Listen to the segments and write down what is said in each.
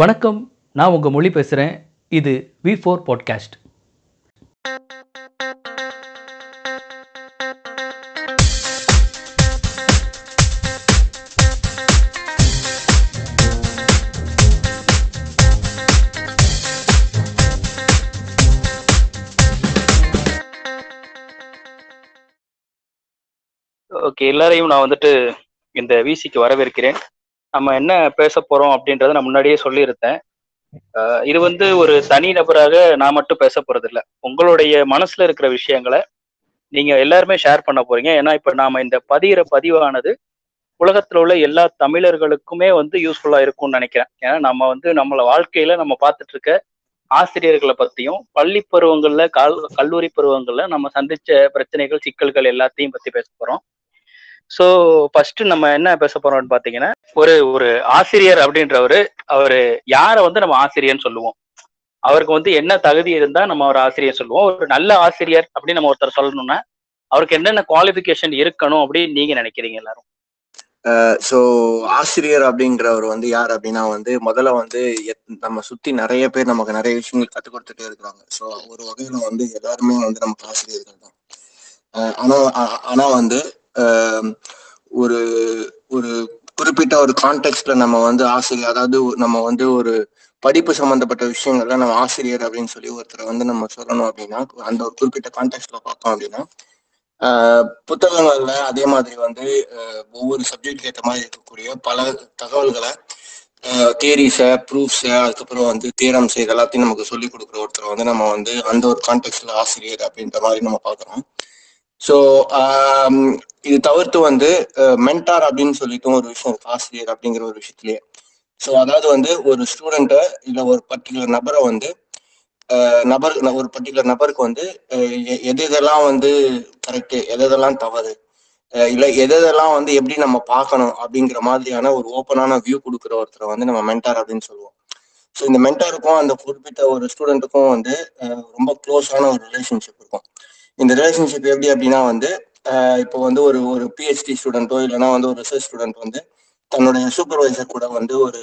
வணக்கம் நான் உங்கள் மொழி பேசுகிறேன் இது வி ஃபோர் பாட்காஸ்ட் ஓகே எல்லாரையும் நான் வந்துட்டு இந்த விசிக்கு வரவேற்கிறேன். நம்ம என்ன பேச போறோம் அப்படின்றத நான் முன்னாடியே சொல்லியிருந்தேன். இது வந்து ஒரு தனி நபராக நான் மட்டும் பேச போறது இல்ல உங்களுடைய மனசுல இருக்கிற விஷயங்களை நீங்க எல்லாருமே ஷேர் பண்ண போறீங்க. ஏன்னா இப்ப நாம இந்த பதிகிற பதிவானது உலகத்துல உள்ள எல்லா தமிழர்களுக்குமே வந்து யூஸ்ஃபுல்லா இருக்கும்னு நினைக்கிறேன். ஏன்னா நம்ம வந்து நம்மள வாழ்க்கையில நம்ம பார்த்துட்டு இருக்க ஆசிரியர்களை பத்தியும் பள்ளி பருவங்கள்ல கல் கல்லூரி பருவங்கள்ல நம்ம சந்திச்ச பிரச்சனைகள் சிக்கல்கள் எல்லாத்தையும் பத்தி பேச போறோம். ஸோ ஃபர்ஸ்ட் நம்ம என்ன பேச போறோம்னு பாத்தீங்கன்னா ஒரு ஒரு ஆசிரியர் அப்படின்றவரு அவரு யாரை வந்து நம்ம ஆசிரியர்னு சொல்லுவோம். அவருக்கு வந்து என்ன தகுதி இருந்தா நம்ம ஒரு ஆசிரியர் சொல்லுவோம். ஒரு நல்ல ஆசிரியர் அப்படின்னு நம்ம ஒருத்தர் சொல்லணும்னா அவருக்கு என்னென்ன குவாலிஃபிகேஷன் இருக்கணும் அப்படின்னு நீங்க நினைக்கிறீங்க எல்லாரும்? ஸோ ஆசிரியர் அப்படின்றவர் வந்து யார் அப்படின்னா வந்து முதல்ல வந்து எத்- நம்ம சுத்தி நிறைய பேர் நமக்கு நிறைய விஷயங்கள் கற்றுக் கொடுத்துட்டே இருக்கிறாங்க. ஸோ ஒரு வகையில வந்து எல்லாருமே வந்து நமக்கு ஆசிரியர்கள் தான். ஆனா ஆனா வந்து ஒரு ஒரு குறிப்பிட்ட ஒரு கான்டெக்ட்ல நம்ம வந்து ஆசிரியர் அதாவது நம்ம வந்து ஒரு படிப்பு சம்பந்தப்பட்ட விஷயங்கள்ல நம்ம ஆசிரியர் அப்படின்னு சொல்லி ஒருத்தரை வந்து நம்ம சொல்லணும் அப்படின்னா அந்த ஒரு குறிப்பிட்ட கான்டெக்ட்ல பார்த்தோம் அப்படின்னா ஆஹ் புத்தகங்கள்ல அதே மாதிரி வந்து ஆஹ் ஒவ்வொரு சப்ஜெக்ட் ஏற்ற மாதிரி இருக்கக்கூடிய பல தகவல்களை தேரிஸை ப்ரூஃப்ஸை அதுக்கப்புறம் வந்து தியரம்ஸ் இது எல்லாத்தையும் நமக்கு சொல்லி கொடுக்குற ஒருத்தர் வந்து நம்ம வந்து அந்த ஒரு கான்டெக்ட்ல ஆசிரியர் அப்படின்ற மாதிரி நம்ம பார்க்குறோம். ஸோ um, இது தவிர்த்து வந்து மென்டார் அப்படின்னு சொல்லிட்டு ஒரு விஷயம் இருக்கு ஆசிரியர் அப்படிங்கிற ஒரு விஷயத்திலேயே ஸோ அதாவது வந்து ஒரு ஸ்டூடெண்ட்டை இல்லை ஒரு பர்டிகுலர் நபரை வந்து நபர் ஒரு பர்டிகுலர் நபருக்கு வந்து எது எதெல்லாம் வந்து கரெக்டு எது எதெல்லாம் தவறு இல்லை எது எதெல்லாம் வந்து எப்படி நம்ம பார்க்கணும் அப்படிங்கிற மாதிரியான ஒரு ஓப்பனான வியூ கொடுக்குற ஒருத்தரை வந்து நம்ம மென்டார் அப்படின்னு சொல்லுவோம். ஸோ இந்த மென்டாருக்கும் அந்த குறிப்பிட்ட ஒரு ஸ்டூடெண்ட்டுக்கும் வந்து ரொம்ப க்ளோஸான ஒரு ரிலேஷன்ஷிப் இருக்கும். இந்த ரிலேஷன்ஷிப் எப்படி அப்படின்னா வந்து இப்போ வந்து ஒரு ஒரு பிஹெச்டி ஸ்டூடெண்ட்டோ இல்லைன்னா வந்து ஒரு ரிசர்ச் ஸ்டூடெண்ட் வந்து தன்னுடைய சூப்பர்வைசர் கூட வந்து ஒரு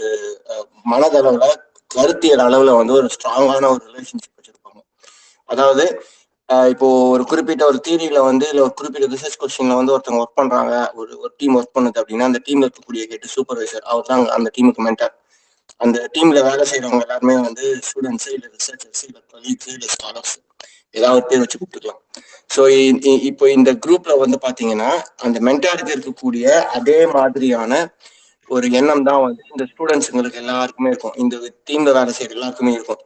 மனதளவில் மனதளவுல கருத்தியல் அளவுல வந்து ஒரு ஸ்ட்ராங்கான ஒரு ரிலேஷன்ஷிப் வச்சிருப்பாங்க. அதாவது இப்போ ஒரு குறிப்பிட்ட ஒரு தீரியில வந்து இல்ல ஒரு குறிப்பிட்ட ரிசர்ச் கொஸ்டின்ல வந்து ஒருத்தவங்க ஒர்க் பண்றாங்க ஒரு ஒரு டீம் ஒர்க் பண்ணுது அப்படின்னா அந்த டீம்ல இருக்கக்கூடிய கேட்டு சூப்பர்வைசர் அவர் தான் அந்த டீமுக்கு மென்டர் அந்த டீம்ல வேலை செய்யறவங்க எல்லாருமே வந்து ஸ்டூடெண்ட்ஸ் இல்ல ரிசர்ச்சர்ஸ் இல்ல கொலீக்ஸ் இல்ல ஸ்காலர்ஸ் ஏதாவது பேர் வச்சு கூப்பிட்டுக்கலாம். ஸோ இப்போ இந்த குரூப்ல வந்து பாத்தீங்கன்னா அந்த மென்டாலிட்டி இருக்கக்கூடிய அதே மாதிரியான ஒரு எண்ணம் தான் வந்து இந்த ஸ்டூடெண்ட்ஸுங்களுக்கு எல்லாருக்குமே இருக்கும். இந்த டீம்ல வேலை செய்யற எல்லாருக்குமே இருக்கும்.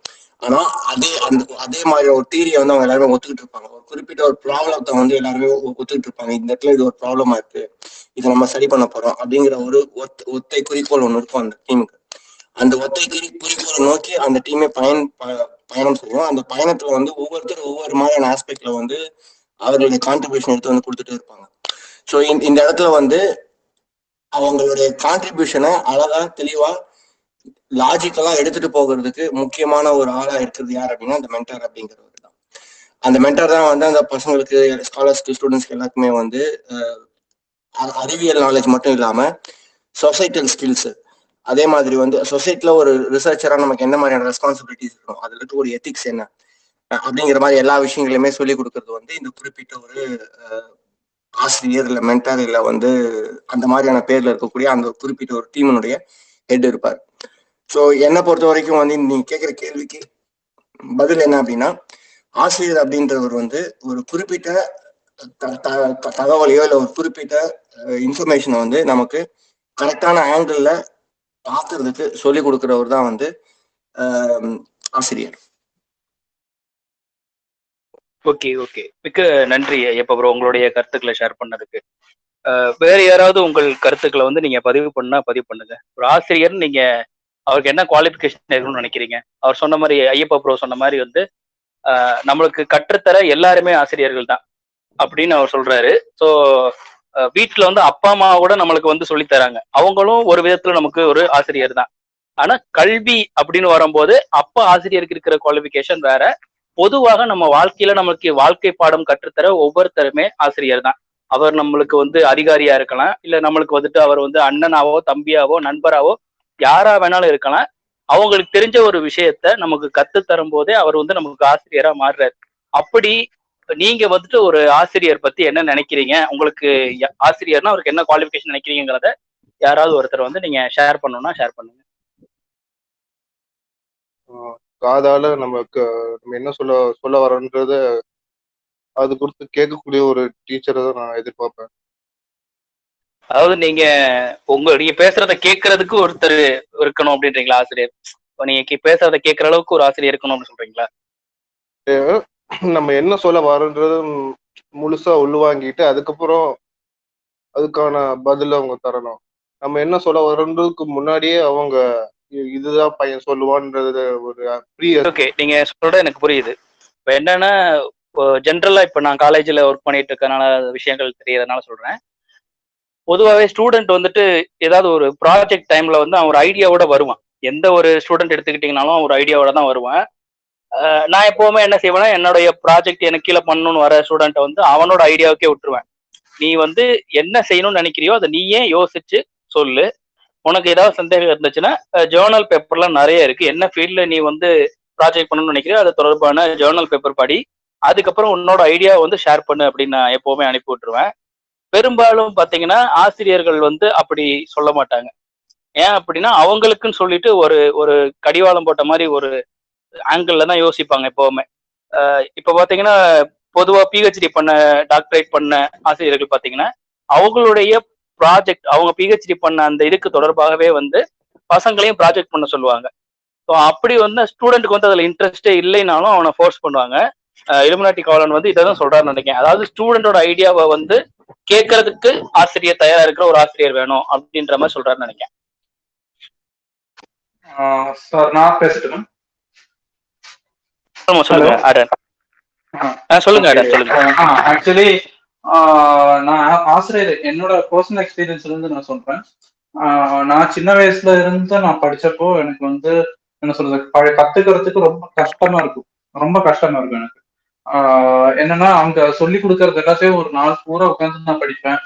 ஆனா அதே அந்த அதே மாதிரி ஒரு தீரியை வந்து அவங்க எல்லாருமே ஒத்துக்கிட்டு இருப்பாங்க. ஒரு குறிப்பிட்ட ஒரு ப்ராப்ளத்தை வந்து எல்லாருமே ஒத்துக்கிட்டு இருப்பாங்க. இந்த இடத்துல இது ஒரு ப்ராப்ளமா இருக்கு. இதை நம்ம சரி பண்ண போறோம் அப்படிங்கிற ஒரு ஒத்த ஒத்தை குறிக்கோள் ஒன்று இருக்கும் அந்த டீமுக்கு அந்த ஒத்தை குறி குறிக்கோளை நோக்கி அந்த டீமே பயன் பயணம் செய்யும் அந்த பயணத்துல வந்து ஒவ்வொருத்தர் ஒவ்வொரு மாதிரியான ஆஸ்பெக்ட்ல வந்து அவர்களுடைய கான்ட்ரிபியூஷன் எடுத்து வந்து கொடுத்துட்டே இருப்பாங்க. ஸோ இந்த இடத்துல வந்து அவங்களுடைய கான்ட்ரிபியூஷனை அழகா தெளிவா லாஜிக்கலா எடுத்துட்டு போகிறதுக்கு முக்கியமான ஒரு ஆளா இருக்கிறது யார் அப்படின்னா அந்த மென்டர் அப்படிங்கிறவர் தான். அந்த மென்டர் தான் வந்து அந்த பசங்களுக்கு ஸ்காலர்ஸ்க்கு ஸ்டூடெண்ட்ஸ்க்கு எல்லாருக்குமே வந்து அறிவியல் நாலேஜ் மட்டும் இல்லாம சொசைட்டல் ஸ்கில்ஸ் அதே மாதிரி வந்து சொசைட்டில ஒரு ரிசர்ச்சரா நமக்கு என்ன மாதிரியான ரெஸ்பான்சிபிலிட்டிஸ் இருக்கும் அதுல இருக்க ஒரு எத்திக்ஸ் என்ன அப்படிங்கிற மாதிரி எல்லா விஷயங்களையுமே சொல்லி கொடுக்கறது வந்து இந்த குறிப்பிட்ட ஒரு ஆசிரியர் இல்ல மென்டர் இல்ல வந்து அந்த மாதிரியான பேர்ல இருக்கக்கூடிய அந்த குறிப்பிட்ட ஒரு டீமினுடைய ஹெட் இருப்பார். ஸோ என்னை பொறுத்த வரைக்கும் வந்து நீங்க கேட்குற கேள்விக்கு பதில் என்ன அப்படின்னா ஆசிரியர் அப்படின்றவர் வந்து ஒரு குறிப்பிட்ட த- த- தகவலையோ இல்லை ஒரு குறிப்பிட்ட இன்ஃபர்மேஷனை வந்து நமக்கு கரெக்டான ஆங்கிள்ல பார்க்கறதுக்கு சொல்லி கொடுக்கிறவர் தான் வந்து ஆஹ், ஆசிரியர். Okay okay. மிக்க நன்றி ஐயப்ப ப்ரோ உங்களுடைய கருத்துக்களை ஷேர் பண்ணதுக்கு. வேற யாராவது உங்கள் கருத்துக்களை வந்து நீங்க பதிவு பண்ணா பதிவு பண்ணுங்க. ஒரு ஆசிரியர் நீங்க அவருக்கு என்ன குவாலிஃபிகேஷன் இருக்கணும்னு நினைக்கிறீங்க? அவர் சொன்ன மாதிரி ஐயப்ப ப்ரோ சொன்ன மாதிரி வந்து நம்மளுக்கு கற்றுத்தர எல்லாருமே ஆசிரியர்கள் தான் அப்படின்னு அவர் சொல்றாரு. ஸோ வீட்டுல வந்து அப்பா அம்மா கூட நம்மளுக்கு வந்து சொல்லித் தராங்க. அவங்களும் ஒரு விதத்துல நமக்கு ஒரு ஆசிரியர் தான். ஆனா கல்வி அப்படின்னு வரும்போது அப்பா ஆசிரியருக்கு இருக்கிற குவாலிஃபிகேஷன் வேற. பொதுவாக நம்ம வாழ்க்கையில நமக்கு வாழ்க்கை பாடம் கற்றுத்தர ஒவ்வொருத்தருமே ஆசிரியர் தான். அவர் நம்மளுக்கு வந்து அதிகாரியா இருக்கலாம். இல்ல நம்மளுக்கு வந்துட்டு அவர் வந்து அண்ணனாவோ தம்பியாவோ நண்பராவோ யாரா வேணாலும் இருக்கலாம். அவங்களுக்கு தெரிஞ்ச ஒரு விஷயத்த நமக்கு கத்து தரும் போதே அவர் வந்து நமக்கு ஆசிரியரா மாறுறாரு. அப்படி நீங்க வந்துட்டு ஒரு ஆசிரியர் பத்தி என்ன நினைக்கிறீங்க? உங்களுக்கு ஆசிரியர்னா அவருக்கு என்ன குவாலிஃபிகேஷன் நினைக்கிறீங்கிறத யாராவது ஒருத்தர் வந்து நீங்க ஷேர் பண்ணணும்னா ஷேர் பண்ணுங்க. காதால நமக்கு நம்ம என்ன சொல்ல சொல்ல வரோன்றத அது குறித்து கேட்கக்கூடிய ஒரு டீச்சரை தான் நான் எதிர்பார்ப்பேன். அதாவது நீங்க உங்க நீங்க பேசுறத கேட்கறதுக்கு ஒருத்தர் இருக்கணும் அப்படின்றீங்களா ஆசிரியர்? நீங்க பேசுறத கேட்கற அளவுக்கு ஒரு ஆசிரியர் இருக்கணும் அப்படின்னு சொல்றீங்களா நம்ம என்ன சொல்ல வரோன்றது முழுசா உள்வாங்கிட்டு அதுக்கப்புறம் அதுக்கான பதில அவங்க தரணும். நம்ம என்ன சொல்ல வரோன்றதுக்கு முன்னாடியே அவங்க இதுதான் பையன் சொல்லுவான்றது ஒரு ஓகே நீங்க சொல்றது எனக்கு புரியுது. இப்ப என்னன்னா ஜென்ரலா இப்ப நான் காலேஜ்ல ஒர்க் பண்ணிட்டு இருக்கனால விஷயங்கள் தெரியறதுனால சொல்றேன். பொதுவாகவே ஸ்டூடெண்ட் வந்துட்டு ஏதாவது ஒரு ப்ராஜெக்ட் டைம்ல வந்து அவன் ஒரு ஐடியாவோட வருவான். எந்த ஒரு ஸ்டூடெண்ட் எடுத்துக்கிட்டீங்கனாலும் அவன் ஒரு ஐடியாவோட தான் வருவான். நான் எப்பவுமே என்ன செய்வேன்னா என்னுடைய ப்ராஜெக்ட் எனக்கு கீழே பண்ணணும்னு வர ஸ்டூடெண்ட்டை வந்து அவனோட ஐடியாவுக்கே விட்டுருவேன். நீ வந்து என்ன செய்யணும்னு நினைக்கிறியோ அதை நீயே யோசிச்சு சொல்லு. உனக்கு ஏதாவது சந்தேகம் இருந்துச்சுன்னா ஜேர்னல் பேப்பர்லாம் நிறைய இருக்கு. என்ன ஃபீல்டில் நீ வந்து ப்ராஜெக்ட் பண்ணணும்னு நினைக்கிறியோ அது தொடர்பான ஜேர்னல் பேப்பர் படி. அதுக்கப்புறம் உன்னோட ஐடியா வந்து ஷேர் பண்ணு அப்படின்னு நான் எப்பவுமே அனுப்பி விட்டுருவேன். பெரும்பாலும் பார்த்தீங்கன்னா ஆசிரியர்கள் வந்து அப்படி சொல்ல மாட்டாங்க. ஏன் அப்படின்னா அவங்களுக்குன்னு சொல்லிட்டு ஒரு ஒரு கடிவாளம் போட்ட மாதிரி ஒரு ஆங்கிள் தான் யோசிப்பாங்க எப்பவுமே. இப்போ இப்ப பாத்தீங்கன்னா பொதுவா பிஹெச்டி பண்ண டாக்டரேட் பண்ண ஆசிரியர்கள் பாத்தீங்கன்னா அவங்களுடைய ப்ராஜெக்ட் அவங்க பிஹெச்டி பண்ண அந்த இதுக்கு தொடர்பாகவே வந்து பசங்களையும் ப்ராஜெக்ட் பண்ண சொல்லுவாங்க. ஸோ அப்படி வந்து ஸ்டூடெண்ட்டுக்கு வந்து அதுல இன்ட்ரெஸ்டே இல்லைனாலும் அவனை ஃபோர்ஸ் பண்ணுவாங்க. இலுமினாட்டி காலன் வந்து இதை தான் சொல்றாருன்னு நினைக்கிறேன். அதாவது ஸ்டூடெண்டோட ஐடியாவை வந்து கேட்கறதுக்கு ஆசிரியர் தயாரா இருக்கிற ஒரு ஆசிரியர் வேணும் அப்படின்ற மாதிரி சொல்றாருன்னு நினைக்கிறேன். சார் நான் பேசட்டுமா? சொல்லுங்க அடன் ஆ, சொல்லுங்க அடன் சொல்லுங்க. ஆக்சுவலி நான் ஆசிரியர் என்னோட பர்சனல் எக்ஸ்பீரியன்ஸ்ல இருந்து நான் சொல்றேன். ஆஹ் நான் சின்ன வயசுல இருந்து நான் படிச்சப்போ எனக்கு வந்து என்ன சொல்றது பழ- கத்துக்கிறதுக்கு ரொம்ப கஷ்டமா இருக்கும். ரொம்ப கஷ்டமா இருக்கும் எனக்கு. ஆஹ் என்னன்னா அவங்க சொல்லி கொடுக்கறது எல்லாத்தையும் ஒரு நாள் பூரா உட்காந்து நான் படிப்பேன்.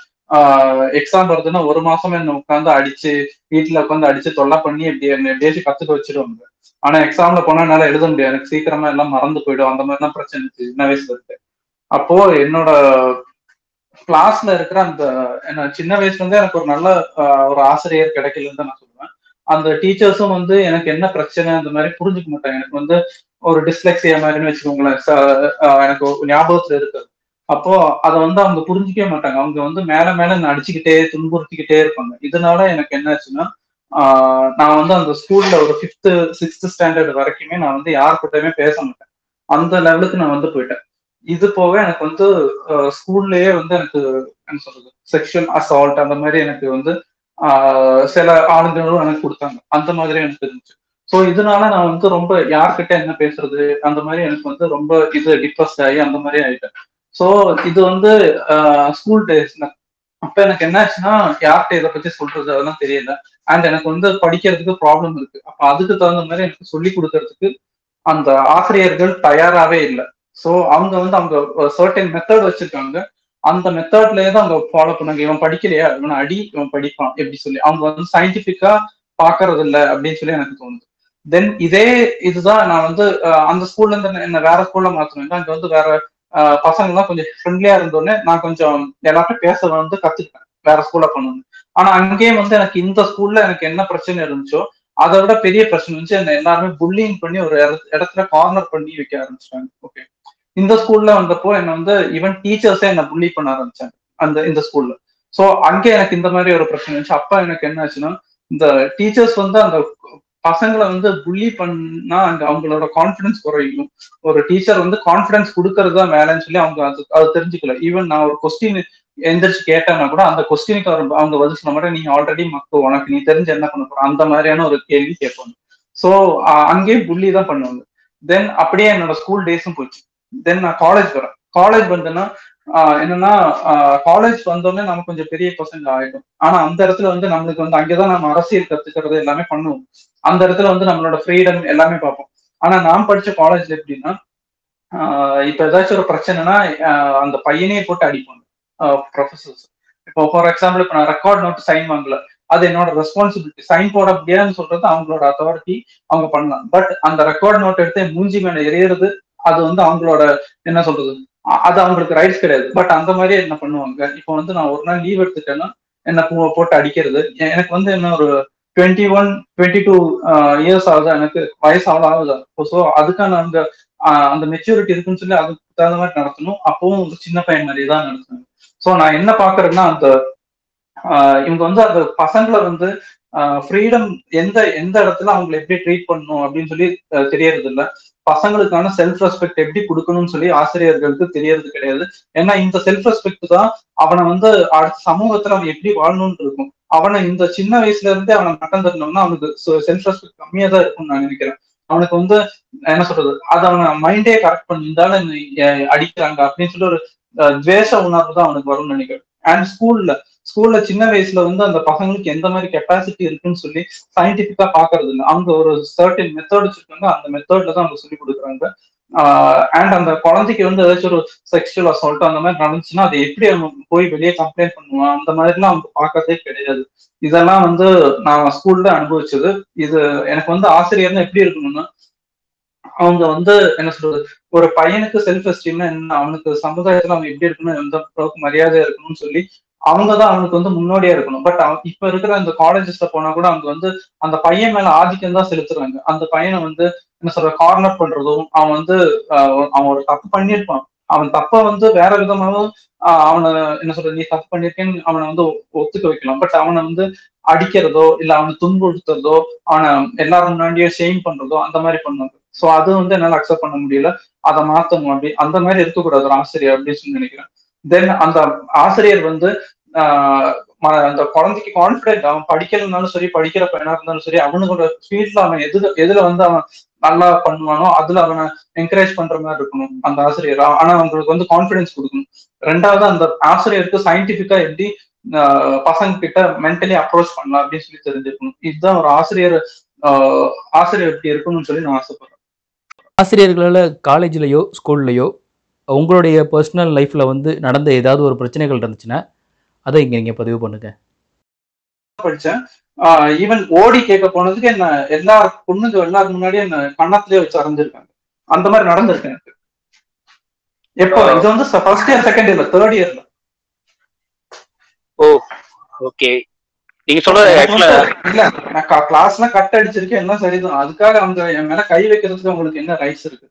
எக்ஸாம் வருதுன்னா ஒரு மாசம் என்ன உட்காந்து அடிச்சு வீட்டுல உட்காந்து அடிச்சு தொல்லை பண்ணி இப்படி என்ன எப்படியாச்சும் கத்துக்க வச்சிருவாங்க. ஆனா எக்ஸாம்ல போனா என்னால எழுத முடியாது. எனக்கு சீக்கிரமா எல்லாம் மறந்து போயிடும். அந்த மாதிரி தான் பிரச்சனை இருந்துச்சு. சின்ன வயசுல இருக்கு அப்போ என்னோட கிளாஸ்ல இருக்கிற அந்த என்ன சின்ன வயசுல இருந்தே எனக்கு ஒரு நல்ல ஒரு ஆசிரியர் கிடைக்கலன்னு தான் நான் சொல்லுவேன். அந்த டீச்சர்ஸும் வந்து எனக்கு என்ன பிரச்சனை அந்த மாதிரி புரிஞ்சுக்க மாட்டாங்க. எனக்கு வந்து ஒரு டிஸ்லெக்சியா மாதிரின்னு வச்சுக்கோங்களேன். எனக்கு ஒரு ஞாபகத்துல இருக்குது. அப்போ அதை வந்து அவங்க புரிஞ்சிக்கவே மாட்டாங்க. அவங்க வந்து மேல மேல அடிச்சுக்கிட்டே துன்புறுத்திக்கிட்டே இருப்பாங்க. இதனால எனக்கு என்ன ஆச்சுன்னா நான் வந்து அந்த ஸ்கூல்ல ஒரு ஃபிஃப்த்து சிக்ஸ்த் ஸ்டாண்டர்ட் வரைக்குமே நான் வந்து யார்கிட்டயுமே பேச மாட்டேன். அந்த லெவலுக்கு நான் வந்து போயிட்டேன். இது போக எனக்கு வந்து ஸ்கூல்லயே வந்து எனக்கு என்ன சொல்றது செக்ஷுவல் அசால்ட் அந்த மாதிரி எனக்கு வந்து சில ஆளுங்களும் எனக்கு கொடுத்தாங்க. அந்த மாதிரி எனக்கு இருந்துச்சு. ஸோ இதனால நான் வந்து ரொம்ப யார்கிட்ட என்ன பேசுறது அந்த மாதிரி எனக்கு வந்து ரொம்ப இது டிப்ரெஸ்ட் ஆகி அந்த மாதிரி ஆயிட்டேன். ஸோ இது வந்து ஸ்கூல் டேஸ் அப்ப எனக்கு என்ன ஆச்சுன்னா யார்கிட்ட இதை பத்தி சொல்றது அதெல்லாம் தெரியல. அண்ட் எனக்கு வந்து படிக்கிறதுக்கு ப்ராப்ளம் இருக்கு. அப்ப அதுக்கு தகுந்த மாதிரி எனக்கு சொல்லி கொடுக்கறதுக்கு அந்த ஆசிரியர்கள் தயாராகவே இல்லை. ஸோ அவங்க வந்து அவங்க சர்டன் மெத்தட் வச்சிருக்காங்க. அந்த மெத்தட்லயே தான் அவங்க ஃபாலோ பண்ணாங்க. இவன் படிக்கலையா? இவன் அடி இவன் படிப்பான் எப்படி சொல்லி. அவங்க வந்து சயின்டிபிக்கா பாக்குறது இல்லை அப்படின்னு சொல்லி எனக்கு தோணுது. தென் இதே இதுதான் நான் வந்து அந்த ஸ்கூல்ல இருந்து என்ன வேற ஸ்கூல்ல மாத்தினேன் அங்க வந்து வேற பசங்க எல்லாம் கொஞ்சம் ஃப்ரெண்ட்லியா இருந்தோடனே நான் கொஞ்சம் எல்லார்ட்டும் பேச வந்து கத்துக்கிட்டேன். வேற ஸ்கூல்ல பண்ணுவேன் ஆனா அங்கேயும் வந்து எனக்கு இந்த ஸ்கூல்ல எனக்கு என்ன பிரச்சனை இருந்துச்சோ அதை விட பெரிய பிரச்சனை இருந்துச்சு. என்ன எல்லாருமே புல்லிங் பண்ணி ஒரு இடத்துல கார்னர் பண்ணி வைக்க ஆரம்பிச்சிட்டாங்க. ஓகே இந்த ஸ்கூல்ல வந்தப்போ என்ன வந்து ஈவன் டீச்சர்ஸே என்ன புள்ளி பண்ண ஆரம்பிச்சாங்க. அந்த இந்த ஸ்கூல்ல சோ அங்கே எனக்கு இந்த மாதிரி ஒரு பிரச்சனை இருந்துச்சு. அப்ப எனக்கு என்ன ஆச்சுன்னா இந்த டீச்சர்ஸ் வந்து அந்த பசங்களை வந்து புள்ளி பண்ணா அங்க அவங்களோட கான்பிடன்ஸ் குறையும். ஒரு டீச்சர் வந்து கான்பிடன்ஸ் கொடுக்கறது தான் வேலைன்னு சொல்லி அவங்க அது அது தெரிஞ்சுக்கல. ஈவன் நான் ஒரு கொஸ்டின் எந்திரிச்சு கேட்டேன்னா கூட அந்த கொஸ்டினுக்கு அவங்க பதில் சொன்ன மாதிரி நீ ஆல்ரெடி மக்கள் உனக்கு நீ தெரிஞ்சு என்ன பண்ண போற? அந்த மாதிரியான ஒரு கேள்வி கேட்பாங்க. ஸோ அங்கேயே புள்ளி தான் பண்ணுவாங்க. தென் அப்படியே என்னோட ஸ்கூல் டேஸும் போச்சு. தென் நான் காலேஜ் வரேன். காலேஜ் வந்தேன்னா என்னன்னா காலேஜ் வந்தோடனே நம்ம கொஞ்சம் பெரிய பர்சன்ட் ஆயிடும். ஆனா அந்த இடத்துல வந்து நம்மளுக்கு வந்து அங்கேதான் நம்ம அரசியல் கத்துக்கிறது எல்லாமே பண்ணுவோம். அந்த இடத்துல வந்து நம்மளோட ஃப்ரீடம் எல்லாமே பார்ப்போம். ஆனா நான் படிச்ச காலேஜ்ல எப்படின்னா இப்ப ஏதாச்சும் ஒரு பிரச்சனைனா அந்த பையனே போட்டு அடிப்பாங்க. ப்ரொஃபசர்ஸ் இப்போ ஃபார் எக்ஸாம்பிள் இப்போ நான் ரெக்கார்ட் நோட் சைன் வாங்கல. அது என்னோட ரெஸ்பான்சிபிலிட்டி சைன் போட முடியாதுன்னு சொல்றது அவங்களோட அத்தாரிட்டி அவங்க பண்ணலாம். பட் அந்த ரெக்கார்ட் நோட் எடுத்து மூஞ்சி மேல எறியறது அது வந்து அவங்களோட என்ன சொல்றது அது அவங்களுக்கு ரைட்ஸ் கிடையாது. பட் அந்த மாதிரியே என்ன பண்ணுவாங்க? இப்போ வந்து நான் ஒரு நாள் லீவ் எடுத்துட்டேன்னா என்ன போ- போட்டு அடிக்கிறது. எனக்கு வந்து என்ன ஒரு twenty one twenty two years ஆகுது? எனக்கு வயசு அவ்வளோ ஆகுது? ஸோ அதுக்கான அந்த அந்த மெச்சூரிட்டி இருக்குன்னு சொல்லி அதுக்கு தகுந்த மாதிரி நடத்தணும். அப்பவும் ஒரு சின்ன பையன் மாதிரி தான் நடத்தணும். ஸோ நான் என்ன பாக்குறேன்னா அந்த ஆஹ் இவங்க வந்து அந்த பசங்களை வந்து ஃப்ரீடம் எந்த எந்த இடத்துல அவங்களை எப்படி ட்ரீட் பண்ணணும் அப்படின்னு சொல்லி தெரியறது இல்ல பசங்களுக்கான செல்ஃப் ரெஸ்பெக்ட் எப்படி கொடுக்கணும்னு சொல்லி ஆசிரியர்களுக்கு தெரியறது கிடையாது. ஏன்னா இந்த செல்ஃப் ரெஸ்பெக்ட் தான் அவனை வந்து அடுத்த சமூகத்துல அவன் எப்படி வாழணும்னு இருக்கும். அவனை இந்த சின்ன வயசுல இருந்தே அவனை நட்டம் தரணும்னா அவனுக்கு செல்ஃப் ரெஸ்பெக்ட் கம்மியா தான் இருக்கும்னு நான் நினைக்கிறேன். அவனுக்கு வந்து என்ன சொல்றது அது அவனை மைண்டே கரெக்ட் பண்ணியிருந்தாலும் அடிக்கிறாங்க அப்படின்னு சொல்லி ஒரு துவேஷ உணர்வு தான் அவனுக்கு வரும்னு நினைக்கிறேன். அண்ட் ஸ்கூல்ல ஸ்கூல்ல சின்ன வயசுல வந்து அந்த பசங்களுக்கு எந்த மாதிரி கெப்பாசிட்டி இருக்குன்னு சொல்லி சயின்டிபிக்கா பாக்குறது இல்லை. அவங்க ஒரு சர்டின் மெத்தட் வச்சிருக்காங்க. அந்த மெத்தட்ல தான் அவங்க சொல்லி கொடுக்குறாங்க. அண்ட் அந்த குழந்தைக்கு வந்து ஏதாச்சும் ஒரு செக்ஷுவல் அசால்ட் அந்த மாதிரி நடந்துச்சுன்னா அதை எப்படி அவன் போய் வெளியே கம்ப்ளைண்ட் பண்ணுவான் அந்த மாதிரிலாம் அவங்க பார்க்கறதே கிடையாது. இதெல்லாம் வந்து நான் ஸ்கூல்ல அனுபவிச்சது. இது எனக்கு வந்து ஆசிரியர்னா எப்படி இருக்கணும்னா அவங்க வந்து என்ன சொல்றது? ஒரு பையனுக்கு செல்ஃப் எஸ்டீம்னா என்ன? அவனுக்கு சமுதாயத்துல அவன் எப்படி இருக்கணும்? எந்த அளவுக்கு மரியாதையா இருக்கணும்னு சொல்லி அவங்க தான் அவனுக்கு வந்து முன்னோடியா இருக்கணும். பட் இப்ப இருக்கிற அந்த காலேஜஸ்ல போனா கூட அவங்க வந்து அந்த பையன் மேல ஆதிக்கம் தான் செலுத்துறாங்க. அந்த பையனை வந்து என்ன சொல்ற கார்னர் பண்றதும் அவன் வந்து ஆஹ் அவன் ஒரு தப்பு பண்ணியிருப்பான். அவன் தப்ப வந்து வேற விதமாவும் ஆஹ் அவனை என்ன சொல்றது நீ தப்பு பண்ணிருக்கேன்னு அவனை வந்து ஒத்துக்க வைக்கலாம். பட் அவனை வந்து அடிக்கிறதோ இல்ல அவனை துன்புறுத்துறதோ அவனை எல்லாரும் முன்னாடியே ஷெயின் பண்றதோ அந்த மாதிரி பண்ணுவாங்க. சோ அது வந்து என்னால அக்செப்ட் பண்ண முடியல. அதை மாத்தணும் அப்படி. அந்த மாதிரி இருக்கக்கூடாது ஒரு ஆசிரியர் அப்படின்னு சொல்லி நினைக்கிறேன். தென் அந்த ஆசிரியர் வந்து ம- அந்த குழந்தைக்கு கான்பிடென்ட் அவன் படிக்கிறதுனாலும் சரி படிக்கிற பையனா இருந்தாலும் சரி அவனுக்கோட ஃபீல்ட்ல அவன் எதுல எதுல வந்து அவன் நல்லா பண்ணுவானோ அதுல அவனை என்கரேஜ் பண்ற மாதிரி இருக்கணும் அந்த ஆசிரியர். ஆனா அவங்களுக்கு வந்து கான்பிடன்ஸ் கொடுக்கணும். ரெண்டாவது அந்த ஆசிரியருக்கு சயின்டிபிக்கா எப்படி பசங்க கிட்ட மென்டலி அப்ரோச் பண்ணலாம் அப்படின்னு சொல்லி தெரிஞ்சுக்கணும். இதுதான் ஒரு ஆசிரியர் ஆஹ் ஆசிரியர் எப்படி இருக்கணும்னு சொல்லி நான் ஆசைப்படுறேன். ஆசிரியர்களால் காலேஜ்லயோ ஸ்கூல்லையோ உங்களுடைய பர்சனல் லைஃப்பில் வந்து நடந்த ஏதாவது ஒரு பிரச்சனைகள் இருந்துச்சுன்னா அதை இங்கே நீங்கள் பதிவு பண்ணுங்க. படிச்சேன். ஈவன் ஓடி கேட்க போனதுக்கு என்ன எல்லா பொண்ணுங்க எல்லாரும் முன்னாடியே என்ன கண்ணத்திலே வச்சு அரைஞ்சிருக்காங்க அந்த மாதிரி நடந்திருக்கு எனக்கு. எப்போ? இது வந்து ஃபர்ஸ்ட் இயர் செகண்ட் இயர்ல தேர்ட் இயர்ல ஓ ஓகே நீங்க சொல்றது ஆக்சுவலா இல்ல நான் கிளாஸ்ல கட் அடிச்சிருக்கேன் எல்லாம் சரிதான். அதுக்காக அவங்க என் மேல கை வைக்கிறதுக்கு அவங்களுக்கு என்ன ரைட்ஸ் இருக்கு?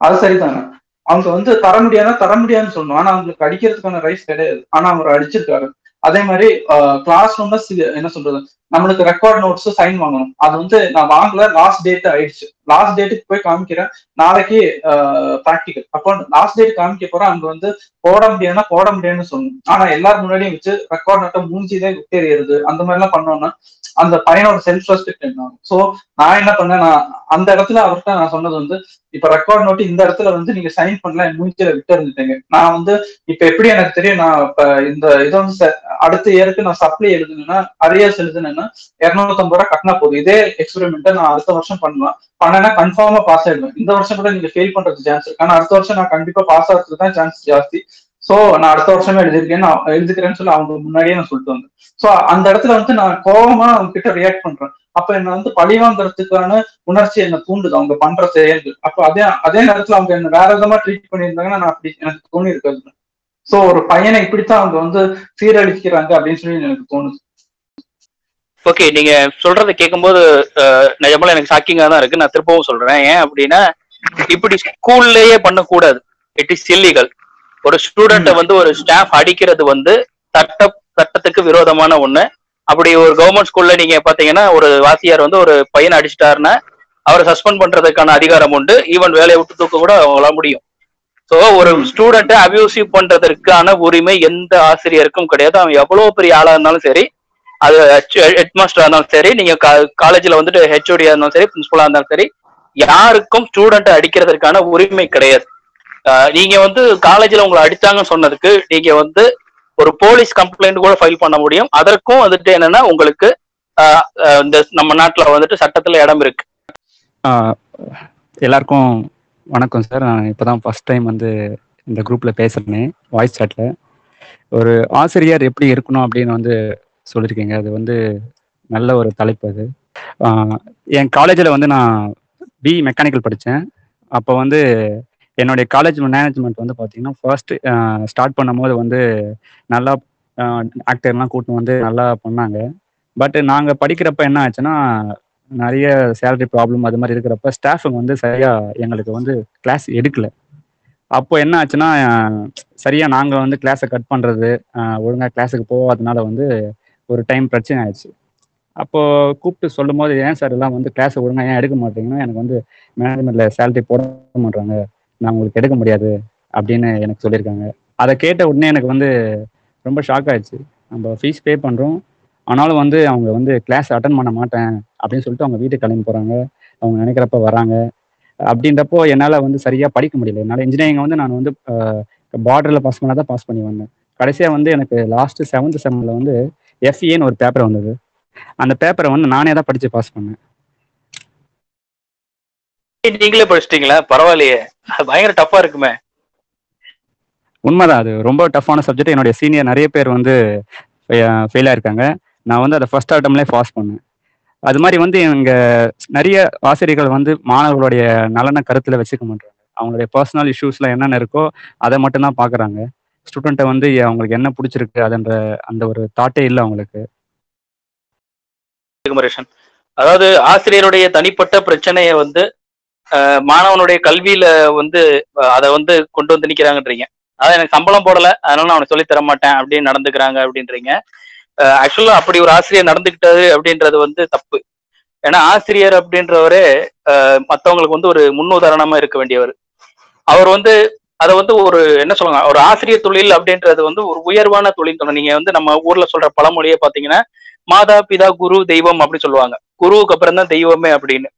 அது சரிதானே? அவங்க வந்து தர முடியாதுன்னா தர முடியாதுன்னு சொல்லணும். ஆனா அவங்களுக்கு அடிக்கிறதுக்கான ரைட்ஸ் கிடையாது. ஆனா அவர் அடிச்சிருக்காரு. அதே மாதிரி கிளாஸ் ரூம்ல என்ன சொல்றது? நம்மளுக்கு ரெக்கார்ட் நோட்ஸ் சைன் வாங்கணும். அது வந்து நான் வாங்கல லாஸ்ட் டேட் ஆயிடுச்சு. லாஸ்ட் டேட்டுக்கு போய் காமிக்கிறேன். நாளைக்கு ப்ராக்டிக்கல் அப்போ லாஸ்ட் டேட் காமிக்க போறேன். அங்க வந்து போட முடியாதுன்னா போட முடியாதுன்னு சொல்லணும். ஆனா எல்லாரும் முன்னாடியும் வச்சு ரெக்கார்ட் நோட்டை மூஞ்சிதான் தெரியுது அந்த மாதிரி எல்லாம் பண்ணோம்னா அந்த பையனோட செல்ஃப் ரெஸ்பெக்ட் என்ன சோ நான் என்ன பண்ணேன் நான் அந்த இடத்துல அவர்கிட்ட நான் சொன்னது வந்து இப்ப ரெக்கார்ட் நோட்டு இந்த இடத்துல வந்து நீங்க சைன் பண்ணல என் மூஞ்சில விட்டு இருந்துட்டீங்க. நான் வந்து இப்ப எப்படி எனக்கு தெரியும் நான் இப்ப இந்த இதை வந்து அடுத்த இயருக்கு நான் சப்ளை எழுதுனேன்னா அரியர்ஸ் எழுதுனேன்னா இருநூத்தம்பது ரூபா கட்டினா போதும். இதே எக்ஸ்பெரிமெண்ட்டை நான் அடுத்த வருஷம் பண்ணலாம். பண்ணனா கன்ஃபார்மா பாஸ் ஆயிடுவேன். இந்த வருஷம் கூட நீங்க ஃபெயில் பண்றது சான்ஸ் இருக்கு. ஆனா அடுத்த வருஷம் நான் கண்டிப்பா பாஸ் ஆகிறதுக்கு தான் சான்ஸ் ஜாஸ்தி. சோ நான் அடுத்த வருஷமே எழுதிருக்கேன் நான் எழுதிக்கிறேன்னு சொல்லி அவங்க முன்னாடியே நான் சொல்லிட்டு வந்தேன். சோ அந்த இடத்துல வந்து நான் கோபமா அவங்க கிட்ட ரியாக்ட் பண்றேன். அப்ப என்ன வந்து பழி வாங்குறதுக்கான உணர்ச்சி என்ன தூண்டுது. அவங்க பண்ற செயல்கள் அப்ப அதே அதே நேரத்துல அவங்க என்ன வேற விதமா ட்ரீட் பண்ணியிருந்தாங்கன்னா நான் அப்படி எனக்கு தோணி இருக்காது சோ ஒரு பையனை இப்படித்தான் அவங்க வந்து சீரழிக்கிறாங்க அப்படின்னு சொல்லி எனக்கு தோணுது. ஓகே நீங்க சொல்றதை கேட்கும்போது நிஜமால எனக்கு ஷாக்கிங்கா தான் இருக்கு. நான் திருப்பவும் சொல்றேன். ஏன் அப்படின்னா இப்படி ஸ்கூல்லயே பண்ணக்கூடாது. இட் இஸ் இல்லீகல் ஒரு ஸ்டூடெண்ட்டை வந்து ஒரு ஸ்டாஃப் அடிக்கிறது வந்து சட்ட சட்டத்துக்கு விரோதமான ஒண்ணு. அப்படி ஒரு கவர்மெண்ட் ஸ்கூல்ல நீங்க பாத்தீங்கன்னா ஒரு வாத்தியார் வந்து ஒரு பையனை அடிச்சிட்டாருன்னா அவரை சஸ்பெண்ட் பண்றதுக்கான அதிகாரம் உண்டு. ஈவன் வேலையை விட்டு தூக்க கூட அவங்களால முடியும். சோ ஒரு ஸ்டூடெண்ட்டை அபியூசிவ் பண்றதற்கான உரிமை எந்த ஆசிரியருக்கும் கிடையாது. அவன் எவ்வளவு பெரிய ஆளா இருந்தாலும் சரி அது ஹெட் மாஸ்டரா இருந்தாலும் சரி நீங்க காலேஜ்ல வந்துட்டு ஹெச்ஓடியா இருந்தாலும் சரி பிரின்சிபலா இருந்தாலும் சரி யாருக்கும் ஸ்டூடெண்ட்டை அடிக்கிறதுக்கான உரிமை கிடையாது. நீங்க வந்து காலேஜ்ல உங்களை அடிச்சாங்கன்னு சொன்னதுக்கு நீங்க வந்து ஒரு போலீஸ் கம்ப்ளைண்ட் கூட ஃபைல் பண்ண முடியும். அதற்கும் வந்துட்டு என்னன்னா உங்களுக்கு இந்த நம்ம நாட்டில் வந்துட்டு சட்டத்துல இடம் இருக்கு. எல்லாருக்கும் வணக்கம் சார். நான் இப்போ தான் ஃபஸ்ட் டைம் வந்து இந்த குரூப்பில் பேசுறேன் வாய்ஸ் சாட்ல ஒரு ஆசிரியர் எப்படி இருக்கணும் அப்படின்னு வந்து சொல்லியிருக்கீங்க அது வந்து நல்ல ஒரு தலைப்பு அது. என் காலேஜில் வந்து நான் பி மெக்கானிக்கல் படித்தேன் அப்போ வந்து என்னுடைய காலேஜ் மேனேஜ்மெண்ட் வந்து பார்த்தீங்கன்னா ஃபர்ஸ்ட் ஸ்டார்ட் பண்ணும்போது வந்து நல்லா ஆக்டர்லாம் கூட்டின்னு வந்து நல்லா பண்ணாங்க. பட் நாங்கள் படிக்கிறப்ப என்ன ஆச்சுன்னா நிறைய சேலரி ப்ராப்ளம் அது மாதிரி இருக்கிறப்ப ஸ்டாஃபுங்க வந்து சரியாக எங்களுக்கு வந்து கிளாஸ் எடுக்கல. அப்போ என்ன ஆச்சுன்னா சரியாக நாங்கள் வந்து கிளாஸை கட் பண்ணுறது ஒழுங்காக கிளாஸுக்கு போகாதனால வந்து ஒரு டைம் பிரச்சனை ஆயிடுச்சு. அப்போ கூப்பிட்டு சொல்லும் போது ஏன் சார் எல்லாம் வந்து கிளாஸ் ஒழுங்காக ஏன் எடுக்க மாட்டீங்கன்னா எனக்கு வந்து மேனேஜ்மெண்ட்ல சேலரி போட மாட்டாங்க நான் உங்களுக்கு எடுக்க முடியாது அப்படின்னு எனக்கு சொல்லியிருக்காங்க. அதை கேட்ட உடனே எனக்கு வந்து ரொம்ப ஷாக் ஆயிடுச்சு. நம்ம ஃபீஸ் பே பண்ணுறோம் ஆனாலும் வந்து அவங்க வந்து கிளாஸ் அட்டன் பண்ண மாட்டேன் அப்படின்னு சொல்லிட்டு அவங்க வீட்டுக்கு கிளம்பி போகிறாங்க அவங்க நினைக்கிறப்ப வராங்க அப்படின்றப்போ என்னால் வந்து சரியாக படிக்க முடியல. என்னால் இன்ஜினியரிங் வந்து நான் வந்து பார்டரில் பாஸ் பண்ணால் தான் பாஸ் பண்ணி வந்தேன். கடைசியாக வந்து எனக்கு லாஸ்ட்டு செவன்த் செம்மில் வந்து எஃப்இன்னு ஒரு பேப்பர் வந்தது. அந்த பேப்பரை வந்து நானே தான் படித்து பாஸ் பண்ணேன். நீங்களே படிச்சிட்டீங்களா? பரவாயில்லையே. பயங்கர டஃப்பா இருக்குமே. உண்மைதான் அது ரொம்ப டஃப்பான சப்ஜெக்ட் என்னுடைய சீனியர் நிறைய பேர் வந்து ஃபெயில் ஆயிருக்காங்க. நான் வந்து அதை ஃபர்ஸ்ட் அட்டம்லேயே பாஸ் பண்ணேன். அது மாதிரி வந்து இங்க நிறைய ஆசிரியர்கள் வந்து மாணவர்களுடைய நலனை கருத்துல வச்சுக்க மாட்டாங்க. அவங்களுடைய பர்சனல் இஷ்யூஸ்ல என்னென்ன இருக்கோ அதை மட்டும்தான் பாக்குறாங்க ஸ்டூடெண்ட்டை வந்து அவங்களுக்கு என்ன பிடிச்சிருக்கு அதுன்ற அந்த ஒரு தாட்டே இல்லை அவங்களுக்கு. அதாவது ஆசிரியருடைய தனிப்பட்ட பிரச்சனையை வந்து மாணவனுடைய கல்வியில வந்து அதை வந்து கொண்டு வந்து நிக்கிறாங்கன்றீங்க. அதாவது எனக்கு சம்பளம் போடல அதனால நான் அவனை சொல்லி தர மாட்டேன் அப்படின்னு நடந்துக்கிறாங்க அப்படின்றீங்க. ஆக்சுவலா அப்படி ஒரு ஆசிரியர் நடந்துகிட்டது அப்படின்றது வந்து தப்பு. ஏன்னா ஆசிரியர் அப்படின்றவரே மற்றவங்களுக்கு வந்து ஒரு முன்னுதாரணமா இருக்க வேண்டியவர். அவர் வந்து அதை வந்து ஒரு என்ன சொல்லுவாங்க ஒரு ஆசிரியர் தொழில் அப்படின்றது வந்து ஒரு உயர்வான தொழில் சொல்லணும் நீங்க வந்து நம்ம ஊர்ல சொல்ற பழமொழியை பாத்தீங்கன்னா மாதா பிதா குரு தெய்வம் அப்படின்னு சொல்லுவாங்க. குருவுக்கு அப்புறம் தான் தெய்வமே அப்படின்னு.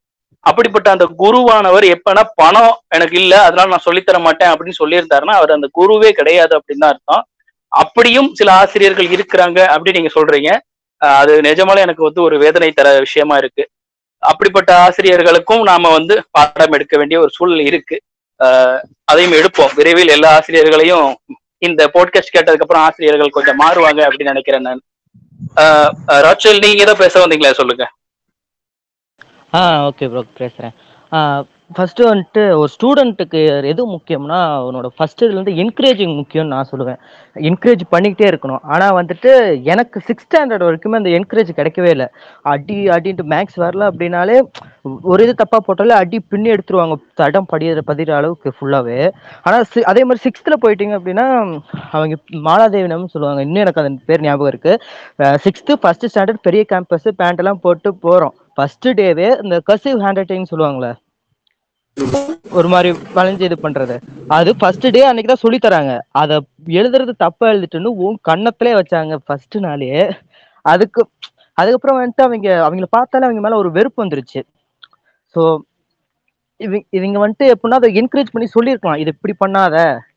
அப்படிப்பட்ட அந்த குருவானவர் எப்பனா பணம் எனக்கு இல்ல அதனால நான் சொல்லித்தர மாட்டேன் அப்படின்னு சொல்லியிருந்தாருன்னா அவர் அந்த குருவே கிடையாது அப்படின்னு தான் அர்த்தம். அப்படியும் சில ஆசிரியர்கள் இருக்கிறாங்க அப்படின்னு நீங்க சொல்றீங்க. அது நிஜமால எனக்கு வந்து ஒரு வேதனை தர விஷயமா இருக்கு. அப்படிப்பட்ட ஆசிரியர்களுக்கும் நாம வந்து பாடம் எடுக்க வேண்டிய ஒரு சூழல் இருக்கு. அதையும் எடுப்போம். விரைவில் எல்லா ஆசிரியர்களையும் இந்த போட்காஸ்ட் கேட்டதுக்கு அப்புறம் ஆசிரியர்கள் கொஞ்சம் மாறுவாங்க அப்படின்னு நினைக்கிறேன் நான். ராச்சல் நீங்க ஏதோ பேச வந்தீங்களா? சொல்லுங்க. ஆ ஓகே ப்ரோ பேசுகிறேன் ஃபஸ்ட்டு வந்துட்டு ஒரு ஸ்டூடெண்ட்டுக்கு எது முக்கியம்னா அவனோட ஃபஸ்ட் இதுலேருந்து என்கரேஜிங் முக்கியம்னு நான் சொல்லுவேன். என்கரேஜ் பண்ணிக்கிட்டே இருக்கணும். ஆனால் வந்துட்டு எனக்கு சிக்ஸ்த் ஸ்டாண்டர்ட் வரைக்குமே அந்த என்கரேஜ் கிடைக்கவே இல்லை. அடி அடின்ட்டு மேக்ஸ் வரல அப்படின்னாலே ஒரு இது தப்பாக போட்டாலே அடி பின்னி எடுத்துருவாங்க. தடம் படிகிற பதிகிற அளவுக்கு ஃபுல்லாகவே ஆனால் சி அதே மாதிரி சிக்ஸ்த்தில் போயிட்டீங்க அப்படின்னா அவங்க மாலாதேவினம்னு சொல்லுவாங்க. இன்னும் எனக்கு அந்த பேர் ஞாபகம் இருக்குது சிக்ஸ்த்து ஃபஸ்ட்டு ஸ்டாண்டர்ட் பெரிய கேம்பஸ் பேண்ட்டெல்லாம் போட்டு போகிறோம் ஃபர்ஸ்ட் டேவே இந்த கர்சிவ் ஹேண்ட் ரைட்டிங் சொல்லுவாங்களே ஒரு மாதிரி வளைஞ்சு இது பண்றது. அது ஃபர்ஸ்ட் டே அன்னைக்கு தான் சொல்லி தராங்க. அதை எழுதுறது தப்பா எழுதிட்டுன்னு உன் கண்ணத்திலே வச்சாங்க ஃபர்ஸ்ட் நாளே. அதுக்கு அதுக்கப்புறம் வந்துட்டு அவங்க அவங்கள பார்த்தாலே அவங்க மேல ஒரு வெறுப்பு வந்துருச்சு. ஸோ இவங்க இவங்க வந்துட்டு எப்படின்னா அதை என்கரேஜ் பண்ணி சொல்லியிருக்கலாம். இது இப்படி பண்ணாத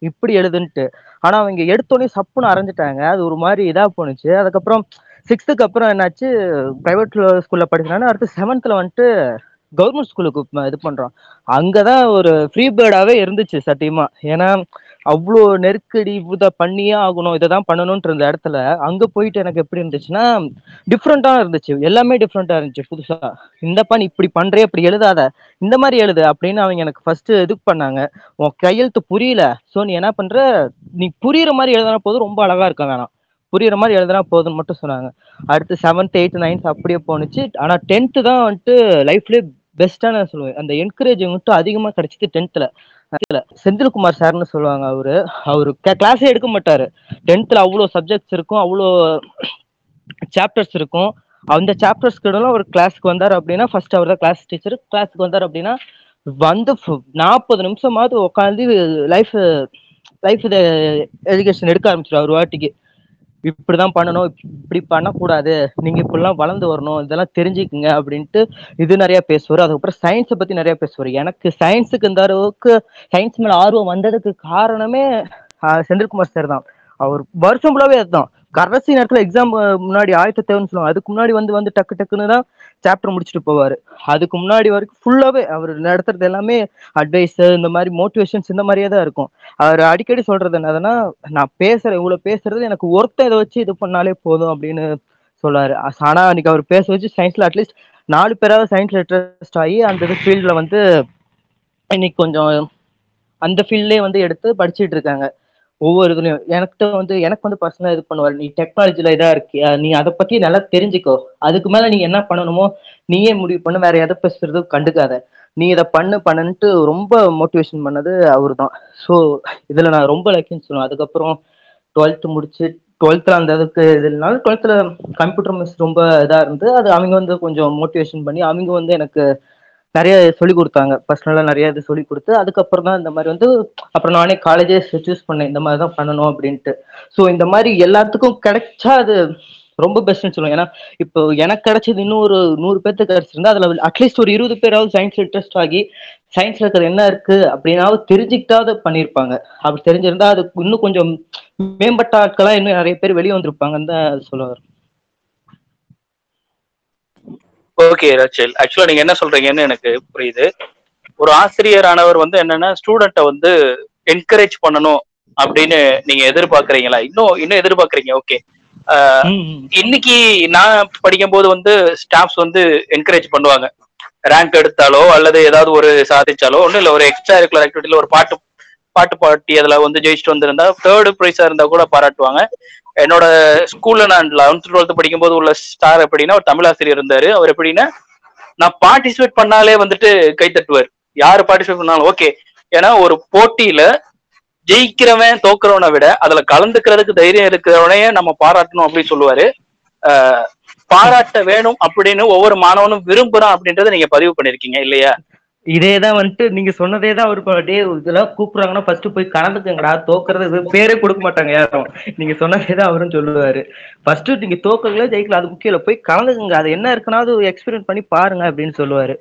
இப்படி எழுதுன்ட்டு. ஆனா அவங்க எடுத்தோடனே சப்புன்னு அரைஞ்சிட்டாங்க. அது ஒரு மாதிரி இதா போணுச்சு. அதுக்கப்புறம் சிக்ஸ்த்துக்கு அப்புறம் என்னாச்சு? பிரைவேட் ஸ்கூல்ல படிக்கிறான்னு அடுத்து செவன்த்ல வந்துட்டு கவர்மெண்ட் ஸ்கூலுக்கு இது இது பண்றோம். அங்கதான் ஒரு ஃப்ரீ பேர்டாவே இருந்துச்சு சத்தியமா. ஏன்னா அவ்வளோ நெருக்கடி இதை பண்ணியே ஆகணும் இதை தான் பண்ணணும்ன்ற இருந்த இடத்துல அங்க போயிட்டு எனக்கு எப்படி இருந்துச்சுன்னா டிஃப்ரெண்ட்டாக இருந்துச்சு. எல்லாமே டிஃப்ரெண்டா இருந்துச்சு புதுசா. இந்தப்பா நீ இப்படி பண்றே இப்படி எழுதாத. இந்த மாதிரி எழுது அப்படின்னு அவங்க எனக்கு ஃபர்ஸ்ட் இது பண்ணாங்க. உன் கையெழுத்து புரியல. ஸோ நீ என்ன பண்ற? நீ புரியுற மாதிரி எழுதினா போதும் ரொம்ப அழகா இருக்க வேணாம். புரியுற மாதிரி எழுதுனா போதும்னு மட்டும் சொன்னாங்க. அடுத்து செவன்த் எயித் நைன்த் அப்படியே போணுச்சு. ஆனா டென்த்து தான் வந்துட்டு லைஃப்லயே நான் சொல்லுவேன். அந்த என்கரேஜிங் மட்டும் அதிகமா கிடைச்சது டென்த்ல செந்தில்குமார் சார்னு சொல்லுவாங்க அவரு. அவரு கிளாஸே எடுக்க மாட்டாரு. டென்த்ல அவ்வளோ சப்ஜெக்ட்ஸ் இருக்கும். அவ்வளோ சாப்டர்ஸ் இருக்கும். அந்த சாப்டர்ஸ் கிட்டலாம் அவர் கிளாஸ்க்கு வந்தார் அப்படின்னா ஃபர்ஸ்ட் அவர் தான் கிளாஸ் டீச்சர் கிளாஸ்க்கு வந்தார் அப்படின்னா வந்து நாற்பது நிமிஷமாவது உட்காந்து லைஃப் லைஃப் எஜுகேஷன் எடுக்க ஆரம்பிச்சிடும் ஒரு வாட்டிக்கு. இப்படிதான் பண்ணணும் இப்படி பண்ணக்கூடாது. நீங்க இப்படிலாம் வளர்ந்து வரணும் இதெல்லாம் தெரிஞ்சுக்குங்க அப்படின்ட்டு இது நிறைய பேசுவார். அதுக்கப்புறம் சயின்ஸை பத்தி நிறைய பேசுவார். எனக்கு சயின்ஸுக்கு இந்த அளவுக்கு சயின்ஸ் மேல ஆர்வம் வந்ததுக்கு காரணமே செந்தில்குமார் சார் தான். அவர் வருஷம் ஃபுல்லாவே அதுதான். கடைசி நேரத்துல எக்ஸாம் முன்னாடி ஆயத்த தேவைன்னு சொல்லுவாங்க. அதுக்கு முன்னாடி வந்து வந்து டக்கு டக்குன்னு தான் சாப்டர் முடிச்சுட்டு போவாரு. அதுக்கு முன்னாடி வரைக்கும் ஃபுல்லாவே அவர் நடத்துறது எல்லாமே அட்வைஸ் இந்த மாதிரி மோட்டிவேஷன்ஸ் இந்த மாதிரியே தான் இருக்கும். அவர் அடிக்கடி சொல்றது என்னதுன்னா நான் பேசுறேன் இவ்வளவு பேசுறது எனக்கு ஒருத்தன் இதை வச்சு இது பண்ணாலே போதும் அப்படின்னு சொல்றாரு ஆனால் ஆனா அன்னைக்கு அவர் பேச வச்சு சயின்ஸ்ல அட்லீஸ்ட் நாலு பேராவது சயின்ஸ்ல இன்ட்ரெஸ்ட் ஆகி அந்த ஃபீல்ட்ல வந்து இன்னைக்கு கொஞ்சம் அந்த ஃபீல்ட்லேயே வந்து எடுத்து படிச்சுட்டு இருக்காங்க. ஒவ்வொரு இதுலயும். எனக்கு வந்து எனக்கு வந்து பர்சனலா இது பண்ணுவார். நீ டெக்னாலஜில இதா இருக்கியா? நீ அதை பத்தி நல்லா தெரிஞ்சுக்கோ. அதுக்கு மேல நீ என்ன பண்ணணுமோ நீயே முடிவு பண்ணு. வேற எதை பேசுறதோ கண்டுக்காத. நீ இதை பண்ணு பண்ணுன்ட்டு ரொம்ப மோட்டிவேஷன் பண்ணது அவரு தான் ஸோ இதுல நான் ரொம்ப லக்கின்னு சொல்லுவேன். அதுக்கப்புறம் டுவெல்த் முடிச்சு டுவெல்த்தில் அந்த இதுக்கு இது டுவெல்த்தில் கம்ப்யூட்டர் மிஸ் ரொம்ப இதாக இருந்து அது அவங்க வந்து கொஞ்சம் மோட்டிவேஷன் பண்ணி அவங்க வந்து எனக்கு நிறைய சொல்லி கொடுத்தாங்க. பர்சனலா நிறைய இது சொல்லி கொடுத்து அதுக்கப்புறம் தான் இந்த மாதிரி வந்து அப்புறம் நானே காலேஜே சூஸ் பண்ணேன். இந்த மாதிரி தான் பண்ணணும் அப்படின்ட்டு. ஸோ இந்த மாதிரி எல்லாத்துக்கும் கிடைச்சா அது ரொம்ப பெஸ்ட்னு சொல்லுவேன். ஏன்னா இப்போ எனக்கு கிடைச்சது இன்னும் ஒரு நூறு பேர்த்துக்கு கிடைச்சிருந்தா அதுல அட்லீஸ்ட் ஒரு இருபது பேராவது சயின்ஸ் இன்ட்ரெஸ்ட் ஆகி சயின்ஸ்ல இருக்கிறது என்ன இருக்கு அப்படின்னாவது தெரிஞ்சுக்கிட்டாவது பண்ணியிருப்பாங்க. அப்படி தெரிஞ்சிருந்தா அது இன்னும் கொஞ்சம் மேம்பட்ட ஆட்களா இன்னும் நிறைய பேர் வெளியே வந்திருப்பாங்கன்னு தான் சொல்ல வரேன். Okay Rachel. ஆக்சுவலா நீங்க என்ன சொல்றீங்கன்னு எனக்கு புரியுது. ஒரு ஆசிரியரானவர் வந்து என்னன்னா ஸ்டூடெண்ட்டை வந்து என்கரேஜ் பண்ணணும் அப்படின்னு நீங்க எதிர்பார்க்கறீங்களா? இன்னும் இன்னும் எதிர்பார்க்கறீங்க? ஓகே இன்னைக்கு நான் படிக்கும் போது வந்து ஸ்டாஃப்ஸ் வந்து என்கரேஜ் பண்ணுவாங்க. ரேங்க் எடுத்தாலோ அல்லது ஏதாவது ஒரு சாதிச்சாலோ ஒன்றும் இல்லை. ஒரு எக்ஸ்ட்ரா கரிக்குலர் ஆக்டிவிட்டியில் ஒரு பாட்டு பாட்டு பாட்டி அதில் வந்து ஜெயிச்சுட்டு வந்திருந்தா தேர்டு ப்ரைஸாக இருந்தால் கூட பாராட்டுவாங்க. என்னோட ஸ்கூல்ல நான் லெவன்த் டுவெல்த் படிக்கும்போது உள்ள ஸ்டார் எப்படின்னா ஒரு தமிழ் ஆசிரியர் இருந்தாரு. அவர் எப்படின்னா நான் பார்ட்டிசிபேட் பண்ணாலே வந்துட்டு கை தட்டுவார். யாரு பார்ட்டிசிபேட் பண்ணாலும் ஓகே ஏன்னா ஒரு போட்டியில ஜெயிக்கிறவன் தோக்குறவனை விட அதுல கலந்துக்கிறதுக்கு தைரியம் இருக்கிறவனையே நம்ம பாராட்டணும் அப்படின்னு சொல்லுவாரு. பாராட்ட வேணும் அப்படின்னு ஒவ்வொரு மாணவனும் விரும்புறான் அப்படின்றத நீங்க பதிவு பண்ணிருக்கீங்க இல்லையா? இதே தான் வந்துட்டு நீங்க சொன்னதே தான் அவர் டே இதெல்லாம் கூப்பிடுறாங்கன்னா ஃபர்ஸ்ட் போய் கலந்துக்கங்கடா தோக்குறது பேரே கொடுக்க மாட்டாங்க யாரும். நீங்க சொன்னதே தான் அவரும் சொல்லுவாரு. ஃபர்ஸ்ட் நீங்க தோக்கங்களே ஜெயிக்கல அது முக்கியம் இல்ல போய் கலந்துக்குங்க. அது என்ன இருக்குன்னா அது எக்ஸ்பீரியன்ஸ் பண்ணி பாருங்க அப்படின்னு சொல்லுவாரு.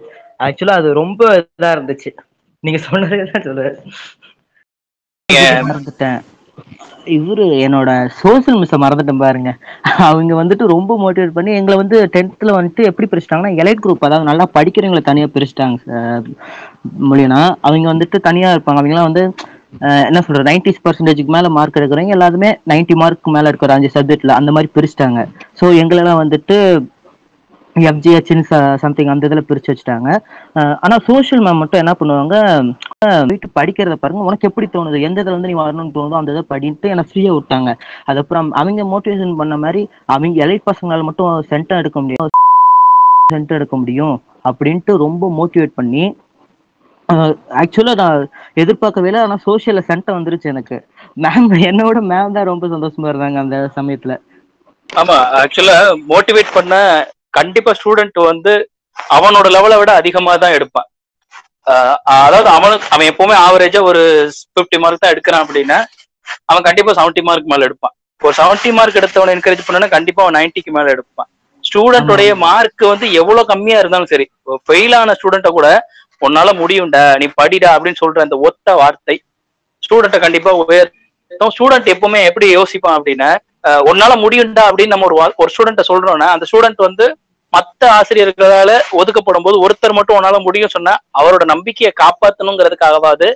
ஆக்சுவலா அது ரொம்ப இதா இருந்துச்சு. நீங்க சொன்னதே தான் சொல்லுவாரு மறந்துட்டேன். இவரு என்னோட சோசியல் மிஸ்ஸை மறந்துட்டேன் பாருங்க. அவங்க வந்துட்டு ரொம்ப மோட்டிவேட் பண்ணி எங்களை வந்து டென்த்தில் வந்துட்டு எப்படி பிரிச்சிட்டாங்கன்னா எலைட் குரூப் அதாவது நல்லா படிக்கிறவங்களை தனியாக பிரிச்சிட்டாங்க சார் மொழினா அவங்க வந்துட்டு தனியாக இருப்பாங்க. அவங்களாம் வந்து என்ன சொல்ற நைன்டிஸ் பர்சன்டேஜுக்கு மேலே மார்க் எடுக்கிறவங்க எல்லாருமே நைன்டி மார்க் மேலே இருக்கிற அஞ்சு சப்ஜெக்ட்ல அந்த மாதிரி பிரிச்சிட்டாங்க. ஸோ எங்களெல்லாம் வந்துட்டு எஃப்ஜிஹெச்னு சம்திங் அந்த இதில் பிரித்து வச்சுட்டாங்க. ஆனால் சோஷியல் மேம் மட்டும் என்ன பண்ணுவாங்க வீட்டு படிக்கிறத பாருங்க உனக்கு எப்படி தோணுது? எந்த இதில் வந்து நீ வரணும்னு தோணுதோ அந்த இதை படின்ட்டு என்னை ஃப்ரீயாக விட்டாங்க. அதுக்கப்புறம் அவங்க மோட்டிவேஷன் பண்ண மாதிரி அவங்க எலைட் பசங்களால் மட்டும் சென்டர் எடுக்க முடியும். சென்டர் எடுக்க முடியும் அப்படின்ட்டு ரொம்ப மோட்டிவேட் பண்ணி ஆக்சுவலாக நான் எதிர்பார்க்கவே இல்லை ஆனால் சோஷியலில் சென்டம் வந்துருச்சு எனக்கு. மேம் என்னோட மேம் தான் ரொம்ப சந்தோஷமா இருந்தாங்க அந்த சமயத்தில். ஆமா ஆக்சுவலா மோட்டிவேட் பண்ண கண்டிப்பா ஸ்டூடெண்ட் வந்து அவனோட லெவலை விட அதிகமா தான் எடுப்பான் அதாவது அவனுக்கு அவன் எப்பவுமே ஆவரேஜா ஒரு 50 மார்க் தான் எடுக்கிறான் அப்படின்னா அவன் கண்டிப்பா 70 மார்க் மேல எடுப்பான். ஒரு 70 மார்க் எடுத்தவனை என்கரேஜ் பண்ணனா கண்டிப்பா அவன் 90க்கு மேல எடுப்பான். ஸ்டூடெண்டோடைய மார்க் வந்து எவ்வளவு கம்மியா இருந்தாலும் சரி ஃபெயில் ஆன ஸ்டூடெண்ட்டை கூட உன்னால முடியும்டா நீ படிடா அப்படின்னு சொல்ற அந்த ஒத்த வார்த்தை ஸ்டூடெண்ட்டை கண்டிப்பா உயர்த்தும். ஸ்டூடெண்ட் எப்பவுமே எப்படி யோசிப்பான் அப்படின்னா உன்னால முடியும்டா அப்படின்னு நம்ம ஒரு ஒரு ஸ்டூடெண்ட்டை சொல்றோம்னா அந்த ஸ்டூடெண்ட் வந்து மத்த ஆசிரியர்களால ஒதுக்கப்படும் போது ஒருத்தர் மட்டும் உன்னால முடியும் சொன்னா அவரோட நம்பிக்கையை காப்பாத்தணுங்கிறதுக்காகவாது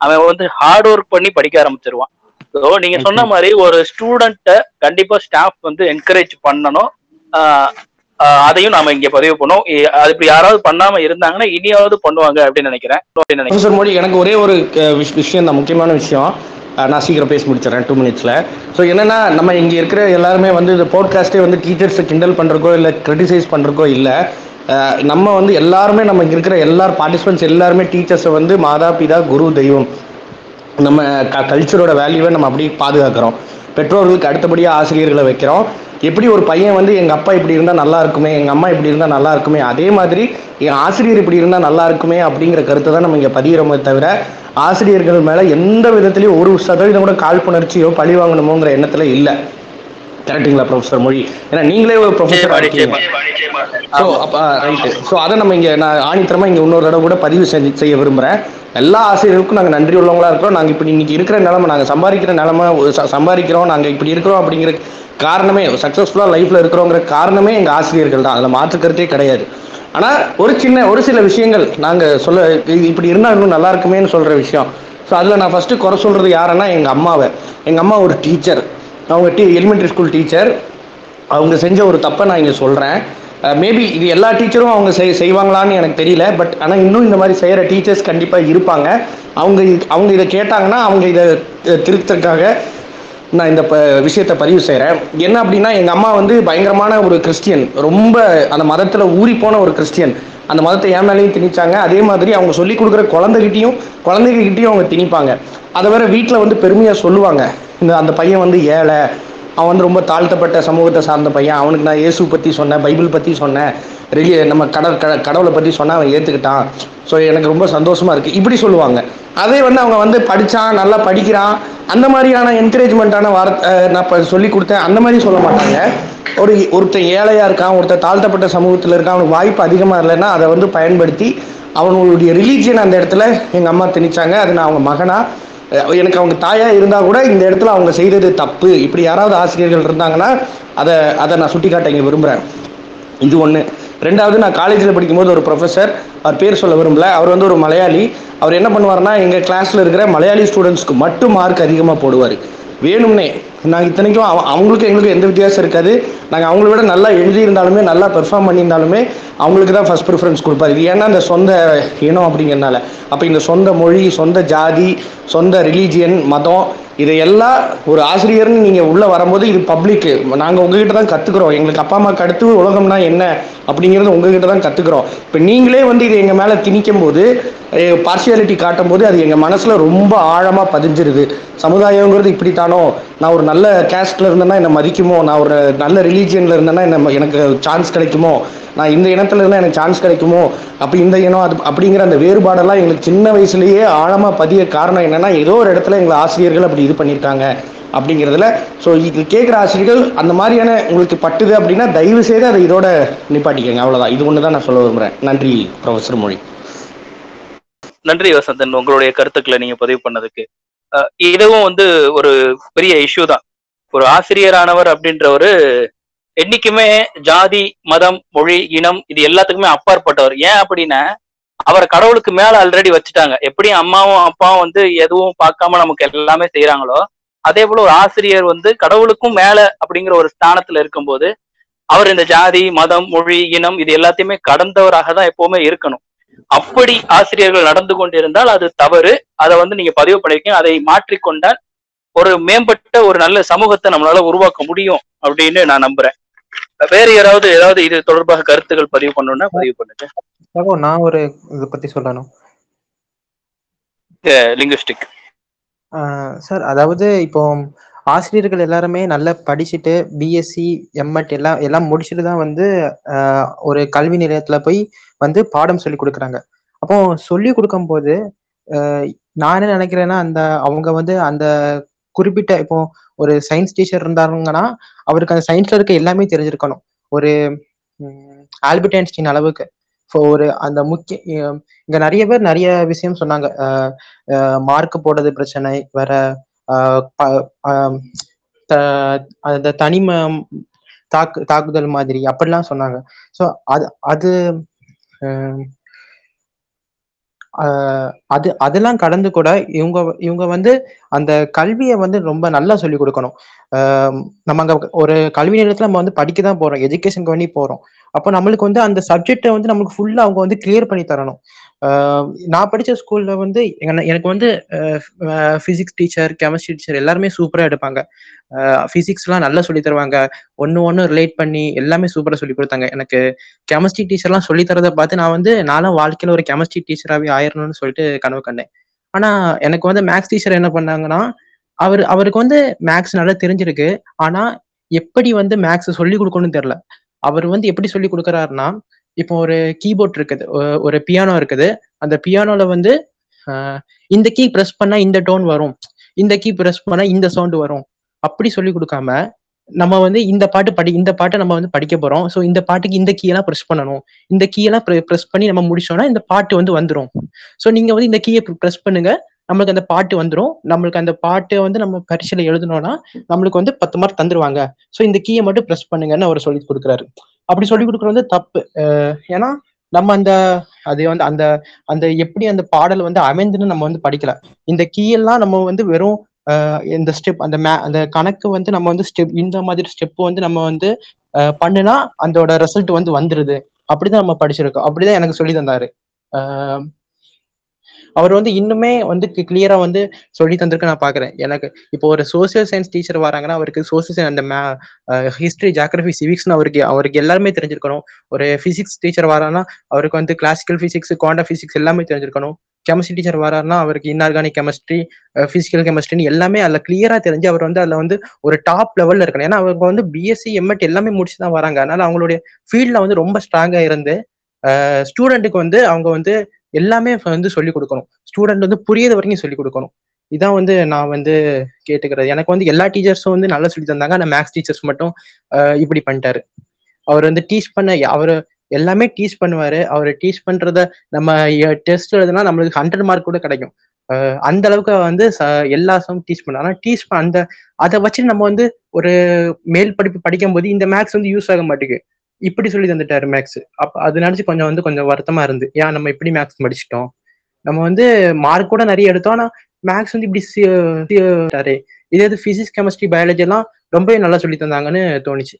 அவன் வந்து ஹார்ட் ஒர்க் பண்ணி படிக்க ஆரம்பிச்சிருவான். ஸோ நீங்க சொன்ன மாதிரி ஒரு ஸ்டூடெண்ட்டை கண்டிப்பா ஸ்டாஃப் வந்து என்கரேஜ் பண்ணணும். அதையும் நாம இங்க பதிவு பண்ணோம். அது இப்படி யாராவது பண்ணாம இருந்தாங்கன்னா இனியாவது பண்ணுவாங்க அப்படின்னு நினைக்கிறேன். எனக்கு ஒரே ஒரு விஷயம் தான் முக்கியமான விஷயம். நான் சீக்கிரம் பேசி முடிச்சிடறேன் டூ மினிட்ஸில் ஸோ என்னன்னா நம்ம இங்கே இருக்கிற எல்லாருமே வந்து இந்த போட்காஸ்ட்டே வந்து டீச்சர்ஸை கிண்டல் பண்ணுறக்கோ இல்லை க்ரிட்டிசைஸ் பண்ணுறக்கோ இல்லை. நம்ம வந்து எல்லாருமே நம்ம இங்கே இருக்கிற எல்லார் பார்ட்டிசிபென்ட்ஸ் எல்லாருமே டீச்சர்ஸை வந்து மாதா பிதா குரு தெய்வம். நம்ம க கல்ச்சரோட வேல்யூவை நம்ம அப்படியே பாதுகாக்கிறோம். பெற்றோர்களுக்கு அடுத்தபடியாக ஆசிரியர்களை வைக்கிறோம். எப்படி ஒரு பையன் வந்து எங்கள் அப்பா இப்படி இருந்தால் நல்லா இருக்குமே எங்கள் அம்மா இப்படி இருந்தால் நல்லா இருக்குமே அதே மாதிரி என் ஆசிரியர் இப்படி இருந்தால் நல்லா இருக்குமே அப்படிங்கிற கருத்தை தான் நம்ம இங்கே பதிகிறோமே தவிர ஆசிரியர்கள் மேலே எந்த விதத்துலையும் ஒரு சதவீதம் கூட காழ்ப்புணர்ச்சியோ பழி வாங்கணுமோங்கிற எண்ணத்தில் இல்லை. கரெக்டுங்களா ப்ரொஃபசர் மொழி? ஏன்னா நீங்களே ஒரு இருக்கீங்க. ஸோ அப்போ ரைட்டு ஸோ அதை நம்ம இங்கே நான் ஆணித்தரமாக இங்கே இன்னொரு தடவை கூட பதிவு செஞ்சு செய்ய விரும்புகிறேன் எல்லா ஆசிரியர்களுக்கும் நாங்கள் நன்றி உள்ளவங்களா இருக்கிறோம். நாங்கள் இப்படி இன்னைக்கு இருக்கிற நிலமை நாங்கள் சம்பாதிக்கிற நிலமை சம்பாதிக்கிறோம். நாங்கள் இப்படி இருக்கிறோம் அப்படிங்கிற காரணமே சக்ஸஸ்ஃபுல்லாக லைஃப்பில் இருக்கிறோங்கிற காரணமே எங்கள் ஆசிரியர்கள் தான். அதில் மாற்று கருத்தே கிடையாது. ஆனால் ஒரு சின்ன ஒரு சில விஷயங்கள் நாங்கள் சொல்ல இப்படி இருந்தால் இன்னும் நல்லா இருக்குமேன்னு சொல்கிற விஷயம். ஸோ அதில் நான் ஃபஸ்ட்டு குறை சொல்கிறது யாருன்னா எங்கள் அம்மாவை. எங்கள் அம்மா ஒரு டீச்சர். அவங்க டீ எலிமெண்ட்ரி ஸ்கூல் டீச்சர். அவங்க செஞ்ச ஒரு தப்பை நான் இங்கே சொல்கிறேன் மேபி இது எல்லா டீச்சரும் அவங்க செய் செய்வாங்களான்னு எனக்கு தெரியல. பட் ஆனால் இன்னும் இந்த மாதிரி செய்கிற டீச்சர்ஸ் கண்டிப்பாக இருப்பாங்க. அவங்க அவங்க இதை கேட்டாங்கன்னா அவங்க இதை திருத்தற்காக நான் இந்த ப விஷயத்தை பதிவு செய்கிறேன் என்ன அப்படின்னா எங்கள் அம்மா வந்து பயங்கரமான ஒரு கிறிஸ்டியன். ரொம்ப அந்த மதத்தில் ஊறி போன ஒரு கிறிஸ்டியன். அந்த மதத்தை என் மேலேயும் திணிச்சாங்க. அதே மாதிரி அவங்க சொல்லி கொடுக்குற குழந்தைகிட்டையும் குழந்தைகிட்டையும் அவங்க திணிப்பாங்க. அதை வேற வீட்டில் வந்து பெருமையாக சொல்லுவாங்க. இந்த அந்த பையன் வந்து ஏழை. அவன் வந்து ரொம்ப தாழ்த்தப்பட்ட சமூகத்தை சார்ந்த பையன். அவனுக்கு நான் இயேசு பற்றி சொன்னேன் பைபிள் பற்றி சொன்னேன். ரெலி நம்ம கடல் கட கடவுளை பற்றி சொன்னால் அவன் ஏற்றுக்கிட்டான் ஸோ எனக்கு ரொம்ப சந்தோஷமாக இருக்குது இப்படி சொல்லுவாங்க. அதே வந்து அவங்க வந்து படித்தான் நல்லா படிக்கிறான். அந்த மாதிரியான என்கரேஜ்மெண்ட்டான வார்த்தை நான் இப்போ சொல்லி கொடுத்தேன். அந்த மாதிரி சொல்ல மாட்டாங்க. ஒரு ஒருத்தன் ஏழையாக இருக்கான் ஒருத்தன் தாழ்த்தப்பட்ட சமூகத்தில் இருக்கான் அவனுக்கு வாய்ப்பு அதிகமாக இல்லைன்னா அதை வந்து பயன்படுத்தி அவனுடைய ரிலீஜியன் அந்த இடத்துல எங்கள் அம்மா திணிச்சாங்க. அது நான் அவங்க மகனாக எனக்கு அவங்க தாயா இருந்தா கூட இந்த இடத்துல அவங்க செய்தது தப்பு. இப்படி யாராவது ஆசிரியர்கள் இருந்தாங்கன்னா அதை அதை நான் சுட்டி காட்ட இங்க விரும்புறேன். இது ஒன்று ரெண்டாவது நான் காலேஜில் படிக்கும்போது ஒரு ப்ரொஃபஸர் அவர் பேர் சொல்ல விரும்பல. அவர் வந்து ஒரு மலையாளி. அவர் என்ன பண்ணுவார்னா எங்கள் கிளாஸில் இருக்கிற மலையாளி ஸ்டூடெண்ட்ஸ்க்கு மட்டும் மார்க் அதிகமாக போடுவார். வேணும்னே. நாங்கள் இத்தனைக்கும் அவ- அவங்களுக்கும் எங்களுக்கும் எந்த வித்தியாசம் இருக்காது. நாங்கள் அவங்கள விட நல்லா எழுதியிருந்தாலுமே நல்லா பெர்ஃபார்ம் பண்ணியிருந்தாலுமே அவங்களுக்கு தான் ஃபஸ்ட் ப்ரிஃபரன்ஸ் கொடுப்பாரு. இது ஏன்னா அந்த சொந்த இனம் அப்படிங்கிறனால அப்போ இந்த சொந்த மொழி சொந்த ஜாதி சொந்த ரிலீஜியன் மதம் இதையெல்லாம் ஒரு ஆசிரியர்னு நீங்கள் உள்ளே வரும்போது இது பப்ளிக்கு நாங்கள் உங்ககிட்ட தான் கற்றுக்குறோம் எங்களுக்கு அப்பா அம்மாவுக்கு அடுத்து உலகம்னா என்ன அப்படிங்கிறது உங்ககிட்ட தான் கற்றுக்குறோம் இப்போ நீங்களே வந்து இது எங்கள் மேலே திணிக்கும் போது பார்சியாலிட்டி காட்டும் போது அது எங்கள் மனசில் ரொம்ப ஆழமாக பதிஞ்சிருது. சமுதாயங்கிறது இப்படித்தானோ? நான் ஒரு நல்ல கேஸ்டில் இருந்தேன்னா என்னை மதிக்குமோ? நான் ஒரு நல்ல ரிலீஜியனில் இருந்தேன்னா என்ன எனக்கு சான்ஸ் கிடைக்குமோ? நான் இந்த இனத்துல இருந்தால் எனக்கு சான்ஸ் கிடைக்குமோ? அப்போ இந்த இனம் அது அப்படிங்கிற அந்த வேறுபாடெல்லாம் எங்களுக்கு சின்ன வயசுலேயே ஆழமாக பதிய காரணம் என்னென்னா ஏதோ ஒரு இடத்துல எங்களை ஆசிரியர்கள் அப்படி இது பண்ணியிருக்காங்க அப்படிங்கிறதுல. ஸோ இது கேட்குற ஆசிரியர்கள் அந்த மாதிரியான உங்களுக்கு பட்டுது அப்படின்னா தயவு செய்து அதை இதோட நிப்பாட்டிக்கங்க. அவ்வளோதான் இது ஒன்று தான் நான் சொல்ல விரும்புகிறேன் நன்றி ப்ரொஃபஸர் மொழி. நன்றி வசந்தன் உங்களுடைய கருத்துக்களை நீங்க பதிவு பண்ணதுக்கு. இதுவும் வந்து ஒரு பெரிய இஷ்யூ தான். ஒரு ஆசிரியரானவர் அப்படின்றவரு என்னைக்குமே ஜாதி மதம் மொழி இனம் இது எல்லாத்துக்குமே அப்பாற்பட்டவர். ஏன் அப்படின்னா அவரை கடவுளுக்கு மேல ஆல்ரெடி வச்சுட்டாங்க. எப்படி அம்மாவும் அப்பாவும் வந்து எதுவும் பார்க்காம நமக்கு எல்லாமே செய்யறாங்களோ அதே போல ஒரு ஆசிரியர் வந்து கடவுளுக்கும் மேல அப்படிங்கிற ஒரு ஸ்தானத்துல இருக்கும்போது அவர் இந்த ஜாதி மதம் மொழி இனம் இது எல்லாத்தையுமே கடந்தவராக தான் எப்பவுமே இருக்கணும். அப்படி ஆசிரியர்கள் நடந்து கொண்டிருந்தால் அது தவறு. அதை வந்து நீங்க பதிவு பண்ணிருக்கீங்க. அதை மாற்றிக்கொண்டால் ஒரு மேம்பட்ட ஒரு நல்ல சமூகத்தை நம்மளால உருவாக்க முடியும் அப்படின்னு நான் நம்புறேன். வேற யாராவது ஏதாவது இது தொடர்பாக கருத்துக்கள் பதிவு பண்ணணும்னா பதிவு பண்ணுங்க. நான் ஒரு இதை பத்தி சொல்லணும். லிங்குஸ்டிக். சார் அதாவது இப்போ ஆசிரியர்கள் எல்லாருமே நல்லா படிச்சுட்டு பிஎஸ்சி எம்எட் எல்லாம் எல்லாம் முடிச்சுட்டு தான் வந்து ஒரு கல்வி நிலையத்துல போய் வந்து பாடம் சொல்லி கொடுக்குறாங்க. அப்போ சொல்லி கொடுக்கும்போது நான் என்ன நினைக்கிறேன்னா அந்த அவங்க வந்து அந்த குறிப்பிட்ட இப்போ ஒரு சயின்ஸ் டீச்சர் இருந்தாங்கன்னா அவருக்கு அந்த சயின்ஸ்ல இருக்க எல்லாமே தெரிஞ்சிருக்கணும். ஒரு ஆல்பர்ட் ஐன்ஸ்டீன் அளவுக்கு. இப்போ ஒரு அந்த முக்கிய இங்க நிறைய பேர் நிறைய விஷயம் சொன்னாங்க. மார்க் போடுறது பிரச்சனை வேற அந்த தனிம தாக்கு தாக்குதல் மாதிரி அப்படிலாம் சொன்னாங்க. ஸோ அது அது ஆஹ் ஆஹ் அது அதெல்லாம் கடந்து கூட இவங்க இவங்க வந்து அந்த கல்வியை வந்து ரொம்ப நல்லா சொல்லி கொடுக்கணும். ஆஹ் நம்ம அங்க ஒரு கல்வி நிலையத்துல நம்ம வந்து படிக்க தான் போறோம் எஜுகேஷனுக்கு வேண்டி போறோம். அப்போ நம்மளுக்கு வந்து அந்த சப்ஜெக்டை வந்து நமக்கு ஃபுல்லா அவங்க வந்து கிளியர் பண்ணி தரணும். நான் படித்த ஸ்கூல்ல வந்து எனக்கு வந்து ஃபிசிக்ஸ் டீச்சர் கெமிஸ்ட்ரி டீச்சர் எல்லாருமே சூப்பராக எடுப்பாங்க. ஃபிசிக்ஸ்லாம் நல்லா சொல்லி தருவாங்க. ஒன்று ஒன்று ரிலேட் பண்ணி எல்லாமே சூப்பராக சொல்லி கொடுத்தாங்க. எனக்கு கெமிஸ்ட்ரி டீச்சர்லாம் சொல்லி தரதை பார்த்து நான் வந்து நானும் வாழ்க்கையில் ஒரு கெமிஸ்ட்ரி டீச்சராகவே ஆயிரணும்னு சொல்லிட்டு கனவு கண்டேன். ஆனால் எனக்கு வந்து மேக்ஸ் டீச்சர் என்ன பண்ணாங்கன்னா அவர் அவருக்கு வந்து மேக்ஸ் நல்லா தெரிஞ்சிருக்கு. ஆனால் எப்படி வந்து மேக்ஸ் சொல்லி கொடுக்கணும்னு தெரில அவர் வந்து எப்படி சொல்லி கொடுக்குறாருன்னா இப்போ ஒரு கீபோர்ட் இருக்குது ஒரு பியானோ இருக்குது. அந்த பியானோல வந்து இந்த கீ ப்ரெஸ் பண்ணா இந்த டோன் வரும். இந்த கீ ப்ரெஸ் பண்ணா இந்த சவுண்ட் வரும். அப்படி சொல்லி கொடுக்காம நம்ம வந்து இந்த பாட்டு படி இந்த பாட்டை நம்ம வந்து படிக்க போறோம். ஸோ இந்த பாட்டுக்கு இந்த கீ எல்லாம் ப்ரெஸ் பண்ணணும். இந்த கீ எல்லாம் ப்ரெஸ் பண்ணி நம்ம முடிச்சோம்னா இந்த பாட்டு வந்து வந்துடும் ஸோ நீங்க வந்து இந்த கீயை ப்ரெஸ் பண்ணுங்க. நம்மளுக்கு அந்த பாட்டு வந்துடும் நம்மளுக்கு அந்த பாட்டை வந்து நம்ம பரீட்சையில எழுதணும்னா நம்மளுக்கு வந்து பத்து மார்க் தந்துருவாங்க. ஸோ இந்த கீயை மட்டும் ப்ரெஸ் பண்ணுங்கன்னு அவர் சொல்லி கொடுக்குறாரு. அப்படி சொல்லி கொடுக்குறது வந்து தப்பு. ஏன்னா நம்ம அந்த அது வந்து அந்த அந்த எப்படி அந்த பாடல் வந்து அமைந்துன்னு நம்ம வந்து படிக்கல. இந்த கீயெல்லாம் நம்ம வந்து வெறும் இந்த ஸ்டெப் அந்த மே அந்த கணக்கு வந்து நம்ம வந்து ஸ்டெப் இந்த மாதிரி ஸ்டெப் வந்து நம்ம வந்து பண்ணுனா அதோட ரிசல்ட் வந்து வந்துருது. அப்படிதான் நம்ம படிச்சிருக்கோம். அப்படிதான் எனக்கு சொல்லி தந்தாரு. அவர் வந்து இன்னுமே வந்து கிளியரா வந்து சொல்லி தந்திருக்க நான் பாக்குறேன். எனக்கு இப்போ ஒரு சோசியல் சயின்ஸ் டீச்சர் வராங்கன்னா அவருக்கு சோசியல் அந்த மே ஹிஸ்டரி ஜாகிரபி சிவிக்ஸ்னு அவருக்கு அவருக்கு எல்லாருமே தெரிஞ்சிருக்கணும். ஒரு பிசிக்ஸ் டீச்சர் வரான்னா அவருக்கு வந்து கிளாசிக்கல் பிசிக்ஸ் குவாண்டம் பிசிக்ஸ் எல்லாமே தெரிஞ்சிருக்கணும். கெமிஸ்ட்ரி டீச்சர் வராருன்னா அவருக்கு இன்ஆர்கானிக் கெமிஸ்ட்ரி பிசிக்கல் கெமிஸ்ட்ரின்னு எல்லாமே அதில் கிளியரா தெரிஞ்சு அவர் வந்து அதில் வந்து ஒரு டாப் லெவல்ல இருக்கணும். ஏன்னா அவங்க வந்து பிஎஸ்சி எம்எட் எல்லாமே முடிச்சு தான் வராங்க. அதனால அவங்களுடைய ஃபீல்ட்ல வந்து ரொம்ப ஸ்ட்ராங்கா இருந்து ஸ்டூடெண்ட்டுக்கு வந்து அவங்க வந்து எல்லாமே வந்து சொல்லி கொடுக்கணும். ஸ்டூடெண்ட் வந்து புரியாத வரைக்கும் சொல்லிக் கொடுக்கணும். இதான் வந்து நான் வந்து கேட்டுக்கிறது. எனக்கு வந்து எல்லா டீச்சர்ஸும் வந்து நல்லா சொல்லி தந்தாங்க. ஆனால் மேக்ஸ் டீச்சர்ஸ் மட்டும் இப்படி பண்ணிட்டாரு. அவர் வந்து டீச் பண்ண அவர் எல்லாமே டீச் பண்ணுவாரு. அவர் டீச் பண்றத நம்ம டெஸ்ட் எழுதுனா நம்மளுக்கு ஹண்ட்ரட் மார்க் கூட கிடைக்கும். அந்த அளவுக்கு வந்து ச- எல்லா சம் டீச் பண்ண ஆனா டீச் அந்த அதை வச்சு நம்ம வந்து ஒரு மேல் படிப்பு படிக்கும் போது இந்த மேக்ஸ் வந்து யூஸ் ஆக மாட்டேங்குது. இப்படி சொல்லி தந்துட்டாரு மேக்ஸ் அப்ப அது நினைச்சு கொஞ்சம் வந்து கொஞ்சம் வருத்தமா இருந்து. ஏன் நம்ம இப்படி மேக்ஸ் படிச்சிட்டோம் நம்ம வந்து மார்க் கூட நிறைய எடுத்தோம். ஆனா மேக்ஸ் வந்து இப்படி இதே இது பிசிக்ஸ் கெமிஸ்ட்ரி பயாலஜி எல்லாம் ரொம்பவே நல்லா சொல்லி தந்தாங்கன்னு தோணுச்சு.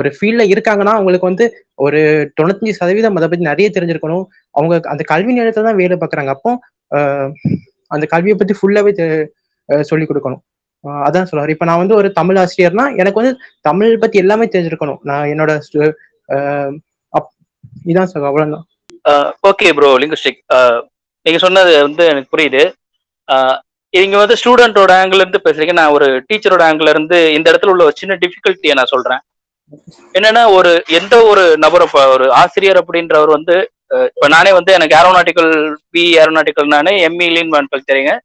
ஒரு ஃபீல்ட்ல இருக்காங்கன்னா அவங்களுக்கு வந்து ஒரு தொண்ணூத்தஞ்சு சதவீதம் அதை பத்தி நிறைய தெரிஞ்சிருக்கணும். அவங்க அந்த கல்வி நேரத்துல தான் வேலை பார்க்குறாங்க. அப்போ அந்த கல்வியை பத்தி ஃபுல்லாவே சொல்லி கொடுக்கணும். அதான் சொல்றாரு. இப்ப நான் வந்து ஒரு தமிழ் ஆசிரியர்னா எனக்கு வந்து தமிழ் பத்தி எல்லாமே தெரிஞ்சிருக்கணும். நான் என்னோட அப்- இதான் சொல்ற அவ்வளவுதான். ஓகே ப்ரோ லிங்குஸ்டிக் நீங்க சொன்னது வந்து எனக்கு புரியுது. அஹ் வந்து ஸ்டூடெண்டோட ஆங்கிள் இருந்து பேசுறீங்க. நான் ஒரு டீச்சரோட ஆங்கிள் இருந்து இந்த இடத்துல உள்ள ஒரு சின்ன டிஃபிகல்ட்டியை நான் சொல்றேன். என்னன்னா ஒரு எந்த ஒரு நபரை ஒரு ஆசிரியர் அப்படின்றவர் வந்து இப்ப நானே வந்து எனக்கு ஏரோநாட்டிக்கல் பி ஏரோநாட்டிக்கல் நானே எம்இ லீன் மேனுஃபேக்சரிங்க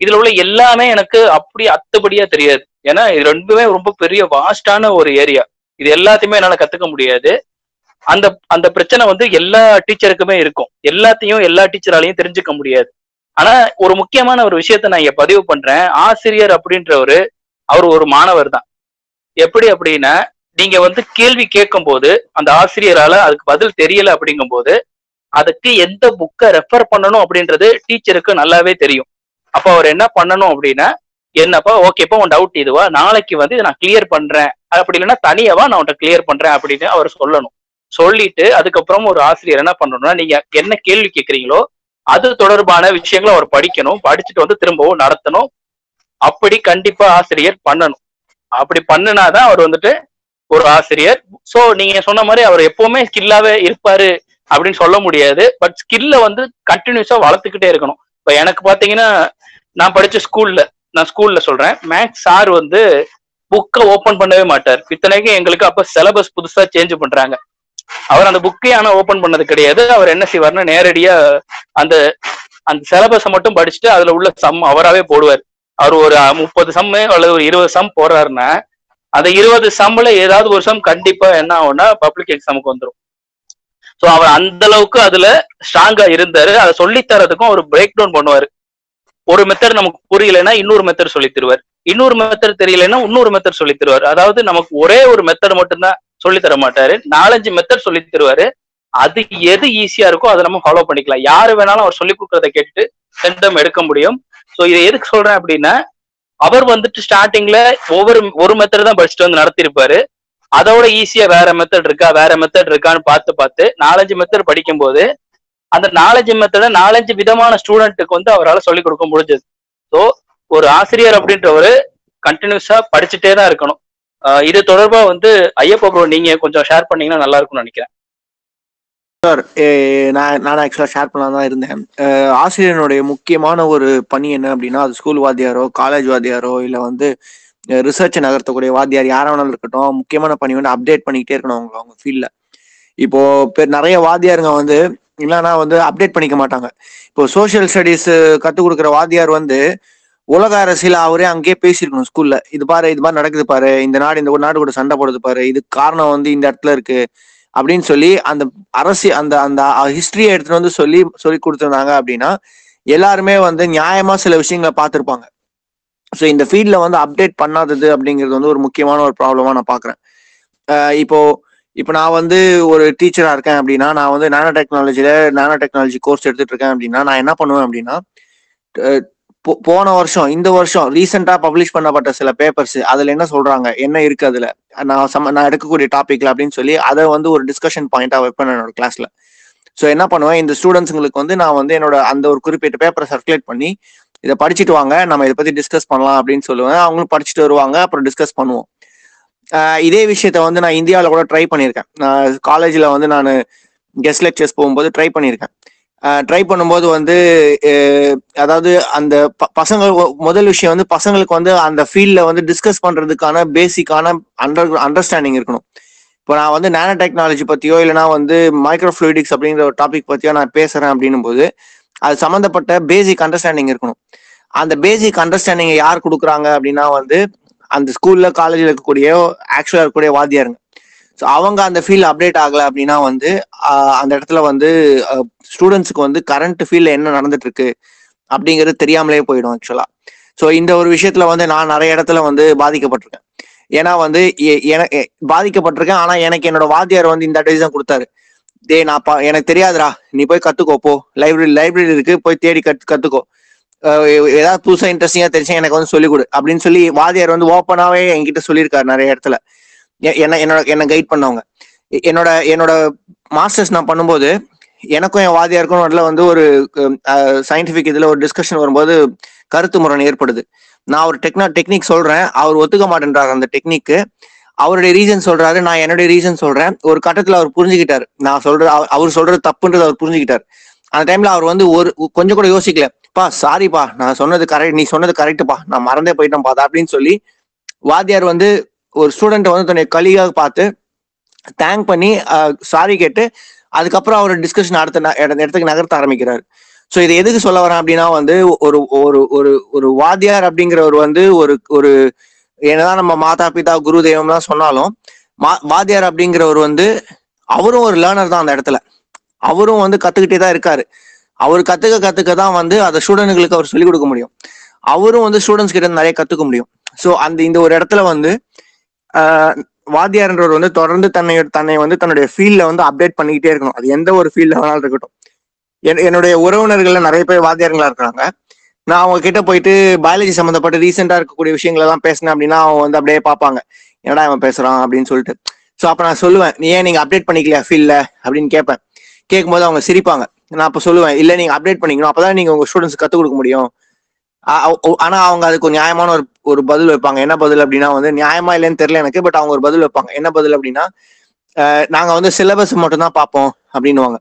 இதுல உள்ள எல்லாமே எனக்கு அப்படி அத்தபடியா தெரியாது. ஏன்னா இது ரெண்டுமே ரொம்ப பெரிய வாஸ்டான ஒரு ஏரியா இது எல்லாத்தையுமே என்னால கத்துக்க முடியாது. அந்த அந்த பிரச்சனை வந்து எல்லா டீச்சருக்குமே இருக்கும். எல்லாத்தையும் எல்லா டீச்சராலையும் தெரிஞ்சுக்க முடியாது. ஆனா ஒரு முக்கியமான ஒரு விஷயத்த நான் இங்க பதிவு பண்றேன். ஆசிரியர் அப்படின்றவரு அவர் ஒரு மாணவர் தான். எப்படி அப்படின்னா நீங்க வந்து கேள்வி கேட்கும் போது அந்த ஆசிரியரால அதுக்கு பதில் தெரியல அப்படிங்கும் போது அதுக்கு எந்த புக்கை ரெஃபர் பண்ணணும் அப்படின்றது டீச்சருக்கு நல்லாவே தெரியும். அப்ப அவர் என்ன பண்ணணும் அப்படின்னா என்னப்பா ஓகேப்பா உன் டவுட் இதுவா? நாளைக்கு வந்து இதை நான் கிளியர் பண்றேன். அப்படி இல்லைன்னா தனியாவா நான் உன்ட்ட கிளியர் பண்றேன் அப்படின்னு அவர் சொல்லணும். சொல்லிட்டு அதுக்கப்புறம் ஒரு ஆசிரியர் என்ன பண்ணணும்னா நீங்க என்ன கேள்வி கேட்குறீங்களோ அது தொடர்பான விஷயங்களை அவர் படிக்கணும். படிச்சுட்டு வந்து திரும்பவும் நடத்தணும். அப்படி கண்டிப்பா ஆசிரியர் பண்ணணும். அப்படி பண்ணினாதான் அவர் வந்துட்டு ஒரு ஆசிரியர். சோ நீங்க சொன்ன மாதிரி அவர் எப்பவுமே ஸ்கில்லாவே இருப்பாரு அப்படின்னு சொல்ல முடியாது. பட் ஸ்கில்ல வந்து கண்டினியூஸா வளர்த்துக்கிட்டே இருக்கணும். இப்ப எனக்கு பாத்தீங்கன்னா நான் படிச்ச ஸ்கூல்ல நான் ஸ்கூல்ல சொல்றேன். மேக்ஸ் சார் வந்து புக்கை ஓபன் பண்ணவே மாட்டார். இத்தனைக்கும் எங்களுக்கு அப்ப சிலபஸ் புதுசா சேஞ்ச் பண்றாங்க. அவர் அந்த புக்கே ஆனா ஓபன் பண்ணது கிடையாது. அவர் என்ன செய்வார்னா நேரடியா அந்த அந்த சிலபஸை மட்டும் படிச்சுட்டு அதுல உள்ள சம் அவராவே போடுவார். அவர் ஒரு முப்பது சம்மு அல்லது ஒரு இருபது சம் போடுறாருன்னா அந்த இருபது சம்ல ஏதாவது ஒரு சம் கண்டிப்பா என்ன ஆகும்னா பப்ளிக் எக்ஸாமுக்கு வந்துடும் ஸோ அவர் அந்த அளவுக்கு அதுல ஸ்ட்ராங்கா இருந்தாரு. அதை சொல்லி தரதுக்கும் அவர் பிரேக் டவுன் பண்ணுவாரு. ஒரு மெத்தட் நமக்கு புரியலைன்னா இன்னொரு மெத்தட் சொல்லி தருவார் இன்னொரு மெத்தட் தெரியலன்னா இன்னொரு மெத்தட் சொல்லி தருவார் அதாவது நமக்கு ஒரே ஒரு மெத்தட் மட்டும்தான் சொல்லி தர மாட்டாரு நாலஞ்சு மெத்தட் சொல்லி தருவாரு அது எது ஈஸியா இருக்கோ அதை நம்ம ஃபாலோ பண்ணிக்கலாம். யாரு வேணாலும் அவர் சொல்லி கொடுக்கறத கேட்டு சென்டம் எடுக்க முடியும். ஸோ இதை எதுக்கு சொல்றேன் அப்படின்னா அவர் வந்துட்டு ஸ்டார்டிங்ல ஒவ்வொரு ஒரு மெத்தட் தான் படிச்சுட்டு வந்து நடத்திருப்பாரு அதோட ஈஸியா வேற மெத்தட் இருக்கா வேற மெத்தட் இருக்கான்னு பார்த்து பார்த்து நாலஞ்சு மெத்தட் படிக்கும்போது அந்த நாலஞ்சு மெத்தட நாலஞ்சு விதமான ஸ்டூடெண்ட்டுக்கு வந்து அவரால் சொல்லிக் கொடுக்க முடிஞ்சது. ஸோ ஒரு ஆசிரியர் அப்படின்றவர் கண்டினியூஸா படிச்சுட்டே தான் இருக்கணும். இது தொடர்பா வந்து ஐயப்ப ப்ரோ நீங்க கொஞ்சம் ஷேர் பண்ணீங்கன்னா நல்லா இருக்கும்னு நினைக்கிறேன். சார் நான் நான் ஆக்சுவலாக ஷேர் பண்ணலாம் தான் இருந்தேன். ஆசிரியனுடைய முக்கியமான ஒரு பணி என்ன அப்படின்னா அது ஸ்கூல் வாத்தியாரோ காலேஜ் வாத்தியாரோ இல்லை வந்து ரிசர்ச் நகர்த்தக்கூடிய வாத்தியார் யாராக வேணாலும் இருக்கட்டும் முக்கியமான பணி வந்து அப்டேட் பண்ணிக்கிட்டே இருக்கணும் அவங்க அவங்க ஃபீல்டில் இப்போ நிறைய வாத்தியாருங்க வந்து இல்லைன்னா வந்து அப்டேட் பண்ணிக்க மாட்டாங்க. இப்போ சோஷியல் ஸ்டடிஸ் கற்றுக் கொடுக்குற வாத்தியார் வந்து உலக அரசியல் அவரே அங்கேயே பேசியிருக்கணும் ஸ்கூல்ல இது பாரு இது மாதிரி நடக்குது பாரு இந்த நாடு இந்த ஒரு நாடு கூட சண்டை போடுது பாரு இதுக்கு காரணம் வந்து இந்த இடத்துல இருக்கு அப்படின்னு சொல்லி அந்த அரசு அந்த அந்த ஹிஸ்டரியை எடுத்துட்டு வந்து சொல்லி சொல்லி கொடுத்துருந்தாங்க அப்படின்னா எல்லாருமே வந்து நியாயமா சில விஷயங்களை பார்த்துருப்பாங்க. ஸோ இந்த ஃபீல்டில் வந்து அப்டேட் பண்ணாதது அப்படிங்கிறது வந்து ஒரு முக்கியமான ஒரு ப்ராப்ளமா நான் பார்க்குறேன். இப்போ இப்போ நான் வந்து ஒரு டீச்சராக இருக்கேன் அப்படின்னா நான் வந்து நானோ டெக்னாலஜியில் நானோ டெக்னாலஜி கோர்ஸ் எடுத்துட்டு இருக்கேன் அப்படின்னா நான் என்ன பண்ணுவேன் அப்படின்னா போ- போன வருஷம் இந்த வருஷம் ரீசெண்டா பப்ளிஷ் பண்ணப்பட்ட சில பேப்பர்ஸ் அதுல என்ன சொல்றாங்க என்ன இருக்கு அதுல? நான் சம நான் எடுக்கக்கூடிய டாபிக்ல அப்படின்னு சொல்லி அதை வந்து ஒரு டிஸ்கஷன் பாயிண்டா வைப்பேன் என்னோட கிளாஸ்ல ஸோ என்ன பண்ணுவேன் இந்த ஸ்டூடெண்ட்ஸுங்களுக்கு வந்து நான் வந்து என்னோட அந்த ஒரு குறிப்பிட்ட பேப்பரை சர்க்குலேட் பண்ணி இதை படிச்சுட்டு வாங்க நம்ம இதை பத்தி டிஸ்கஸ் பண்ணலாம் அப்படின்னு சொல்லுவேன். அவங்களும் படிச்சுட்டு வருவாங்க அப்புறம் டிஸ்கஸ் பண்ணுவோம். இதே விஷயத்த வந்து நான் இந்தியாவில் கூட ட்ரை பண்ணியிருக்கேன். நான் காலேஜில் வந்து நான் கெஸ்ட் லெக்சர்ஸ் போகும்போது ட்ரை பண்ணியிருக்கேன். ட்ரை பண்ணும்போது வந்து அதாவது அந்த ப- பசங்க முதல் விஷயம் வந்து பசங்களுக்கு வந்து அந்த ஃபீல்டில் வந்து டிஸ்கஸ் பண்ணுறதுக்கான பேசிக்கான அண்டர் அண்டர்ஸ்டாண்டிங் இருக்கணும். இப்போ நான் வந்து நேனோ டெக்னாலஜி பற்றியோ இல்லைனா வந்து மைக்ரோ ஃப்ளூயிடிக்ஸ் அப்படிங்கிற ஒரு டாபிக் பற்றியோ நான் பேசுகிறேன் அப்படின்னும் போது அது சம்மந்தப்பட்ட பேசிக் அண்டர்ஸ்டாண்டிங் இருக்கணும். அந்த பேசிக் அண்டர்ஸ்டாண்டிங்கை யார் கொடுக்குறாங்க அப்படின்னா வந்து அந்த ஸ்கூல்ல காலேஜில் இருக்கக்கூடிய ஆக்சுவலாக இருக்கக்கூடிய வாத்தியாருங்க. ஸோ அவங்க அந்த ஃபீல்ட் அப்டேட் ஆகலை அப்படின்னா வந்து அந்த இடத்துல வந்து ஸ்டூடெண்ட்ஸுக்கு வந்து கரண்ட் ஃபீல்ட்ல என்ன நடந்துட்டு இருக்கு அப்படிங்கிறது தெரியாமலே போயிடும் ஆக்சுவலா ஸோ இந்த ஒரு விஷயத்துல வந்து நான் நிறைய இடத்துல வந்து பாதிக்கப்பட்டிருக்கேன். ஏன்னா வந்து எ- என- பாதிக்கப்பட்டிருக்கேன். ஆனா எனக்கு என்னோட வாத்தியார் வந்து இந்த அட்வைஸ் தான் கொடுத்தாரு. டே நான் பா- எனக்கு தெரியாதுடா. நீ போய் கத்துக்கோ போ. லைப்ரரி லைப்ரரி இருக்கு. போய் தேடி கத்து கத்துக்கோ. ஏதாவது புதுசா இன்ட்ரெஸ்டிங்கா தெரிஞ்சா எனக்கு வந்து சொல்லிக் கொடு அப்படின்னு சொல்லி வாத்தியார் வந்து ஓப்பனாவே என்கிட்ட சொல்லியிருக்காரு நிறைய இடத்துல. எ- என்ன என்னோட என்ன கைட் பண்ணவங்க. என்னோட என்னோட மாஸ்டர்ஸ் நான் பண்ணும்போது எனக்கும் என் வாதியாருக்கும் நடுல வந்து ஒரு சயின்டிபிக் இதுல ஒரு டிஸ்கஷன் வரும்போது கருத்து முரண் ஏற்படுது. நான் ஒரு டெக்னா டெக்னிக் சொல்றேன். அவர் ஒத்துக்க மாட்டேன்றாரு அந்த டெக்னிக்கு அவருடைய ரீசன் சொல்றாரு நான் என்னுடைய ரீசன் சொல்றேன். ஒரு கட்டத்துல அவர் புரிஞ்சுக்கிட்டாரு. நான் சொல்ற அவர் அவர் சொல்றது தப்புன்றது அவர் புரிஞ்சுக்கிட்டாரு. அந்த டைம்ல அவர் வந்து ஒரு கொஞ்சம் கூட யோசிக்கல. பா சாரிப்பா நான் சொன்னது கரெக்ட் நீ சொன்னது கரெக்டுப்பா நான் மறந்தே போயிட்டேன் பாத்தா அப்படின்னு சொல்லி வாத்தியார் வந்து ஒரு ஸ்டூடெண்ட்டை வந்து தன்னுடைய கலியாக பார்த்து தேங்க் பண்ணி சாரி கேட்டு அதுக்கப்புறம் அவர் டிஸ்கஷன் அடுத்த இடத்துக்கு நகர்த்த ஆரம்பிக்கிறார். ஸோ இது எதுக்கு சொல்ல வரேன் அப்படின்னா வந்து ஒரு ஒரு ஒரு ஒரு வாத்தியார் அப்படிங்கிறவர் வந்து ஒரு ஒரு என்னதான் நம்ம மாதா பிதா குரு தெய்வம்லாம் சொன்னாலும் மா வாத்தியார் அப்படிங்கிறவர் வந்து அவரும் ஒரு லேர்னர் தான் அந்த இடத்துல. அவரும் வந்து கத்துக்கிட்டே தான் இருக்காரு. அவர் கத்துக்க கத்துக்க தான் வந்து அந்த ஸ்டூடெண்ட்களுக்கு அவர் சொல்லிக் கொடுக்க முடியும். அவரும் வந்து ஸ்டூடெண்ட்ஸ் கிட்ட நிறைய கத்துக்க முடியும். ஸோ அந்த இந்த ஒரு இடத்துல வந்து வாத்தியார்ன்றவர் வந்து தொடர்ந்து தன்னை தன்னை வந்து தன்னுடைய ஃபீல்ட்ல வந்து அப்டேட் பண்ணிக்கிட்டே இருக்கணும். அது எந்த ஒரு ஃபீல்ட்ல வேணாலும் இருக்கட்டும். என்- என்னுடைய உறவினர்கள்ல நிறைய பேர் வாத்தியாருங்களா இருக்கிறாங்க. நான் அவங்க கிட்ட போயிட்டு பயாலஜி சம்மந்தப்பட்ட ரீசெண்டா இருக்கக்கூடிய விஷயங்கள் எல்லாம் பேசினேன் அப்படின்னா அவங்க வந்து அப்படியே பார்ப்பாங்க. என்னடா இவன் பேசுறான்? அப்படின்னு சொல்லிட்டு. ஸோ அப்ப நான் சொல்லுவேன் ஏன் நீங்க அப்டேட் பண்ணிக்கலையா ஃபீல்ட்ல அப்படின்னு கேட்பேன். கேட்கும்போது அவங்க சிரிப்பாங்க. நான் அப்போ சொல்லுவேன் இல்லை நீங்கள் அப்டேட் பண்ணிக்கணும் அப்போ தான் நீங்கள் உங்கள் ஸ்டூடெண்ட்ஸ் கற்றுக் கொடுக்க முடியும். ஆனால் அவங்க அதுக்கு ஒரு நியாயமான ஒரு ஒரு பதில் வைப்பாங்க. என்ன பதில் அப்படின்னா வந்து நியாயமா இல்லைன்னு தெரியல எனக்கு பட் அவங்க ஒரு பதில் வைப்பாங்க. என்ன பதில் அப்படின்னா நாங்கள் வந்து சிலபஸ் மட்டும்தான் பார்ப்போம் அப்படின்னுவாங்க.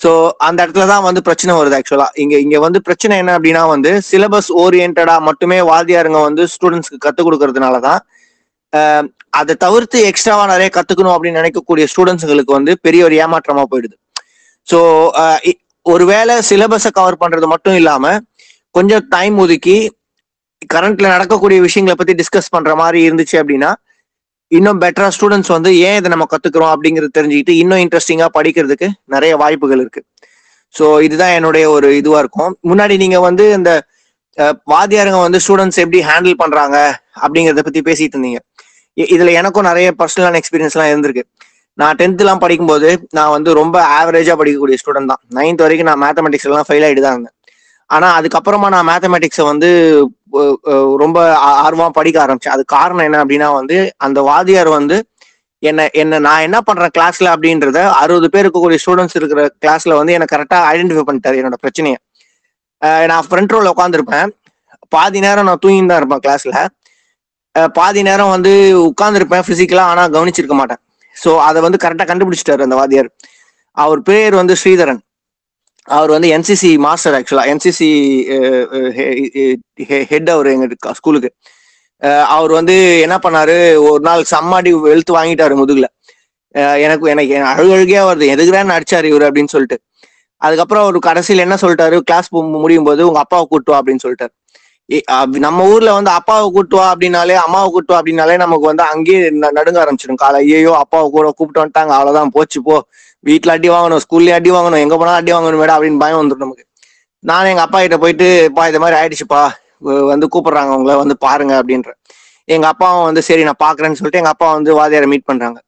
ஸோ அந்த இடத்துல தான் வந்து பிரச்சனை வருது ஆக்சுவலா இங்க இங்க வந்து பிரச்சனை என்ன அப்படின்னா வந்து சிலபஸ் ஓரியன்டா மட்டுமே வாதியாருங்க வந்து ஸ்டூடெண்ட்ஸ்க்கு கற்றுக் கொடுக்கறதுனால தான் அதை தவிர்த்து எக்ஸ்ட்ராவா நிறைய கத்துக்கணும் அப்படின்னு நினைக்கக்கூடிய ஸ்டூடெண்ட்ஸுங்களுக்கு வந்து பெரிய ஒரு ஏமாற்றமா போயிடுது. ஸோ uh, ஒருவேளை சிலபஸை கவர் பண்றது மட்டும் இல்லாம கொஞ்சம் டைம் ஒதுக்கி கரண்ட்ல நடக்கக்கூடிய விஷயங்களை பத்தி டிஸ்கஸ் பண்ற மாதிரி இருந்துச்சு அப்படின்னா இன்னும் பெட்டரா ஸ்டூடெண்ட்ஸ் வந்து ஏன் இதை நம்ம கத்துக்கிறோம் அப்படிங்கறது தெரிஞ்சுக்கிட்டு இன்னும் இன்ட்ரெஸ்டிங்கா படிக்கிறதுக்கு நிறைய வாய்ப்புகள் இருக்கு. ஸோ இதுதான் என்னுடைய ஒரு இதுவா இருக்கும். முன்னாடி நீங்க வந்து இந்த வாத்தியாருங்க வந்து ஸ்டூடெண்ட்ஸ் எப்படி ஹேண்டில் பண்றாங்க அப்படிங்கறத பத்தி பேசிட்டு இருந்தீங்க. இதுல எனக்கும் நிறைய பர்சனலான எக்ஸ்பீரியன்ஸ் எல்லாம் இருந்திருக்கு. நான் டென்த் எல்லாம் படிக்கும்போது நான் வந்து ரொம்ப ஆவரேஜா படிக்கக்கூடிய ஸ்டூடெண்ட் தான். நைன்த் வரைக்கும் நான் மேத்தமெட்டிக்ஸ் எல்லாம் ஃபெயில் ஆகிட்டு தான் இருந்தேன். ஆனா அதுக்கப்புறமா நான் மேத்தமெட்டிக்ஸை வந்து ரொம்ப ஆர்வமாக ஆர்வமா படிக்க ஆரம்பிச்சேன். அது காரணம் என்ன அப்படின்னா வந்து அந்த வாத்தியார் வந்து என்ன என்ன நான் என்ன பண்றேன் கிளாஸ்ல அப்படின்றத அறுபது பேர் இருக்கக்கூடிய ஸ்டூடெண்ட்ஸ் இருக்கிற கிளாஸ்ல வந்து எனக்கு கரெக்டா ஐடென்டிஃபை பண்ணிட்டாரு என்னோட பிரச்சனையை. நான் ஃப்ரண்ட் ரோல உட்காந்துருப்பேன் பாதி நேரம் நான் தூங்கி தான் இருப்பேன் கிளாஸ்ல பாதி நேரம் வந்து உட்காந்துருப்பேன் பிசிக்கலா ஆனா கவனிச்சிருக்க மாட்டேன். ஸோ அதை வந்து கரெக்டா கண்டுபிடிச்சிட்டாரு அந்த வாத்தியார். அவர் பேர் வந்து ஸ்ரீதரன். அவர் வந்து என்சிசி மாஸ்டர் ஆக்சுவலா என்சிசி ஹெட் அவர் எங்க ஸ்கூலுக்கு. அவர் வந்து என்ன பண்ணாரு? ஒரு நாள் சம்மாடி வெளுத்து வாங்கிட்டாரு முதுகுல. அஹ் எனக்கு எனக்கு எனக்கு அழுகு அழுகையா வருது. எதுக்குறான்னு அடிச்சாரு இவர்? அப்படின்னு சொல்லிட்டு. அதுக்கப்புறம் அவர் கடைசியில் என்ன சொல்லிட்டாரு? கிளாஸ் முடியும் போது உங்க அப்பாவை கூட்டுவா அப்படின்னு சொல்லிட்டாரு. நம்ம ஊர்ல வந்து அப்பாவை கூட்டுவா அப்படின்னாலே அம்மாவை கூட்டுவா அப்படின்னாலே நமக்கு வந்து அங்கேயே ந- நடுங்க ஆரம்பிச்சிடும் காலை ஐயோ அப்பாவை கூட கூப்பிட்டு வந்துட்டாங்க. அவ்வளவுதான் போச்சு போ. வீட்டுல அடி வாங்கணும் ஸ்கூல்ல அடி வாங்கணும். எங்க போனாலும் அடி வாங்கணும் மேடம் அப்படின்னு பயம் வந்துடும் நமக்கு. நான் எங்க அப்பா கிட்ட போயிட்டு பா இது மாதிரி ஆயிடுச்சுப்பா. வந்து கூப்பிடுறாங்க அவங்கள வந்து பாருங்க அப்படின்ற. எங்க அப்பாவும் வந்து சரி நான் பாக்குறேன்னு சொல்லிட்டு எங்க அப்பா வந்து வாதியாரை மீட் பண்றாங்க.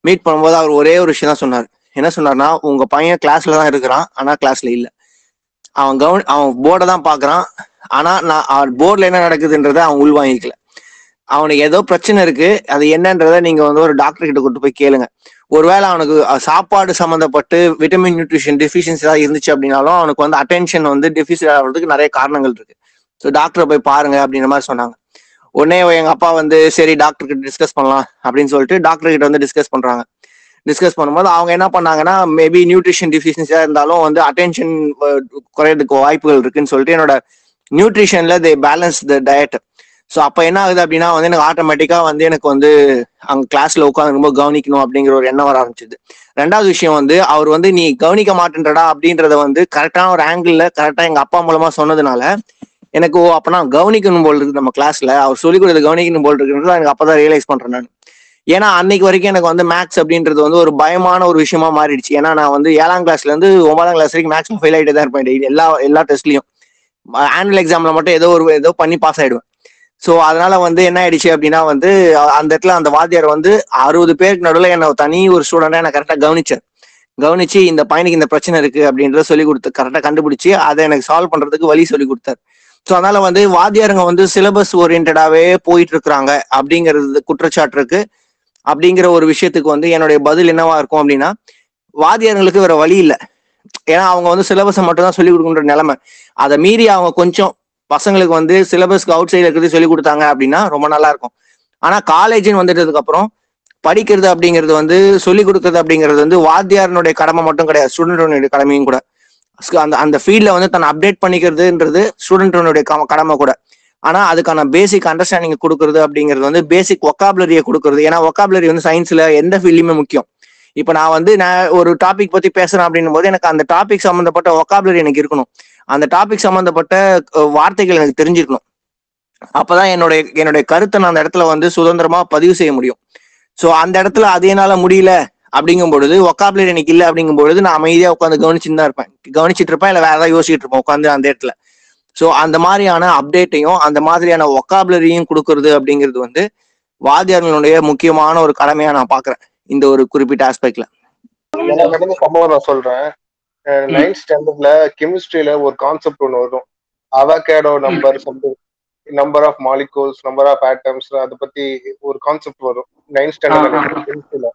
மீட் பண்ணும்போது அவர் ஒரே ஒரு விஷயம் தான் சொன்னார். என்ன சொன்னார்னா உங்க பையன் கிளாஸ்ல தான் இருக்கிறான் ஆனா கிளாஸ்ல இல்ல. அவன் கவனி அவன் போர்டை தான் பாக்குறான். ஆனா நான் போர்டில் என்ன நடக்குதுன்றதை அவன் உள்வாங்கிக்கல. அவனுக்கு ஏதோ பிரச்சனை இருக்கு அது என்னன்றதை நீங்க வந்து ஒரு டாக்டர் கிட்ட கூட்டு போய் கேளுங்க. ஒருவேளை அவனுக்கு சாப்பாடு சம்மந்தப்பட்டு விட்டமின் நியூட்ரிஷன் டெஃபிஷியன்சி ஏதாவது இருந்துச்சு அப்படின்னாலும் அவனுக்கு வந்து அட்டென்ஷன் வந்து டெஃபிசிட் ஆகிறதுக்கு நிறைய காரணங்கள் இருக்கு. ஸோ டாக்டரை போய் பாருங்க அப்படின்ற மாதிரி சொன்னாங்க. உடனே எங்க அப்பா வந்து சரி டாக்டர் கிட்ட டிஸ்கஸ் பண்ணலாம் அப்படின்னு சொல்லிட்டு டாக்டர் கிட்ட வந்து டிஸ்கஸ் பண்றாங்க. டிஸ்கஸ் பண்ணும்போது அவங்க என்ன பண்ணாங்கன்னா மேபி நியூட்ரிஷன் டிஃபிஷியன்சியா இருந்தாலும் வந்து அட்டென்ஷன் குறையறதுக்கு வாய்ப்புகள் இருக்குன்னு சொல்லிட்டு என்னோட நியூட்ரிஷன்ல the balance the diet so அப்போ என்ன ஆகுது அப்படின்னா வந்து எனக்கு ஆட்டோமேட்டிக்காக வந்து எனக்கு வந்து அங்கே கிளாஸ்ல உட்காந்து ரொம்ப கவனிக்கணும் அப்படிங்கிற ஒரு எண்ணம் வர ஆரம்பிச்சது. ரெண்டாவது விஷயம் வந்து அவர் வந்து நீ கவனிக்க மாட்டேன்றடா அப்படின்றத வந்து கரெக்டான ஒரு ஆங்கிள் கரெக்டாக எங்கள் அப்பா மூலமா சொன்னதுனால எனக்கு ஓ அப்போ நான் கவனிக்கணும் போல் இருக்குது நம்ம கிளாஸ்ல அவர் சொல்லி கொடுத்து கவனிக்கணும் போல் இருக்குன்றது எனக்கு அப்போ தான் ரியலைஸ் பண்ணுறேன் நான். ஏன்னா அன்னைக்கு வரைக்கும் எனக்கு வந்து மேக்ஸ் அப்படின்றது வந்து ஒரு பயமான ஒரு விஷயமா மாறிடுச்சு. ஏன்னா நான் வந்து ஏழாம் கிளாஸ்ல இருந்து ஒன்பதாம் கிளாஸ் வரைக்கும் மேக்ஸ் ஃபெயில் ஆகிட்டே தான் இருப்பேன் எல்லா எல்லா டெஸ்ட்லையும் ஆனுவல் எக்ஸாம்ல மட்டும் ஏதோ ஒரு ஏதோ பண்ணி பாஸ் ஆயிடுவேன். ஸோ அதனால வந்து என்ன ஆயிடுச்சு அப்படின்னா வந்து அந்த இடத்துல அந்த வாத்தியார் வந்து அறுபது பேருக்கு நடுவில் என்னை தனி ஒரு ஸ்டூடெண்டா என்ன கரெக்டாக கவனிச்சார். கவனிச்சு இந்த பையனுக்கு இந்த பிரச்சனை இருக்கு அப்படின்றத சொல்லி கொடுத்து கரெக்டாக கண்டுபிடிச்சி அதை எனக்கு சால்வ் பண்றதுக்கு வழி சொல்லி கொடுத்தாரு. ஸோ அதனால வந்து வாத்தியாருங்க வந்து சிலபஸ் ஓரியன்டாவே போயிட்டு இருக்கிறாங்க அப்படிங்கிறது குற்றச்சாட்டு இருக்கு. அப்படிங்கிற ஒரு விஷயத்துக்கு வந்து என்னுடைய பதில் என்னவா இருக்கும் அப்படின்னா வாதியாரங்களுக்கு வேற வழி இல்லை. ஏன்னா அவங்க வந்து சிலபஸை மட்டும் தான் சொல்லி கொடுக்குற நிலைமை. அதை மீறி அவங்க கொஞ்சம் பசங்களுக்கு வந்து சிலபஸ்க்கு அவுட் சைடு இருக்கிறது சொல்லி கொடுத்தாங்க அப்படின்னா ரொம்ப நல்லா இருக்கும் ஆனா காலேஜ்னு வந்துட்டதுக்கு அப்புறம் படிக்கிறது அப்படிங்கிறது வந்து சொல்லி கொடுக்கறது அப்படிங்கிறது வந்து வாத்தியாரனுடைய கடமை மட்டும் கிடையாது ஸ்டூடெண்டோடைய கடமையும் கூட. அந்த அந்த ஃபீல்ட்ல வந்து தன்னை அப்டேட் பண்ணிக்கிறதுன்றது ஸ்டூடெண்டோடைய கடமை கூட. ஆனா அதுக்கான பேசிக் அண்டர்ஸ்டாண்டிங் கொடுக்கறது அப்படிங்கிறது வந்து பேசிக் ஒக்காபுலரியை கொடுக்கறது. ஏன்னா ஒக்காபுலரி வந்து சயின்ஸ்ல எந்த ஃபீல்டுமே முக்கியம். இப்போ நான் வந்து நான் ஒரு டாபிக் பத்தி பேசுறேன் அப்படின்னும் போது எனக்கு அந்த டாபிக் சம்மந்தப்பட்ட ஒக்காபுலரி எனக்கு இருக்கணும். அந்த டாபிக் சம்மந்தப்பட்ட வார்த்தைகள் எனக்கு தெரிஞ்சிருக்கணும். அப்பதான் என்னுடைய என்னுடைய கருத்தை நான் அந்த இடத்துல வந்து சுதந்திரமா பதிவு செய்ய முடியும். ஸோ அந்த இடத்துல அது என்னால முடியல அப்படிங்கும் பொழுது ஒக்காபுலரி எனக்கு இல்லை அப்படிங்கும் பொழுது நான் அமைதியா உட்காந்து கவனிச்சுட்டு தான் இருப்பேன். கவனிச்சிட்டு இருப்பேன் இல்லை வேற ஏதாவது யோசிச்சுட்டு இருப்பேன் உட்காந்து அந்த இடத்துல. ஸோ அந்த மாதிரியான அப்டேட்டையும் அந்த மாதிரியான ஒக்காபுலரியும் கொடுக்கறது அப்படிங்கிறது வந்து வாத்தியார்களுடைய முக்கியமான ஒரு கடமையா நான் பாக்குறேன். இந்த ஒரு குறிப்பிட்ட ஆஸ்பெக்ட்ல நடந்த சம்பவம் நான் சொல்றேன். நைன்த் ஸ்டாண்டர்ட்ல கெமிஸ்ட்ரியில ஒரு கான்செப்ட் ஒன்று வரும். Avogadro number something number of molecules number of atoms அதை பத்தி ஒரு கான்செப்ட் வரும். Ninth standard. கெமிஸ்ட்ரியில.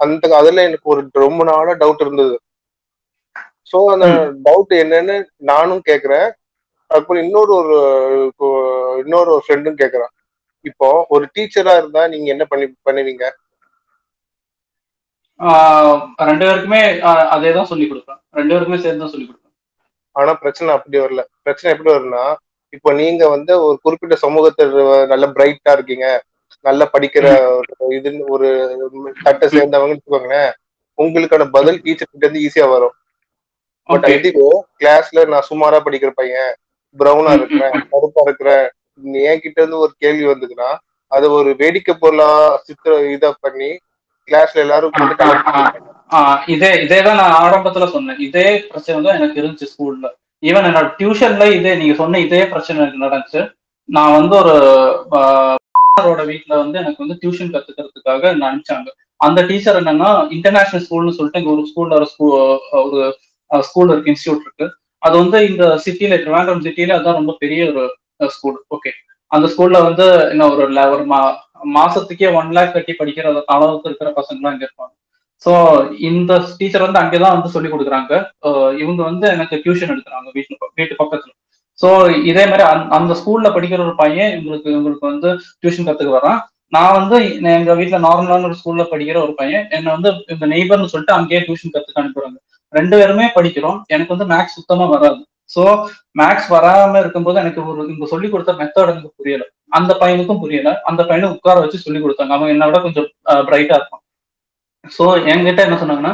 அந்த அதுல எனக்கு ஒரு ரொம்ப நாளா டவுட் இருந்தது. சோ அந்த டவுட் என்னன்னு நானும் கேக்குறேன். அப்புறம் இன்னொரு ஒரு இன்னொரு ஒரு ஃப்ரெண்டும் கேக்குறான். இப்போ ஒரு டீச்சரா இருந்தா நீங்க என்ன பண்ணி பண்ணுவீங்க? ரெண்டு பேருக்குமே அதே தான் சொல்லி கொடுப்பேன். ரெண்டு பேருக்குமே சேர்ந்து தான் சொல்லி கொடுப்பேன். ஆனா பிரச்சனை அப்படி வரல. பிரச்சனை எப்படி வரும்னா இப்போ நீங்க வந்து ஒரு குறிப்பிட்ட சமூகத்தில் நல்ல பிரைட்டா இருக்கீங்க. நல்லா படிக்கிற இதுன்னு ஒரு தட்டை சேர்ந்தவங்கன்னு வச்சுக்கோங்களேன் உங்களுக்கான பதில் டீச்சர் கிட்ட இருந்து ஈஸியா வரும். பட் இதுவே கிளாஸ்ல நான் சுமாரா படிக்கிற பையன் பிரவுனா இருக்கிறேன் கருப்பா இருக்கிறேன். நீ என்கிட்ட இருந்து ஒரு கேள்வி வந்துக்குன்னா அதை ஒரு வேடிக்கை பொருளா சித்திர இத பண்ணி கிளாஸ்ல எல்லாரும் இதே இதே தான் நான் ஆரம்பத்துல சொன்னேன். இதே பிரச்சனை தான் எனக்கு இருந்துச்சு ஸ்கூல்ல ஈவன் என்னோட டியூஷன்ல இதே நீங்க சொன்ன இதே பிரச்சனை எனக்கு நடந்துச்சு. நான் வந்து ஒரு வீட்ல வந்து எனக்கு வந்து டியூஷன் கத்துக்கிறதுக்காக என்ன அனுப்பிச்சாங்க. அந்த டீச்சர் என்னன்னா இன்டர்நேஷனல் ஸ்கூல்னு சொல்லிட்டு இங்க ஒரு ஸ்கூல்ல ஒரு ஸ்கூல் ஒரு ஸ்கூல் இருக்கு இன்ஸ்டியூட் இருக்கு. அது வந்து இந்த சிட்டில திருவனந்தபுரம் சிட்டில அதான் ரொம்ப பெரிய ஒரு ஸ்கூல் ஓகே அந்த ஸ்கூல்ல வந்து என்ன ஒரு ஒரு மாசத்துக்கே ஒன் லேக் கட்டி படிக்கிற அளவுக்கு இருக்கிற பசங்களாம் இங்க இருப்பாங்க. ஸோ இந்த டீச்சர் வந்து அங்கேதான் வந்து சொல்லி கொடுக்குறாங்க. இவங்க வந்து எனக்கு டியூஷன் எடுக்கிறாங்க வீட்டு வீட்டு பக்கத்துல. ஸோ இதே மாதிரி அந்த- அந்த ஸ்கூல்ல படிக்கிற ஒரு பையன் இவங்களுக்கு இவங்களுக்கு வந்து டியூஷன் கத்துக்க வரான் நான் வந்து எங்க வீட்டுல நார்மலான ஒரு ஸ்கூல்ல படிக்கிற ஒரு பையன். என்னை வந்து இந்த நெய்பர்னு சொல்லிட்டு அங்கேயே டியூஷன் கத்துக்க அனுப்புறாங்க. ரெண்டு பேருமே படிக்கிறோம். எனக்கு வந்து மேக்ஸ் சுத்தமா வராது. ஸோ மேக்ஸ் வராம இருக்கும்போது எனக்கு ஒரு இவங்க சொல்லி கொடுத்த மெத்தட் எனக்கு புரியல. அந்த பையனுக்கும் புரியல. அந்த பையனை உட்கார வச்சு சொல்லி கொடுத்தாங்க. அவன் என்னை விட கொஞ்சம் பிரைட்டா இருப்பான். ஸோ என்கிட்ட என்ன சொன்னாங்கன்னா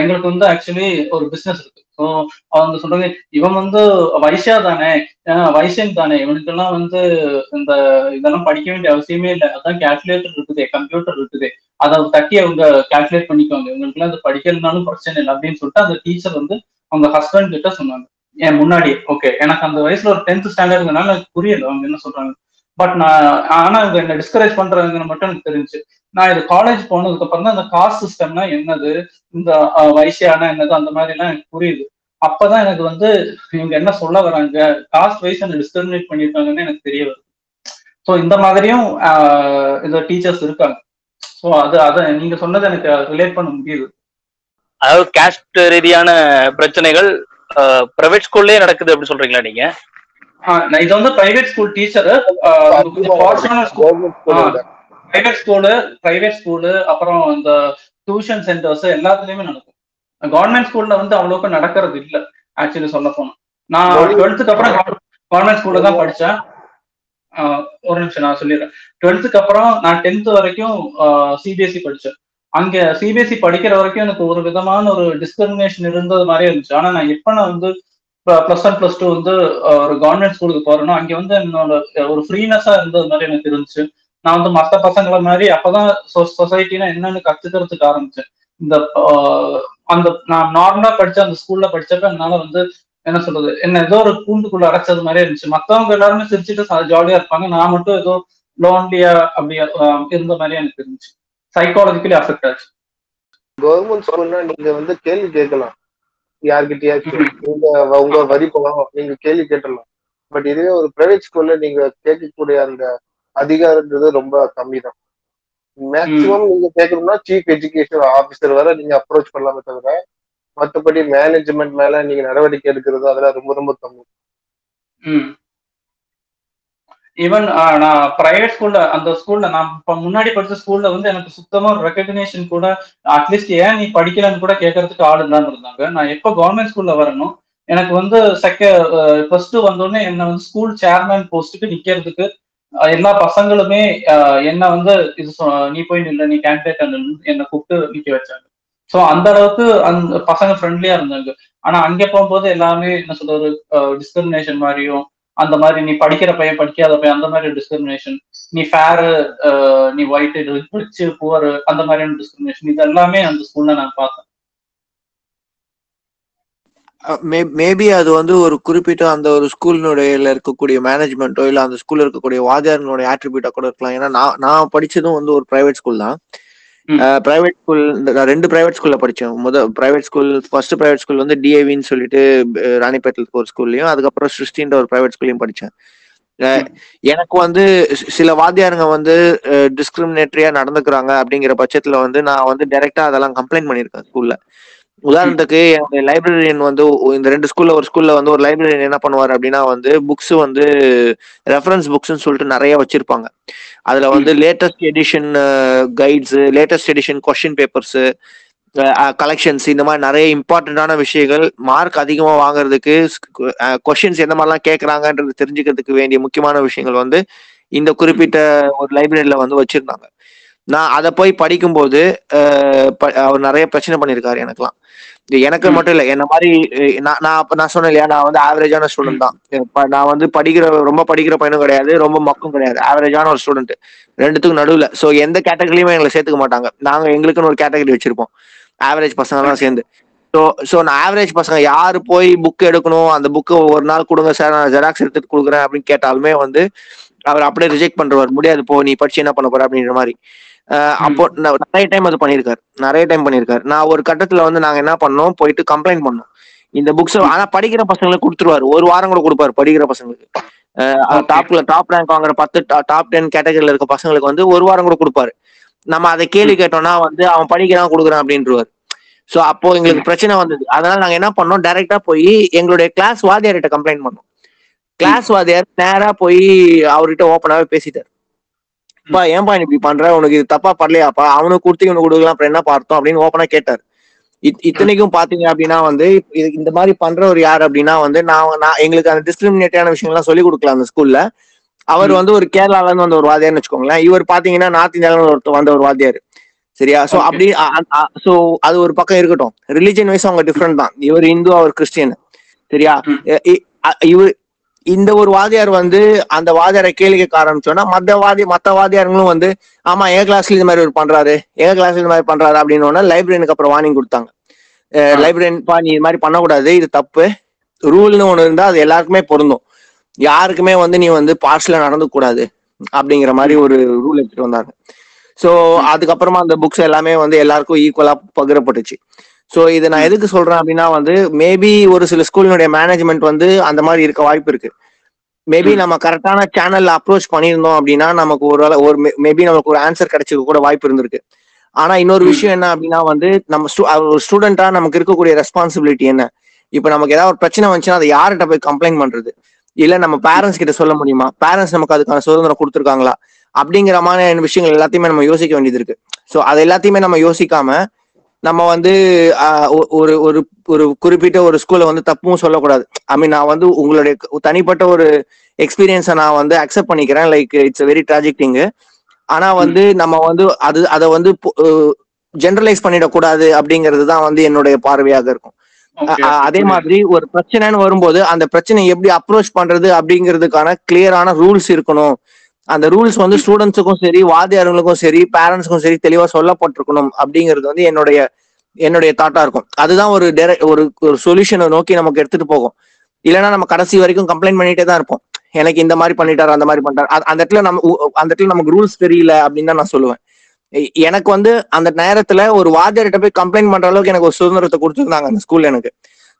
எங்களுக்கு வந்து ஆக்சுவலி ஒரு பிசினஸ் இருக்கு. ஸோ அவங்க சொல்றாங்க இவன் வந்து வைசியா தானே? ஆஹ் தானே? இவனுக்கெல்லாம் வந்து இந்த இதெல்லாம் படிக்க வேண்டிய அவசியமே இல்லை. அதான் கேல்குலேட்டர் இருக்குது கம்ப்யூட்டர் இருக்குது. அதை தட்டி அவங்க கால்குலேட் பண்ணிக்குவாங்க. இவங்களுக்குலாம் அது படிக்கலனாலும் பிரச்சனை இல்லை அப்படின்னு சொல்லிட்டு அந்த டீச்சர் வந்து அவங்க ஹஸ்பண்ட் கிட்ட சொன்னாங்க. என் முன்னாடி ஓகே எனக்கு அந்த வயசுல ஒரு டென்த் ஸ்டாண்டர்ட்னால எனக்கு புரியல. அவங்க என்ன சொல்றாங்க? பட் நான் ஆனா இது என்ன டிஸ்கரேஜ் பண்றாங்கன்னு மட்டும் எனக்கு தெரிஞ்சு நான் இது காலேஜ் போனதுக்கு அப்புறம் தான் இந்த காஸ்ட் சிஸ்டம்னா என்னது இந்த வயசான என்னது அந்த மாதிரி எல்லாம் எனக்கு புரியுது. அப்பதான் எனக்கு வந்து இவங்க என்ன சொல்ல வராங்க காஸ்ட் வைஸ் என்ன டிஸ்கிரிமினேட் பண்ணியிருக்காங்கன்னு எனக்கு தெரிய வருது. ஸோ இந்த மாதிரியும் இந்த டீச்சர்ஸ் இருக்காங்க. ஸோ அது அதை நீங்க சொன்னது எனக்கு ரிலேட் பண்ண முடியுது. அதாவது கேஸ்ட் ரீதியான பிரச்சனைகள் பிரைவேட் ஸ்கூல்லே நடக்குது அப்படின்னு சொல்றீங்களா நீங்க? இது வந்து private school teacher private school private school அப்புறம் இந்த டியூஷன் சென்டர்ஸ் எல்லாத்துலயுமே நடக்கும் கவர்மெண்ட் ஸ்கூல்ல வந்து அவ்வளோக்கு நடக்கிறது இல்ல ஆக்சுவலி சொல்ல போனா நான் டுவெல்த்துக்கு அப்புறம் கவர்மெண்ட் ஸ்கூல்ல தான் படிச்சேன் ஒரு நிமிஷம் நான் சொல்லிடுறேன் டுவெல்த்துக்கு அப்புறம் நான் டென்த் வரைக்கும் சிபிஎஸ்சி படிச்சேன் அங்க சிபிஎஸ்சி படிக்கிற வரைக்கும் எனக்கு ஒரு விதமான ஒரு டிஸ்கிரிமினேஷன் இருந்தது மாதிரியே இருந்துச்சு ஆனா நான் எப்ப நான் வந்து ப்ளஸ் ஒன் ப்ளஸ் டூ வந்து ஒரு கவர்மெண்ட் ஸ்கூலுக்கு போறேன்னா அங்க வந்து என்னோட ஒரு ஃப்ரீனஸா இருந்தது மாதிரி எனக்கு இருந்துச்சு நான் வந்து மற்ற பசங்களை மாதிரி அப்பதான் சொசைட்டினா என்னன்னு கத்துக்கிறதுக்கு ஆரம்பிச்சேன். இந்த அந்த நான் நார்மலா படிச்ச அந்த ஸ்கூல்ல படிச்சப்ப என்னால வந்து என்ன சொல்றது என்ன ஏதோ ஒரு கூண்டுக்குள்ள அடைச்சது மாதிரி இருந்துச்சு. மத்தவங்க எல்லாருமே சிரிச்சுட்டு ஜாலியா இருப்பாங்க. நான் மட்டும் ஏதோ லோன்லியா அப்படி இருந்த மாதிரி எனக்கு இருந்துச்சு சைக்காலஜிக்கலி அஃபெக்ட் ஆச்சு. கவர்மெண்ட் ஸ்கூல்னா நீங்க வந்து கேள்வி கேட்கலாம். யார்கிட்டயாச்சும் நீங்க உங்க வரி பணம் நீங்க கேள்வி கேட்டலாம் பட் இதுவே ஒரு பிரைவேட் ஸ்கூல்ல நீங்க கேட்கக்கூடிய அந்த அதிகாரன்றது ரொம்ப கம்மி தான் மேக்சிமம் நீங்க கேட்கணும்னா சீஃப் எஜுகேஷன் ஆபீசர் வரை நீங்க அப்ரோச் பண்ணலாமே தவிர மற்றபடி மேனேஜ்மெண்ட் மேல நீங்க நடவடிக்கை எடுக்கிறது அதெல்லாம் ரொம்ப ரொம்ப கம்மி. ஈவன் நான் பிரைவேட் ஸ்கூல்ல அந்த ஸ்கூல்ல நான் இப்ப முன்னாடி படிச்ச ஸ்கூல்ல வந்து எனக்கு சுத்தமா ஒரு ரெக்கக்னேஷன் கூட அட்லீஸ்ட் ஏன் நீ படிக்கலன்னு கூட கேட்கறதுக்கு ஆள் இல்லாம இருந்தாங்க. நான் எப்போ கவர்மெண்ட் ஸ்கூல்ல வரணும் எனக்கு வந்து செகண்ட் ஃபர்ஸ்ட் வந்தோடனே என்ன வந்து ஸ்கூல் சேர்மேன் போஸ்ட்டுக்கு நிக்கிறதுக்கு எல்லா பசங்களுமே என்ன வந்து இது நீ போய் நில்ல நீ கேண்டிடேட் என்னை கூப்பிட்டு நிக்க வச்சாங்க. ஸோ அந்த அளவுக்கு அந்த பசங்க ஃப்ரெண்ட்லியா இருந்தாங்க. ஆனா அங்க போகும்போது எல்லாமே என்ன சொல்றது டிஸ்கிரிமினேஷன் மாதிரியும் அந்த மாதிரி நீ படிக்கிற பையன் படிக்காத பையன் அந்த மாதிரி டிஸ்கிரிமினேஷன் நீ ஃபேரு நீ ஒயிட் ரிச் புவர் அந்த மாதிரியான டிஸ்கிரிமினேஷன் இது எல்லாமே அந்த ஸ்கூல்ல நான் பார்த்தேன். மேபி அது வந்து ஒரு குறிப்பிட்ட அந்த ஒரு ஸ்கூலினுடைய இருக்கக்கூடிய மேனேஜ்மெண்ட்டோ இல்ல அந்த ஸ்கூல்ல இருக்கக்கூடிய வாத்தியாரனுடைய ஆட்ரிபியூட்டா கூட இருக்கலாம். ஏன்னா நான் நான் படிச்சதும் வந்து ஒரு பிரைவேட் ஸ்கூல் தான். பிரைவேட் ஸ்கூல் நான் ரெண்டு பிரைவேட் ஸ்கூல்ல படிச்சேன். முத private school first private school வந்து டிஏவின்னு சொல்லிட்டு ராணிப்பேட்டில் ஒரு ஸ்கூல்லையும் அதுக்கப்புறம் சிருஷ்டின்ற ஒரு பிரைவேட் ஸ்கூல்லையும் படிச்சேன். அஹ், எனக்கு வந்து சில வாத்தியாருங்க வந்து டிஸ்கிரிமினேட்டரியா நடந்துக்கிறாங்க அப்படிங்கிற பட்சத்துல வந்து நான் வந்து டைரக்டா அதெல்லாம் கம்ப்ளைண்ட் பண்ணியிருக்கேன் ஸ்கூல்ல உதாரணத்துக்கு என்னுடைய லைப்ரரியன் வந்து இந்த ரெண்டு ஸ்கூல்ல ஒரு ஸ்கூல்ல வந்து ஒரு லைப்ரரியன் என்ன பண்ணுவார் அப்படின்னா வந்து புக்ஸ் வந்து ரெஃபரன்ஸ் புக்ஸ்னு சொல்லிட்டு நிறைய வச்சிருப்பாங்க. அதுல வந்து latest edition guides latest edition question papers collections இந்த மாதிரி நிறைய இம்பார்ட்டண்டான விஷயங்கள் மார்க் அதிகமா வாங்குறதுக்கு கொஸ்டின்ஸ் எந்த மாதிரிலாம் கேட்கறாங்கன்றது தெரிஞ்சுக்கிறதுக்கு வேண்டிய முக்கியமான விஷயங்கள் வந்து இந்த குறிப்பிட்ட ஒரு லைப்ரரியில வந்து வச்சிருந்தாங்க. நான் அதை போய் படிக்கும்போது அவர் நிறைய பிரச்சனை பண்ணியிருக்காரு எனக்குலாம் எனக்கு மட்டும் இல்லை என்ன மாதிரி நான் நான் அப்ப நான் சொன்னேன் இல்லையா நான் வந்து ஆவரேஜான ஸ்டூடெண்ட் தான். நான் வந்து படிக்கிற ரொம்ப படிக்கிற பையனும் கிடையாது ரொம்ப மக்கும் கிடையாது. ஆவரேஜான ஒரு ஸ்டூடெண்ட் ரெண்டுத்துக்கும் நடுவில். ஸோ எந்த கேட்டகரியுமே எங்களை சேர்த்துக்க மாட்டாங்க. நாங்கள் எங்களுக்குன்னு ஒரு கேட்டகரி வச்சிருப்போம். ஆவரேஜ் பசங்கலாம் சேர்ந்து. ஸோ ஸோ நான் ஆவரேஜ் பசங்க யார் போய் புக் எடுக்கணும் அந்த புக்கு ஒரு நாள் கொடுங்க சார் நான் ஜெராக்ஸ் எடுத்துட்டு கொடுக்குறேன் அப்படின்னு கேட்டாலுமே வந்து அவர் அப்படியே ரிஜெக்ட் பண்றவர். முடியாது போ நீ படிச்சு என்ன பண்ண போற அப்படின்ற மாதிரி. அப்போ நிறைய டைம் அது பண்ணியிருக்காரு நிறைய டைம் பண்ணியிருக்காரு நான் ஒரு கட்டத்துல வந்து நாங்க என்ன பண்ணோம் போயிட்டு கம்ப்ளைண்ட் பண்ணோம். இந்த புக்ஸ் ஆனா படிக்கிற பசங்களுக்கு கொடுத்துருவாரு. ஒரு வாரம் கூட கொடுப்பாரு படிக்கிற பசங்களுக்கு. டாப்ல டாப் ரேங்க் வாங்குற பத்து டாப் டென் கேட்டகரியில இருக்க பசங்களுக்கு வந்து ஒரு வாரம் கூட கொடுப்பாரு. நம்ம அதை கேள்வி கேட்டோம்னா வந்து அவன் படிக்கிறான் கொடுக்குறான் அப்படின்றவாரு. சோ அப்போ எங்களுக்கு பிரச்சனை வந்தது. அதனால நாங்க என்ன பண்ணோம் டைரக்டா போய் எங்களுடைய கிளாஸ் வாத்தியார்கிட்ட கம்ப்ளைண்ட் பண்ணோம். கிளாஸ் வாத்தியார் நேரா போய் அவர்கிட்ட ஓப்பனாவே பேசிட்டாரு. பா ஏன்பா நீ இப்படி பண்ற? உனக்கு இது தப்பா பண்ணலையாப்பா அவனுக்கு கொடுத்து இவனுக்கு கொடுக்கலாம். அப்புறம் என்ன பார்த்தோம் அப்படின்னு ஓப்பனா கேட்டார். இத்- இத்தனைக்கும் பாத்தீங்க அப்படின்னா வந்து இந்த மாதிரி பண்றவர் யார் அப்படின்னா வந்து நான் நான் எங்களுக்கு அந்த டிஸ்கிரிமினேட்டான விஷயங்கள்லாம் சொல்லி கொடுக்கலாம் அந்த ஸ்கூல்ல அவர் வந்து ஒரு கேரளால இருந்து வந்த ஒரு வாத்தியார்னு வச்சுக்கோங்களேன். இவர் பாத்தீங்கன்னா நார்த் இந்தியால இருந்து ஒருத்தர் வந்த ஒரு வாத்தியார். சரியா? சோ அப்படி சோ அது ஒரு பக்கம் இருக்கட்டும். ரிலிஜன் வைஸ் அவங்க டிஃப்ரெண்ட் தான். இவர் இந்து அவர் கிறிஸ்டியன். சரியா? இவர் இந்த ஒரு வாதியார் வந்து அந்த வாதியாரை கேள்வி கேட்க ஆரம்பிச்சோன்னா மத்த வாதி மத்த வாதியாருங்களும் வந்து ஆமா எங்க கிளாஸ்ல இந்த மாதிரி இவர் பண்றாரு எங்க கிளாஸ்ல இந்த மாதிரி பண்றாரு அப்படின்னு லைப்ரரியனுக்கு அப்புறம் வார்னிங் கொடுத்தாங்க. லைப்ரரியன் பா நீ இது மாதிரி பண்ணக்கூடாது இது தப்பு ரூல்னு ஒண்ணு இருந்தா அது எல்லாருக்குமே பொருந்தும். யாருக்குமே வந்து நீ வந்து பார்சலா நடந்து கூடாது அப்படிங்கிற மாதிரி ஒரு ரூல் எடுத்துட்டு வந்தாங்க. சோ அதுக்கப்புறமா அந்த புக்ஸ் எல்லாமே வந்து எல்லாருக்கும் ஈக்குவலா பகிரப்பட்டுச்சு. ஸோ இதை நான் எதுக்கு சொல்றேன் அப்படின்னா வந்து மேபி ஒரு சில ஸ்கூலினுடைய மேனேஜ்மெண்ட் வந்து அந்த மாதிரி இருக்க வாய்ப்பு இருக்கு. மேபி நம்ம கரெக்டான சேனல்ல அப்ரோச் பண்ணியிருந்தோம் அப்படின்னா நமக்கு ஒரு ஒரு மேபி நமக்கு ஒரு ஆன்சர் கிடைச்சிக்க கூட வாய்ப்பு இருந்திருக்கு. ஆனா இன்னொரு விஷயம் என்ன அப்படின்னா வந்து நம்ம ஒரு ஸ்டூடெண்டா நமக்கு இருக்கக்கூடிய ரெஸ்பான்சிபிலிட்டி என்ன? இப்போ நமக்கு ஏதாவது ஒரு பிரச்சனை வந்துச்சுன்னா அதை யார்கிட்ட போய் கம்ப்ளைண்ட் பண்றது? இல்ல நம்ம பேரண்ட்ஸ் கிட்ட சொல்ல முடியுமா? பேரண்ட்ஸ் நமக்கு அதுக்கான சுதந்திரம் கொடுத்துருக்காங்களா? அப்படிங்கிற மாதிரியான விஷயங்கள் எல்லாத்தையுமே நம்ம யோசிக்க வேண்டியது இருக்கு. ஸோ அது எல்லாத்தையுமே நம்ம யோசிக்காம நம்ம வந்து ஒரு ஒரு ஒரு குறிப்பிட்ட ஒரு ஸ்கூல்ல வந்து தப்பும் சொல்லக்கூடாது. ஐ மீன் நான் வந்து உங்களுடைய தனிப்பட்ட ஒரு எக்ஸ்பீரியன்ஸை நான் வந்து அக்செப்ட் பண்ணிக்கிறேன். Like it's very tragic thing ஆனா வந்து நம்ம வந்து அது அதை வந்து ஜென்ரலைஸ் பண்ணிடக்கூடாது அப்படிங்கிறது தான் வந்து என்னுடைய பார்வையாக இருக்கும். அதே மாதிரி ஒரு பிரச்சனைன்னு வரும்போது அந்த பிரச்சனையை எப்படி அப்ரோச் பண்றது அப்படிங்கிறதுக்கான கிளியரான ரூல்ஸ் இருக்கணும். அந்த ரூல்ஸ் வந்து ஸ்டூடெண்ட்ஸுக்கும் சரி வாத்தியாருங்களுக்கும் சரி பேரண்ட்ஸுக்கும் சரி தெளிவா சொல்லப்பட்டிருக்கணும் அப்படிங்கிறது வந்து என்னுடைய என்னுடைய தாட்டா இருக்கும். அதுதான் ஒரு direct- ஒரு ஒரு சொல்யூஷனை நோக்கி நமக்கு எடுத்துட்டு போகும். இல்லைன்னா நம்ம கடைசி வரைக்கும் கம்ப்ளைண்ட் பண்ணிட்டே தான் இருப்போம். எனக்கு இந்த மாதிரி பண்ணிட்டாரு அந்த மாதிரி பண்ணிட்டாரு. அது- அந்த இடத்துல நம்ம அந்த இடத்துல நமக்கு ரூல்ஸ் தெரியல அப்படின்னு தான் நான் சொல்லுவேன். எனக்கு வந்து அந்த நேரத்துல ஒரு வாத்தியார்கிட்ட போய் கம்ப்ளைண்ட் பண்ற அளவுக்கு எனக்கு ஒரு சுதந்திரத்தை கொடுத்துருந்தாங்க அந்த ஸ்கூல்ல எனக்கு.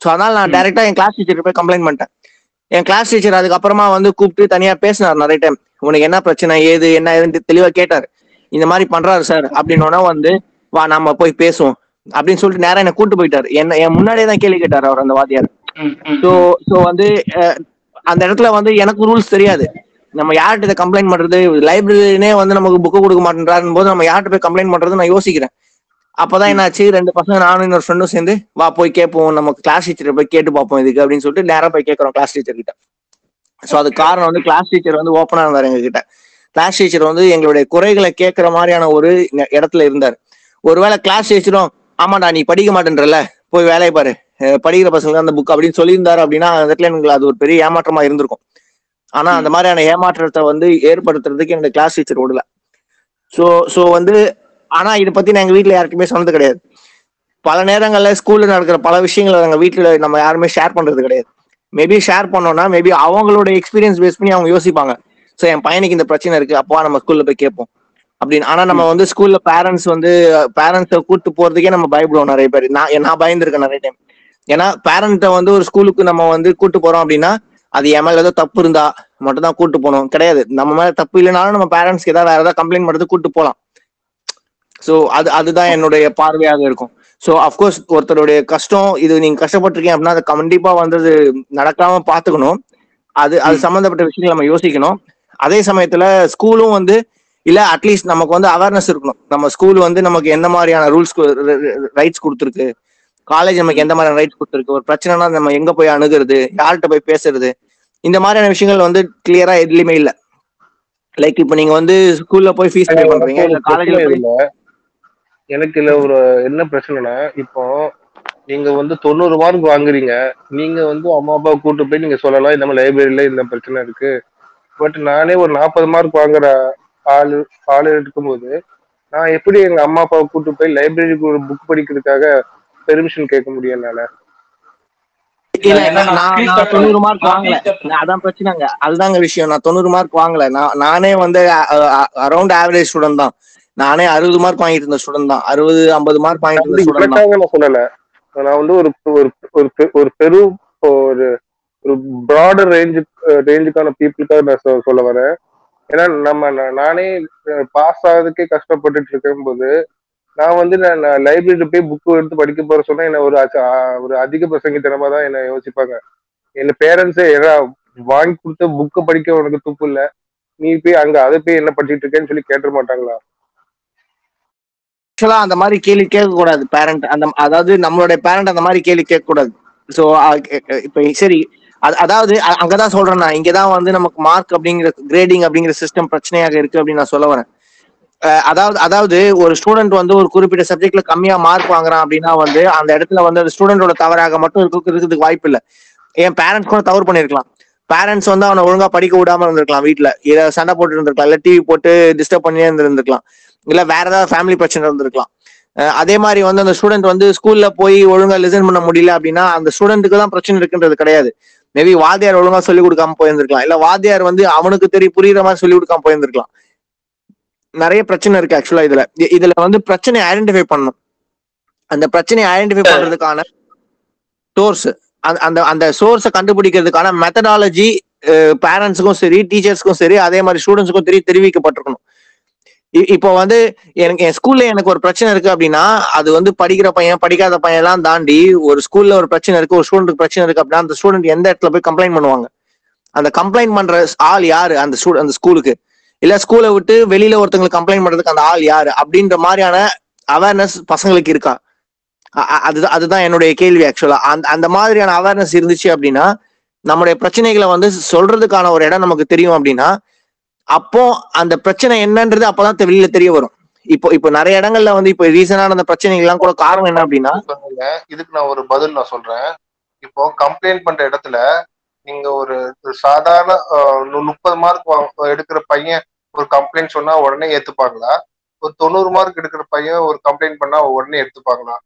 ஸோ அதனால நான் டைரக்டா என் கிளாஸ் டீச்சர் போய் கம்ப்ளைண்ட் பண்ணிட்டேன். என் கிளாஸ் டீச்சர் அதுக்கப்புறமா வந்து கூப்பிட்டு தனியா பேசினார் நிறைய டைம் உனக்கு என்ன பிரச்சனை ஏது என்ன ஏதுன்னு தெளிவா கேட்டாரு. இந்த மாதிரி பண்றாரு சார் அப்படின்னோட வந்து வா நாம போய் பேசுவோம். அப்படின்னு சொல்லிட்டு நேரா என்ன கூட்டு போயிட்டாரு. என்ன என் முன்னாடியே தான் கேள்வி கேட்டாரு அவர் அந்த வாத்தியார். ஸோ ஸோ வந்து அந்த இடத்துல வந்து எனக்கு ரூல்ஸ் தெரியாது. நம்ம யார்கிட்ட இதை கம்ப்ளைண்ட் பண்றது? லைப்ரரினே வந்து நமக்கு புக்கு கொடுக்க மாட்டேன்றாருன்னு போது நம்ம யார்கிட்ட போய் கம்ப்ளைண்ட் பண்றது நான் யோசிக்கிறேன். அப்பதான் என்னாச்சு? ரெண்டு பசங்க நானும் இன்னொரு ஃப்ரெண்டும் சேர்ந்து வா போய் கேட்போம். நம்ம கிளாஸ் டீச்சரை போய் கேட்டு பார்ப்போம் இதுக்கு அப்படின்னு சொல்லிட்டு நேரா போய் கேட்கறோம் கிளாஸ் டீச்சர் கிட்ட ஸோ அது காரணம் வந்து கிளாஸ் டீச்சர் வந்து ஓப்பனா இருந்தார் எங்ககிட்ட. கிளாஸ் டீச்சர் வந்து எங்களுடைய குறைகளை கேட்கற மாதிரியான ஒரு இடத்துல இருந்தார். ஒருவேளை கிளாஸ் டீச்சரும் ஆமாடா நீ படிக்க மாட்டேன்றல போய் வேலையை பாரு. படிக்கிற பசங்க அந்த புக் அப்படின்னு சொல்லியிருந்தாரு அப்படின்னா அந்த இடத்துல எனக்கு அது ஒரு பெரிய ஏமாற்றமா இருந்திருக்கும். ஆனா அந்த மாதிரியான ஏமாற்றத்தை வந்து ஏற்படுத்துறதுக்கு எங்க கிளாஸ் டீச்சர் விடல ஸோ ஸோ வந்து ஆனா இதை பத்தி நான் எங்க வீட்டுல யாருக்குமே சொன்னது கிடையாது. பல நேரங்கள்ல ஸ்கூல்ல நடக்கிற பல விஷயங்களை எங்க வீட்டுல நம்ம யாருமே ஷேர் பண்றது கிடையாது. மேபி ஷேர் பண்ணோம்னா மேபி அவங்களோட எக்ஸ்பீரியன்ஸ் பேஸ் பண்ணி அவங்க யோசிப்பாங்க. ஸோ என் பையனுக்கு இந்த பிரச்சனை இருக்கு அப்பா நம்ம ஸ்கூல்ல போய் கேட்போம். அப்படின்னு. ஆனா நம்ம வந்து ஸ்கூல்ல பேரண்ட்ஸ் வந்து பேரண்ட்ஸை கூட்டு போறதுக்கே நம்ம பயப்படுவோம் நிறைய பேர். நான் நான் பயந்துருக்கேன் நிறைய டைம் ஏன்னா பேரண்ட்டை வந்து ஒரு ஸ்கூலுக்கு நம்ம வந்து கூட்டு போறோம் அப்படின்னா அது என் மேல ஏதோ தப்பு இருந்தா மட்டும் தான் கூட்டு போகணும். கிடையாது. நம்ம மேல தப்பு இல்லைனாலும் நம்ம பேரண்ட்ஸ்க்கு ஏதாவது வேற ஏதாவது கம்ப்ளைண்ட் பண்ணுறது கூட்டு போகலாம். ஸோ அது அதுதான் என்னுடைய பார்வையாக இருக்கும். ஸோ அஃப்கோர்ஸ் ஒருத்தருடைய கஷ்டம் இது நீங்க கஷ்டப்பட்டிருக்கீங்க அப்படின்னா அதை கண்டிப்பா வந்து நடக்காம பாத்துக்கணும் அது அது சம்பந்தப்பட்ட விஷயங்கள் நம்ம யோசிக்கணும். அதே சமயத்துல ஸ்கூலும் வந்து இல்ல அட்லீஸ்ட் நமக்கு வந்து அவேர்னஸ் இருக்கணும். நம்ம ஸ்கூல் வந்து நமக்கு எந்த மாதிரியான ரூல்ஸ் ரைட்ஸ் கொடுத்துருக்கு? காலேஜ் நமக்கு எந்த மாதிரியான ரைட்ஸ் கொடுத்துருக்கு? ஒரு பிரச்சனைனா நம்ம எங்க போய் அணுகிறது? யார்கிட்ட போய் பேசுறது? இந்த மாதிரியான விஷயங்கள் வந்து கிளியரா எதுலயுமே இல்ல. லைக் இப்போ நீங்க வந்து ஸ்கூல்ல போய் ஃபீஸ் பே பண்றீங்க இல்ல காலேஜ்ல எனக்கு இல்ல ஒரு என்ன பிரச்சனைனா இப்போ நீங்க வந்து தொண்ணூறு மார்க் வாங்குறீங்க. நீங்க வந்து அம்மா அப்பா கூட்டு போய் நீங்க சொல்லலாம் இந்த மாதிரி லைப்ரரியில இந்த பிரச்சனை இருக்கு. பட் நானே ஒரு நாற்பது மார்க் வாங்குற ஆளு ஆளு இருக்கும்போது நான் எப்படி எங்க அம்மா அப்பாவை கூட்டு போய் லைப்ரரிக்கு ஒரு புக் படிக்கிறதுக்காக பெர்மிஷன் கேட்க முடியும் என்னால. தொண்ணூறு மார்க் வாங்கல. அதான் பிரச்சனைங்க. அதுதாங்க விஷயம். நான் தொண்ணூறு மார்க் வாங்கல. நான் நானே வந்து அரௌண்ட் ஆவரேஜ் ஸ்டூடெண்ட் தான். நானே அறுபது மார்க் வாங்கிட்டு இருந்த ஸ்டூடெண்ட் தான். அறுபது ஐம்பது மார்க் வாங்கிட்டு இருந்த ஸ்டூடெண்ட் நான் சொல்லல. நான் வந்து ஒரு ஒரு ஒரு பெரு ஒரு ஒரு ப்ராடர் ரேஞ்சு ரேஞ்சுக்கான பீப்புளுக்காக நான் சொல்ல வரேன். ஏன்னா நம்ம நானே பாஸ் ஆகிறதுக்கே கஷ்டப்பட்டுட்டு இருக்கும்போது நான் வந்து நான் லைப்ரரியில போய் புக் எடுத்து படிக்க போற சொன்னா என்ன ஒரு அதிக பிரசங்கித்தனமா தான் என்ன யோசிப்பாங்க. என் பேரண்ட்ஸே ஏன்னா வாங்கி கொடுத்த புக்கை படிக்க உனக்கு துப்பு இல்ல. நீ போய் அங்க அதை போய் என்ன படிச்சிட்டு இருக்கேன்னு சொல்லி கேட்டுற மாட்டாங்களா? ஆக்சுவலா அந்த மாதிரி கேள்வி கேட்க கூடாது பேரண்ட் அந்த அதாவது நம்மளுடைய பேரண்ட் அந்த மாதிரி கேள்வி கேட்க கூடாது ஸோ இப்ப சரி அது- அதாவது அங்கதான் சொல்றேன் நான். இங்கதான் வந்து நமக்கு மார்க் அப்படிங்கிற கிரேடிங் அப்படிங்கிற சிஸ்டம் பிரச்சனையாக இருக்கு அப்படின்னு நான் சொல்ல வரேன். அதாவது அதாவது ஒரு ஸ்டூடெண்ட் வந்து ஒரு குறிப்பிட்ட சப்ஜெக்ட்ல கம்மியா மார்க் வாங்குறான் அப்படின்னா வந்து அந்த இடத்துல வந்து அந்த ஸ்டூடெண்டோட தவறாக மட்டும் இருக்கிறதுக்கு வாய்ப்பு இல்லை. என் பேரண்ட்ஸ் கூட தவறு பண்ணிருக்கலாம். பேரண்ட்ஸ் வந்து அவனை ஒழுங்கா படிக்க விடாம இருந்திருக்கலாம் வீட்டுல இதை சண்டை போட்டு இருந்திருக்கலாம். இல்ல டிவி போட்டு டிஸ்டர்ப் பண்ணியே இருந்திருக்கலாம் இல்ல வேற ஏதாவது ஃபேமிலி பிரச்சனை இருந்திருக்கலாம். அதே மாதிரி வந்து அந்த ஸ்டூடெண்ட் வந்து ஸ்கூல்ல போய் ஒழுங்கா லிசன் பண்ண முடியல அப்படின்னா அந்த ஸ்டூடெண்ட்டுக்கு தான் பிரச்சனை இருக்குன்றது கிடையாது. மேபி வாத்தியார் ஒழுங்கா சொல்லி கொடுக்காம போயிருந்திருக்கலாம். இல்ல வாத்தியார் வந்து அவனுக்கு தெரிய புரியுற மாதிரி சொல்லி கொடுக்காம போயிருந்திருக்கலாம். நிறைய பிரச்சனை இருக்கு ஆக்சுவலா இதுல. இதுல வந்து பிரச்சனை ஐடென்டிஃபை பண்ணணும். அந்த பிரச்சனையை ஐடென்டிஃபை பண்றதுக்கான சோர்ஸ் அந்த அந்த சோர்ஸை கண்டுபிடிக்கிறதுக்கான மெத்தடாலஜி பேரண்ட்ஸுக்கும் சரி டீச்சர்ஸ்க்கும் சரி அதே மாதிரி ஸ்டூடெண்ட்ஸுக்கும் தெரிய தெரிவிக்கப்பட்டிருக்கணும். இப்போ வந்து எனக்கு என் ஸ்கூல்ல எனக்கு ஒரு பிரச்சனை இருக்கு அப்படின்னா அது வந்து படிக்கிற பையன் படிக்காத பையன் எல்லாம் தாண்டி ஒரு ஸ்கூல்ல ஒரு பிரச்சனை இருக்கு ஒரு ஸ்டூடெண்ட்டுக்கு பிரச்சனை இருக்கு அப்படின்னா அந்த ஸ்டூடெண்ட் எந்த இடத்துல போய் கம்ப்ளைண்ட் பண்ணுவாங்க? அந்த கம்ப்ளைண்ட் பண்ற ஆள் யாரு? அந்த ஸ்டூ அந்த ஸ்கூலுக்கு இல்ல ஸ்கூலை விட்டு வெளியில ஒருத்தங்களுக்கு கம்ப்ளைண்ட் பண்றதுக்கு அந்த ஆள் யாரு? அப்படின்ற மாதிரியான அவேர்னஸ் பசங்களுக்கு இருக்கா? அதுதான் அதுதான் என்னுடைய கேள்வி ஆக்சுவலா அந்த அந்த மாதிரியான அவேர்னஸ் இருந்துச்சு அப்படின்னா நம்முடைய பிரச்சனைகளை வந்து சொல்றதுக்கான ஒரு இடம் நமக்கு தெரியும் அப்படின்னா அப்போ அந்த பிரச்சனை என்னன்றது அப்பதான் வெளியில தெரிய வரும். இப்போ இப்போ நிறைய இடங்கள்ல வந்து இப்போ ரீசனான அந்த பிரச்சனைகள் எல்லாம் கூட காரணம் என்ன அப்படின்னா இதுக்கு நான் ஒரு பதில் நான் சொல்றேன். இப்போ கம்ப்ளைண்ட் பண்ற இடத்துல நீங்க ஒரு சாதாரண முப்பது மார்க் எடுக்கிற பையன் ஒரு கம்ப்ளைண்ட் சொன்னா உடனே ஏத்துப்பாங்களா? ஒரு தொண்ணூறு மார்க் எடுக்கிற பையன் ஒரு கம்ப்ளைண்ட் பண்ணா உடனே எடுத்துப்பாங்களா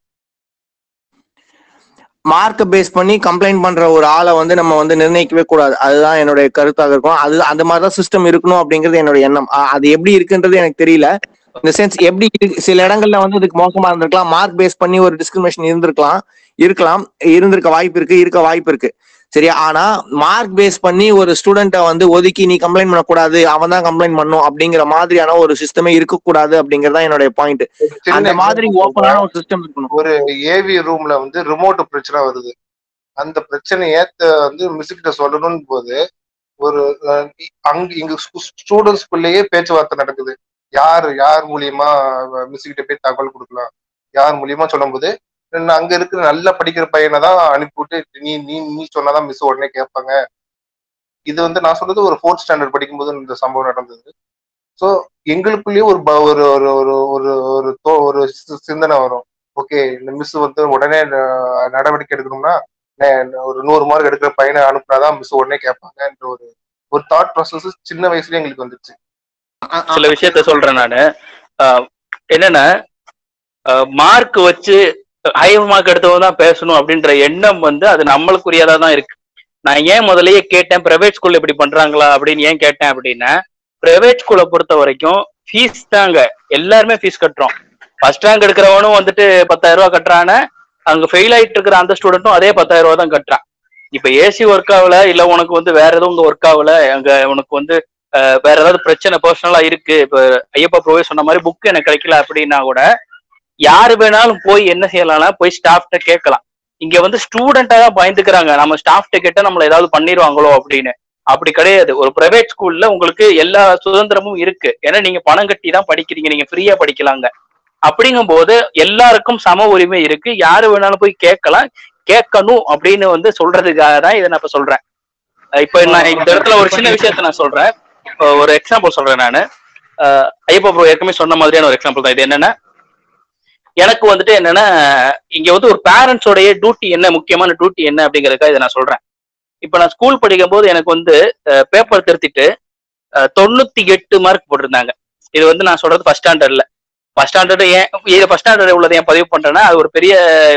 மார்க்கை பேஸ் பண்ணி கம்ப்ளைண்ட் பண்ற ஒரு ஆளை வந்து நம்ம வந்து நிர்ணயிக்கவே கூடாது. அதுதான் என்னுடைய கருத்தாக இருக்கும். அது அந்த மாதிரி தான் சிஸ்டம் இருக்கணும் அப்படிங்கிறது என்னுடைய எண்ணம். அது எப்படி இருக்குன்றது எனக்கு தெரியல. இந்த சென்ஸ் எப்படி இருக்கு- சில இடங்கள்ல வந்து இதுக்கு மோசமா இருந்திருக்கலாம். மார்க் பேஸ் பண்ணி ஒரு டிஸ்கிரிமினேஷன் இருந்திருக்கலாம். இருக்கலாம். இருந்திருக்க வாய்ப்பு இருக்கு இருக்க வாய்ப்பு இருக்கு. சரியா? ஆனா மார்க் பேஸ் பண்ணி ஒரு ஸ்டூடெண்ட்டை வந்து ஒதுக்கி நீ கம்ப்ளைண்ட் பண்ணக்கூடாது அவன் தான் கம்ப்ளைண்ட் பண்ணும் அப்படிங்கிற மாதிரியான ஒரு சிஸ்டமே இருக்கக்கூடாது அப்படிங்கறதா என்னுடைய பாயிண்ட் அந்த மாதிரி ஓப்பனான. ஒரு சிஸ்டம் இருக்கணும். ஒரு ஏவி ரூம்ல வந்து ரிமோட் பிரச்சனை வருது. அந்த பிரச்சனைய வந்து மிஸ் கிட்ட சொல்லணும் போது ஒரு அங்க இங்க ஸ்டூடெண்ட்ஸ்குள்ளேயே பேச்சுவார்த்தை நடக்குது. யார் யார் மூலியமா மிஸ் கிட்ட போய் தகவல் கொடுக்கலாம்? யார் மூலியமா சொல்லும்போது நான் அங்க இருக்கிற நல்லா படிக்கிற பையனை தான் அனுப்பிவிட்டு நீ நீ நீ சொன்னாதான் மிஸ் உடனே கேட்பாங்க. இது வந்து நான் சொல்றது ஒரு ஃபோர்த் ஸ்டாண்டர்ட் படிக்கும்போது இந்த சம்பவம் நடந்தது. ஸோ எங்களுக்குள்ளேயே ஒரு ப- ஒரு ஒரு ஒரு ஒரு ஒரு தோ- ஒரு சிந்தனை வரும். ஓகே இந்த மிஸ் வந்து உடனே ந- நடவடிக்கை எடுக்கணும்னா ஒரு நூறு மார்க் எடுக்கிற பையனை அனுப்புனாதான் மிஸ் உடனே கேட்பாங்கன்ற ஒரு ஒரு தாட் ப்ராசஸ் சின்ன வயசுலயே எங்களுக்கு வந்துருச்சு. சில விஷயத்த சொல்றேன் நானு. என்னன்னா மார்க் வச்சு ஹை மார்க் எடுத்தவங்க தான் பேசணும் அப்படின்ற எண்ணம் வந்து அது நம்மளுக்குரியதா தான் இருக்கு. நான் ஏன் முதல்லயே கேட்டேன் பிரைவேட் ஸ்கூல்ல இப்படி பண்றாங்களா அப்படின்னு ஏன் கேட்டேன் அப்படின்னா பிரைவேட் ஸ்கூலை பொறுத்த வரைக்கும் ஃபீஸ் தாங்க. எல்லாருமே ஃபீஸ் கட்டுறோம். ஃபர்ஸ்ட் ரேங்க் எடுக்கிறவனும் வந்துட்டு பத்தாயிரம் ரூபா கட்டுறான. அங்க ஃபெயில் ஆயிட்டு இருக்கிற அந்த ஸ்டூடெண்ட்டும் அதே பத்தாயிரம் ரூபா தான் கட்டுறான். இப்ப ஏசி ஒர்க் ஆகல இல்ல உனக்கு வந்து வேற எதுவும் உங்க ஒர்க் ஆகல அங்க உனக்கு வந்து வேற ஏதாவது பிரச்சனை பர்சனலா இருக்கு. இப்ப ஐயப்பா ப்ரோவே சொன்ன மாதிரி புக் எனக்கு கிடைக்கல அப்படின்னா கூட யாரு வேணாலும் போய் என்ன செய்யலாம்னா போய் ஸ்டாஃப்ட கேட்கலாம். இங்க வந்து ஸ்டூடெண்டா தான் பயந்துக்கிறாங்க. நம்ம ஸ்டாஃப்ட கேட்டா நம்மள ஏதாவது பண்ணிடுவாங்களோ அப்படின்னு. அப்படி கிடையாது. ஒரு பிரைவேட் ஸ்கூல்ல உங்களுக்கு எல்லா சுதந்திரமும் இருக்கு. ஏன்னா நீங்க பணம் கட்டி தான் படிக்கிறீங்க. நீங்க ஃப்ரீயா படிக்கலாங்க. அப்படிங்கும்போது எல்லாருக்கும் சம உரிமை இருக்கு. யாரு வேணாலும் போய் கேட்கலாம். கேட்கணும் அப்படின்னு வந்து சொல்றதுக்காக தான் இதை நான் இப்ப சொல்றேன். இப்ப நான் இந்த இடத்துல ஒரு சின்ன விஷயத்த நான் சொல்றேன். இப்போ ஒரு எக்ஸாம்பிள் சொல்றேன் நானு. அஹ் ஐயப்பா ப்ரோ ஏற்கனவே சொன்ன மாதிரியான ஒரு எக்ஸாம்பிள் தான். இது என்னன்னா எனக்கு வந்துட்டு என்னன்னா இங்க வந்து ஒரு பேரண்ட்ஸோடைய டியூட்டி என்ன முக்கியமான டியூட்டி என்ன அப்படிங்கறதுக்காக இதை நான் சொல்றேன். இப்ப நான் ஸ்கூல் படிக்கும் போது எனக்கு வந்து பேப்பர் திருத்திட்டு தொண்ணூத்தி எட்டு மார்க் போட்டிருந்தாங்க. இது வந்து நான் சொல்றது ஃபர்ஸ்ட் ஸ்டாண்டர்ட்ல ஃபர்ஸ்ட் ஸ்டாண்டர்ட் ஏன் இது ஃபர்ஸ்ட் ஸ்டாண்டர்ட் உள்ளதை ஏன் பதிவு பண்றேன்னா அது ஒரு பெரிய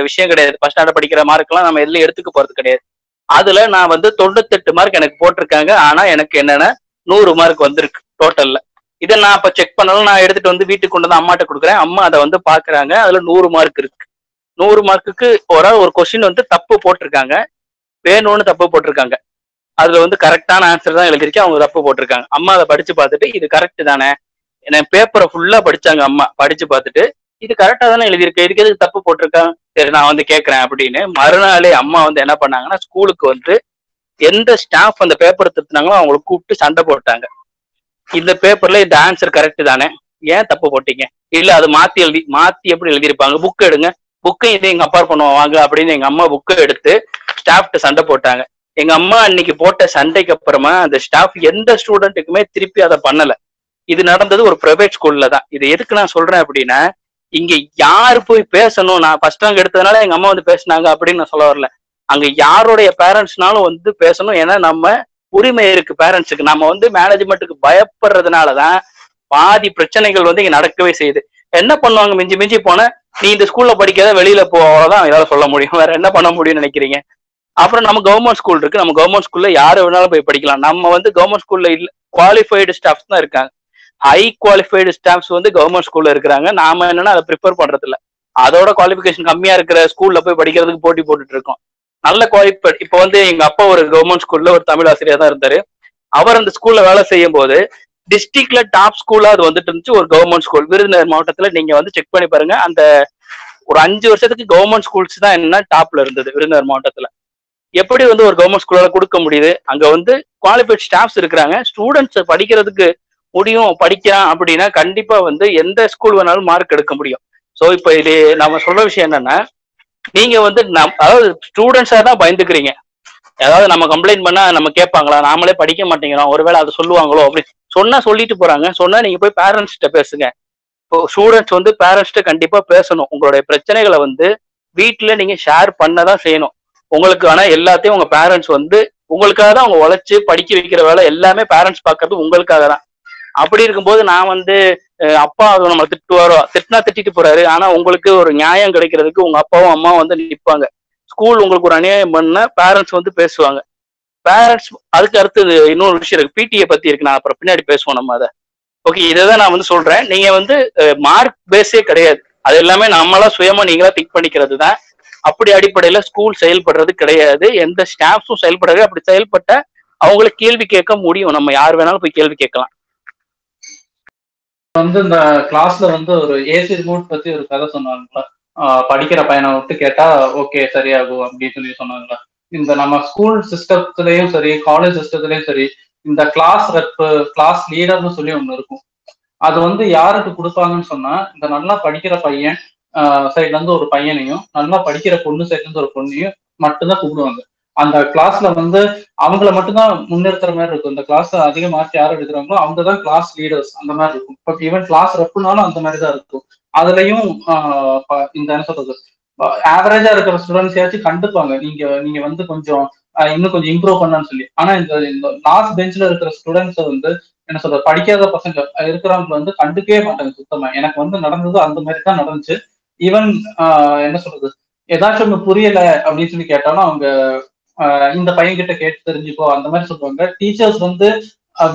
விஷயம் கிடையாது. ஃபர்ஸ்ட் ஸ்டாண்டர்ட் படிக்கிற மார்க்லாம் நம்ம எதுலயும் எடுத்துக்க போறது கிடையாது. அதுல நான் வந்து தொண்ணூத்தெட்டு மார்க் எனக்கு போட்டிருக்காங்க. ஆனா எனக்கு என்னன்னா நூறு மார்க் வந்திருக்கு டோட்டல்ல இதை நான் அப்ப செக் பண்ணாலும் நான் எடுத்துட்டு வந்து வீட்டுக்கு கொண்டு வந்து அம்மாட்ட கொடுக்குறேன். அம்மா அதை வந்து பாக்குறாங்க. அதுல நூறு மார்க் இருக்கு. நூறு மார்க்குக்கு ஒரு ஒரு கொஸ்டின் வந்து தப்பு போட்டிருக்காங்க. வேணும்னு தப்பு போட்டிருக்காங்க. அதுல வந்து கரெக்டான ஆன்சர் தான் எழுதிருக்கேன் அவங்க தப்பு போட்டிருக்காங்க. அம்மா அதை படிச்சு பார்த்துட்டு இது கரெக்ட் தானே. என் பேப்பரை ஃபுல்லா படிச்சாங்க அம்மா. படிச்சு பார்த்துட்டு இது கரெக்டா தானே எழுதியிருக்கு. இதுக்கு எதுக்கு தப்பு போட்டிருக்கான் சரி நான் வந்து கேட்கறேன் அப்படின்னு மறுநாளே அம்மா வந்து என்ன பண்ணாங்கன்னா ஸ்கூலுக்கு வந்து எந்த ஸ்டாஃப் அந்த பேப்பர் திருத்தினாங்களோ அவங்களை கூப்பிட்டு சண்டை போட்டாங்க. இந்த பேப்பர்ல இந்த ஆன்சர் கரெக்ட் தானே? ஏன் தப்பு போட்டீங்க? இல்ல அது மாத்தி எழுதி மாத்தி எப்படி எழுதியிருப்பாங்க? புக் எடுங்க. புக்கை இதை எங்க அப்பா பண்ணுவாங்க அப்படின்னு எங்க அம்மா புக்கை எடுத்து ஸ்டாஃப்ட்ட சண்டை போட்டாங்க. எங்க அம்மா அன்னைக்கு போட்ட சண்டைக்கு அப்புறமா அந்த ஸ்டாஃப் எந்த ஸ்டூடெண்ட்டுக்குமே திருப்பி அதை பண்ணல. இது நடந்தது ஒரு பிரைவேட் ஸ்கூல்ல தான். இது எதுக்கு நான் சொல்றேன் அப்படின்னா இங்க யாரு போய் பேசணும்? நான் ஃபர்ஸ்ட் ரேங்க் எடுத்ததுனால எங்க அம்மா வந்து பேசினாங்க அப்படின்னு நான் சொல்ல வரல. அங்க யாருடைய பேரண்ட்ஸ்னாலும் வந்து பேசணும். ஏன்னா நம்ம உரிமை இருக்கு பேரண்ட்ஸுக்கு நம்ம வந்து மேனேஜ்மெண்ட்டுக்கு பயப்படுறதுனாலதான் பாதி பிரச்சனைகள் வந்து இங்க நடக்கவே செய்யுது. என்ன பண்ணுவாங்க? மிஞ்சி மிஞ்சி போன நீ இந்த ஸ்கூல்ல படிக்காத வெளியில போ. அவ்வளவுதான் இதால சொல்ல முடியும். வேற என்ன பண்ண முடியும்னு நினைக்கிறீங்க? அப்புறம் நம்ம கவர்மெண்ட் ஸ்கூல் இருக்கு. நம்ம கவர்மெண்ட் ஸ்கூல்ல யாரு வேணாலும் போய் படிக்கலாம். நம்ம வந்து கவர்மெண்ட் ஸ்கூல்ல இல்ல குவாலிஃபைடு ஸ்டாஃப்ஸ் தான் இருக்காங்க. ஹை குவாலிஃபைடு ஸ்டாஃப்ஸ் வந்து கவர்மெண்ட் ஸ்கூல்ல இருக்கிறாங்க. நாம என்னன்னா அதை ப்ரிப்பேர் பண்றது இல்ல அதோட குவாலிஃபிகேஷன் கம்மியா இருக்கிற ஸ்கூல்ல போய் படிக்கிறதுக்கு போட்டி போட்டுட்டு இருக்கோம். நல்ல குவாலிஃபை இப்போ வந்து எங்க அப்பா ஒரு கவர்மெண்ட் ஸ்கூல்ல ஒரு தமிழ் ஆசிரியர் தான் இருந்தாரு. அவர் அந்த ஸ்கூல்ல வேலை செய்யும் போது டிஸ்ட்ரிக்ட்ல டாப் ஸ்கூலா அது வந்துட்டு இருந்துச்சு ஒரு கவர்மெண்ட் ஸ்கூல் விருதுநகர் மாவட்டத்துல நீங்க வந்து செக் பண்ணி பாருங்க அந்த ஒரு அஞ்சு வருஷத்துக்கு கவர்மெண்ட் ஸ்கூல்ஸ் தான் என்ன டாப்ல இருந்தது விருதுநகர் மாவட்டத்துல. எப்படி வந்து ஒரு கவர்மெண்ட் ஸ்கூலால கொடுக்க முடியுது? அங்க வந்து குவாலிஃபைட் ஸ்டாஃப்ஸ் இருக்கிறாங்க. ஸ்டூடெண்ட்ஸ் படிக்கிறதுக்கு முடியும் படிக்கிறான் அப்படின்னா கண்டிப்பா வந்து எந்த ஸ்கூல் வேணாலும் மார்க் எடுக்க முடியும். ஸோ இப்போ இது நம்ம சொல்ற விஷயம் என்னன்னா நீங்க வந்து நம் அதாவது ஸ்டூடெண்ட்ஸா தான் பயந்துக்கிறீங்க. ஏதாவது நம்ம கம்ப்ளைண்ட் பண்ணா நம்ம கேட்பாங்களா? நாமளே படிக்க மாட்டேங்கிறோம். ஒருவேளை அதை சொல்லுவாங்களோ? அப்படின்னு சொன்னா சொல்லிட்டு போறாங்க. சொன்னா நீங்க போய் பேரண்ட்ஸ்கிட்ட பேசுங்க. இப்போ ஸ்டூடெண்ட்ஸ் வந்து பேரண்ட்ஸ்கிட்ட கண்டிப்பா பேசணும். உங்களுடைய பிரச்சனைகளை வந்து வீட்டுல நீங்க ஷேர் பண்ணதான் செய்யணும். உங்களுக்கு ஆனா எல்லாத்தையும் உங்க பேரண்ட்ஸ் வந்து உங்களுக்காக தான் அவங்க உழைச்சு படிக்க வைக்கிற வேலை எல்லாமே பேரண்ட்ஸ் பாக்குறது உங்களுக்காக தான். அப்படி இருக்கும்போது நான் வந்து அப்பா அது நம்ம திட்டுவாரோ திட்டினா திட்டிட்டு போறாரு. ஆனா உங்களுக்கு ஒரு நியாயம் கிடைக்கிறதுக்கு உங்க அப்பாவும் அம்மாவும் வந்து நிற்பாங்க ஸ்கூல் உங்களுக்கு ஒரு அநியாயம் பண்ண பேரண்ட்ஸ் வந்து பேசுவாங்க. பேரண்ட்ஸ் அதுக்கு அடுத்தது இன்னொரு விஷயம் இருக்கு. பிடிஏ பத்தி இருக்கு. நான் அப்புறம் பின்னாடி பேசுவோம் நம்ம அதை. ஓகே இதை தான் நான் வந்து சொல்றேன். நீங்க வந்து மார்க் பேஸே கிடையாது. அது எல்லாமே நம்மளா சுயமா நீங்களா திங்க் பண்ணிக்கிறது தான். அப்படி அடிப்படையில ஸ்கூல் செயல்படுறது கிடையாது. எந்த ஸ்டாஃப்ஸும் செயல்படாது அப்படி செயல்பட்ட அவங்கள கேள்வி கேட்க முடியும். நம்ம யார் வேணாலும் போய் கேள்வி கேட்கலாம். வந்து இந்த கிளாஸ்ல வந்து ஒரு ஏசி ரிமோட் பத்தி ஒரு கதை சொன்னாங்களா படிக்கிற பையனை விட்டு கேட்டா ஓகே சரியாகும் அப்படின்னு சொல்லி சொன்னாங்களா இந்த நம்ம ஸ்கூல் சிஸ்டத்துலயும் சரி காலேஜ் சிஸ்டத்துலயும் சரி இந்த கிளாஸ் ரெப்பு கிளாஸ் லீடர்னு சொல்லி ஒண்ணு இருக்கும். அது வந்து யாருக்கு கொடுப்பாங்கன்னு சொன்னா இந்த நல்லா படிக்கிற பையன் சைட்ல இருந்து ஒரு பையனையும் நல்லா படிக்கிற பொண்ணு சைட்ல இருந்து ஒரு பொண்ணையும் மட்டும்தான் கூப்பிடுவாங்க. அந்த கிளாஸ்ல வந்து அவங்கள மட்டும்தான் முன்னிறுத்துற மாதிரி இருக்கும். இந்த கிளாஸ் அதிக மார்க் யார் எடுக்கிறாங்களோ அவங்க தான் கிளாஸ் லீடர்ஸ் அந்த மாதிரி இருக்கும். பட் ஈவன் கிளாஸ் ரெப்புனாலும் அந்த மாதிரி தான் இருக்கும். அதுலயும் ப- இந்த என்ன சொல்றது? ஆவரேஜா இருக்கிற ஸ்டூடெண்ட்ஸ் ஏதாச்சும் கண்டுப்பாங்க. நீங்க நீங்க வந்து கொஞ்சம் இன்னும் கொஞ்சம் இம்ப்ரூவ் பண்ணான்னு சொல்லி. ஆனா இந்த இந்த லாஸ்ட் பெஞ்ச்ல இருக்கிற ஸ்டூடெண்ட்ஸ் வந்து என்ன சொல்ற படிக்காத பசங்க இருக்கிறவங்க வந்து கண்டுக்கவே மாட்டாங்க சுத்தமா. எனக்கு வந்து நடந்தது அந்த மாதிரி தான் நடந்துச்சு ஈவன் என்ன சொல்றது? ஏதாச்சும் ஒண்ணு புரியல அப்படின்னு சொல்லி கேட்டாலும் அவங்க இந்த பையன் கிட்ட கேட்டு தெரிஞ்சுக்கோ அந்த மாதிரி சொல்லுவாங்க. டீச்சர்ஸ் வந்து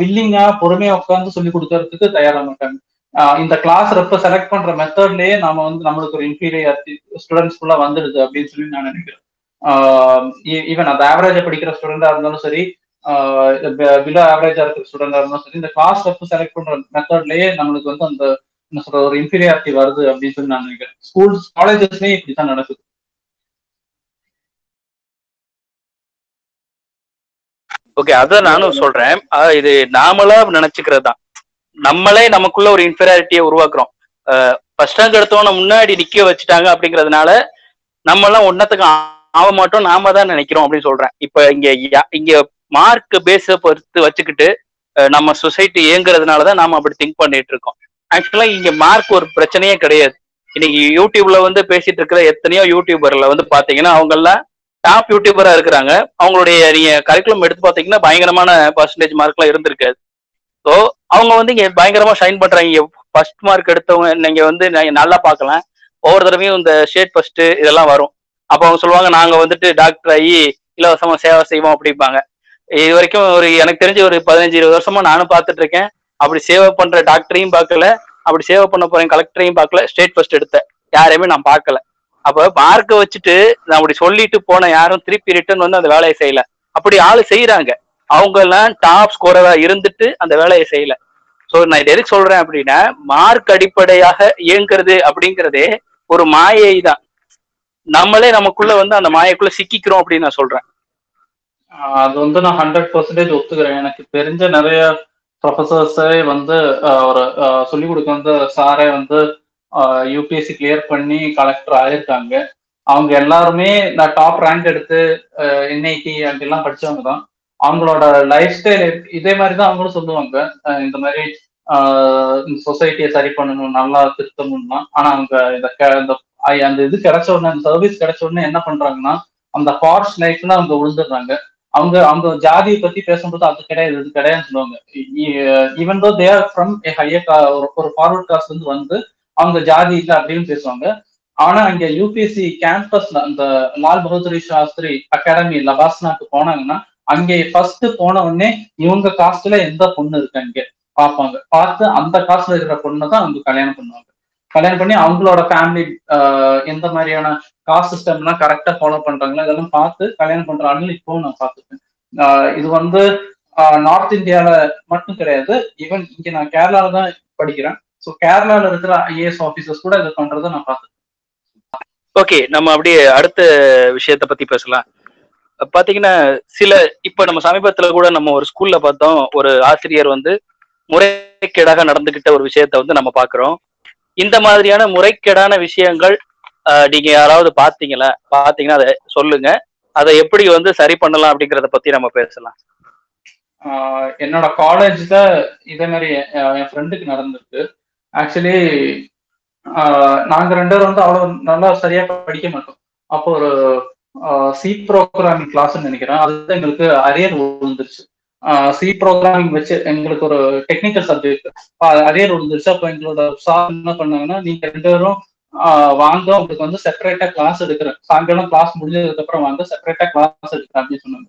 வில்லிங்கா பொறுமையா உட்காந்து சொல்லி கொடுக்கறதுக்கு தயாரா மாட்டாங்க. இந்த கிளாஸ் ரெப்ப செலக்ட் பண்ற மெத்தட்லயே நாம வந்து நம்மளுக்கு ஒரு இன்ஃபீரியர் ஸ்டூடெண்ட்ஸ் ஃபுல்லா வந்துடுது அப்படின்னு சொல்லி நான் நினைக்கிறேன். ஈவன் e, அந்த ஆவரேஜா படிக்கிற ஸ்டூடெண்டா இருந்தாலும் சரி பிலோ ஆவரேஜா இருக்கிற ஸ்டூடெண்டா இருந்தாலும் சரி இந்த கிளாஸ் ரெப்ப செலக்ட் பண்ற மெத்தட்லயே நம்மளுக்கு வந்து அந்த என்ன சொல்ற ஒரு இன்ஃபீரியாரிட்டி வருது அப்படின்னு சொல்லி நான் நினைக்கிறேன். ஸ்கூல்ஸ் காலேஜஸ்லயும் இப்படித்தான் நடக்குது. ஓகே அதான் நானும் சொல்றேன் இது நாமளா நினைச்சுக்கிறது தான் நம்மளே நமக்குள்ள ஒரு இன்ஃபீரியாரிட்டியை உருவாக்குறோம் ஃபர்ஸ்ட் ரேங்க் எடுத்தவன முன்னாடி நிக்க வச்சுட்டாங்க அப்படிங்கறதுனால நம்ம எல்லாம் ஒன்னத்துக்கு ஆக மாட்டோம் நாம தான் நினைக்கிறோம் அப்படின்னு சொல்றேன் இப்ப இங்க யா- இங்க மார்க் பேஸ பொறுத்து வச்சுக்கிட்டு நம்ம சொசைட்டி இயங்குறதுனால தான் நாம அப்படி திங்க் பண்ணிட்டு இருக்கோம் ஆக்சுவலா இங்க மார்க் ஒரு பிரச்சனையே கிடையாது இன்னைக்கு யூடியூப்ல வந்து பேசிட்டு இருக்கிற எத்தனையோ யூடியூபர்ல வந்து பாத்தீங்கன்னா அவங்க எல்லாம் டாப் யூடியூபரா இருக்கிறாங்க. அவங்களுடைய நீங்க கரிக்குலம் எடுத்து பாத்தீங்கன்னா பயங்கரமான பர்சன்டேஜ் மார்க்லாம் இருந்திருக்காது ஸோ அவங்க வந்து இங்க பயங்கரமா ஷைன் பண்றாங்க. ஃபர்ஸ்ட் மார்க் எடுத்தவங்க நீங்க வந்து நீங்க நல்லா பார்க்கலாம். ஒவ்வொரு தடவையும் இந்த ஸ்டேட் ஃபர்ஸ்ட் இதெல்லாம் வரும். அப்போ அவங்க சொல்லுவாங்க நாங்க வந்துட்டு டாக்டர் ஆகி இலவசமா சேவை செய்வோம் அப்படிம்பாங்க. இது வரைக்கும் ஒரு எனக்கு தெரிஞ்ச ஒரு பதினஞ்சு இருபது வருஷமா நானும் பார்த்துட்டு இருக்கேன். அப்படி சேவை பண்ற டாக்டரையும் பார்க்கல. அப்படி சேவை பண்ண போறேன் கலெக்டரையும் பார்க்கல. ஸ்டேட் ஃபர்ஸ்ட் எடுத்தேன். யாரையுமே நான் பார்க்கல. அப்ப மார்க்கை வச்சுட்டு நான் அப்படி சொல்லிட்டு போன யாரும் திருப்பி ரிட்டர்ன் வந்து அந்த வேலையை செய்யல. அப்படி ஆளு செய்யறாங்க அவங்க எல்லாம் டாப் ஸ்கோரரா இருந்துட்டு அந்த வேலையை செய்யல. சோ நான் இது எதுக்கு சொல்றேன் அப்படின்னா மார்க் அடிப்படையாக இயங்குறது அப்படிங்கறதே ஒரு மாயை தான். நம்மளே நமக்குள்ள வந்து அந்த மாயக்குள்ள சிக்கிக்கிறோம் அப்படின்னு நான் சொல்றேன். அது வந்து நான் ஹண்ட்ரட் பர்சன்டேஜ் ஒத்துக்கிறேன். எனக்கு தெரிஞ்ச நிறைய ப்ரொஃபசர்ஸே வந்து ஒரு சொல்லிக் கொடுக்க வந்து சாரே வந்து யூபிஎஸ்சி கிளியர் பண்ணி கலெக்டர் ஆயிருக்காங்க. அவங்க எல்லாருமே நான் டாப் ரேங்க் எடுத்து என்ஐடி அப்படிலாம் படிச்சவங்க தான். அவங்களோட லைஃப் ஸ்டைல் இதே மாதிரி தான் அவங்களும் சொல்லுவாங்க. இந்த மாதிரி சொசைட்டியை சரி பண்ணணும் நல்லா திருத்தணும்னா. ஆனா அவங்க இந்த க- இந்த அந்த இது கிடைச்ச உடனே அந்த சர்வீஸ் கிடைச்ச உடனே என்ன பண்றாங்கன்னா அந்த ஃபார்ஸ் லைஃப்ல அவங்க விழுந்துடுறாங்க அவங்க அவங்க ஜாதியை பத்தி பேசும்போது அது கிடையாது இது கிடையாதுன்னு சொல்லுவாங்க. Even though there from a higher ஒரு ஃபார்வர்ட் காஸ்ட் வந்து வந்து அவங்க ஜாதி இல்லை அப்படின்னு பேசுவாங்க. ஆனா அங்க யூபிஎஸ்சி கேம்பஸ்ல அந்த லால் பகதூரி சாஸ்திரி அகாடமி லபாஸ்னாக்கு போனாங்கன்னா அங்கே ஃபர்ஸ்ட் போன உடனே இவங்க காஸ்ட்ல எந்த பொண்ணு இருக்கு அங்க பார்ப்பாங்க. பார்த்து அந்த காஸ்ட்ல இருக்கிற பொண்ணை தான் அவங்க கல்யாணம் பண்ணுவாங்க. கல்யாணம் பண்ணி அவங்களோட ஃபேமிலி எந்த மாதிரியான காஸ்ட் சிஸ்டம்லாம் கரெக்டா ஃபாலோ பண்றாங்களோ இதெல்லாம் பார்த்து கல்யாணம் பண்றாங்கன்னு இப்போ நான் பார்த்துருக்கேன். ஆஹ் இது வந்து நார்த் இந்தியால மட்டும் கிடையாது. ஈவன் இங்க நான் கேரளால தான் படிக்கிறேன். ஸோ கேரளால இருக்கிற ஐஏஎஸ் ஆஃபீஸர்ஸ் கூட இதை பண்றதை நான் பார்த்துருக்கேன் ஓகே நம்ம அப்படியே அடுத்த விஷயத்த பத்தி பேசலாம். பாத்தீங்கன்னா சில இப்ப நம்ம சமீபத்துல கூட நம்ம ஒரு ஸ்கூல்ல பார்த்தோம் ஒரு ஆசிரியர் வந்து முறைகேடாக நடந்துகிட்ட ஒரு விஷயத்த வந்து நம்ம பாக்குறோம் இந்த மாதிரியான முறைகேடான விஷயங்கள் நீங்க யாராவது பாத்தீங்களா பாத்தீங்கன்னா அதை சொல்லுங்க. அதை எப்படி வந்து சரி பண்ணலாம் அப்படிங்கறத பத்தி நம்ம பேசலாம். என்னோட காலேஜ்ல இதே மாதிரி என் ஃப்ரெண்டுக்கு நடந்திருக்கு. ஆக்சுவலி நாங்க ரெண்டு பேரும் வந்து அவ்வளவு நல்லா சரியா படிக்க மாட்டோம். அப்போ ஒரு சி ப்ரோக்ராமிங் கிளாஸ்ன்னு நினைக்கிறேன். அது எங்களுக்கு அரியர் விழுந்துருச்சு. சி ப்ரோக்ராமிங் வச்சு எங்களுக்கு ஒரு டெக்னிக்கல் சப்ஜெக்ட் அரியர் விழுந்துருச்சு. அப்போ எங்களோட சார் என்ன பண்ணாங்கன்னா நீங்க ரெண்டு பேரும் ஆஹ் வாங்க உங்களுக்கு வந்து செப்பரேட்டா கிளாஸ் எடுக்கிறேன். சாயங்காலம் கிளாஸ் முடிஞ்சதுக்கு அப்புறம் வாங்க செப்பரேட்டா கிளாஸ் எடுக்கிறேன் அப்படின்னு சொன்னாங்க.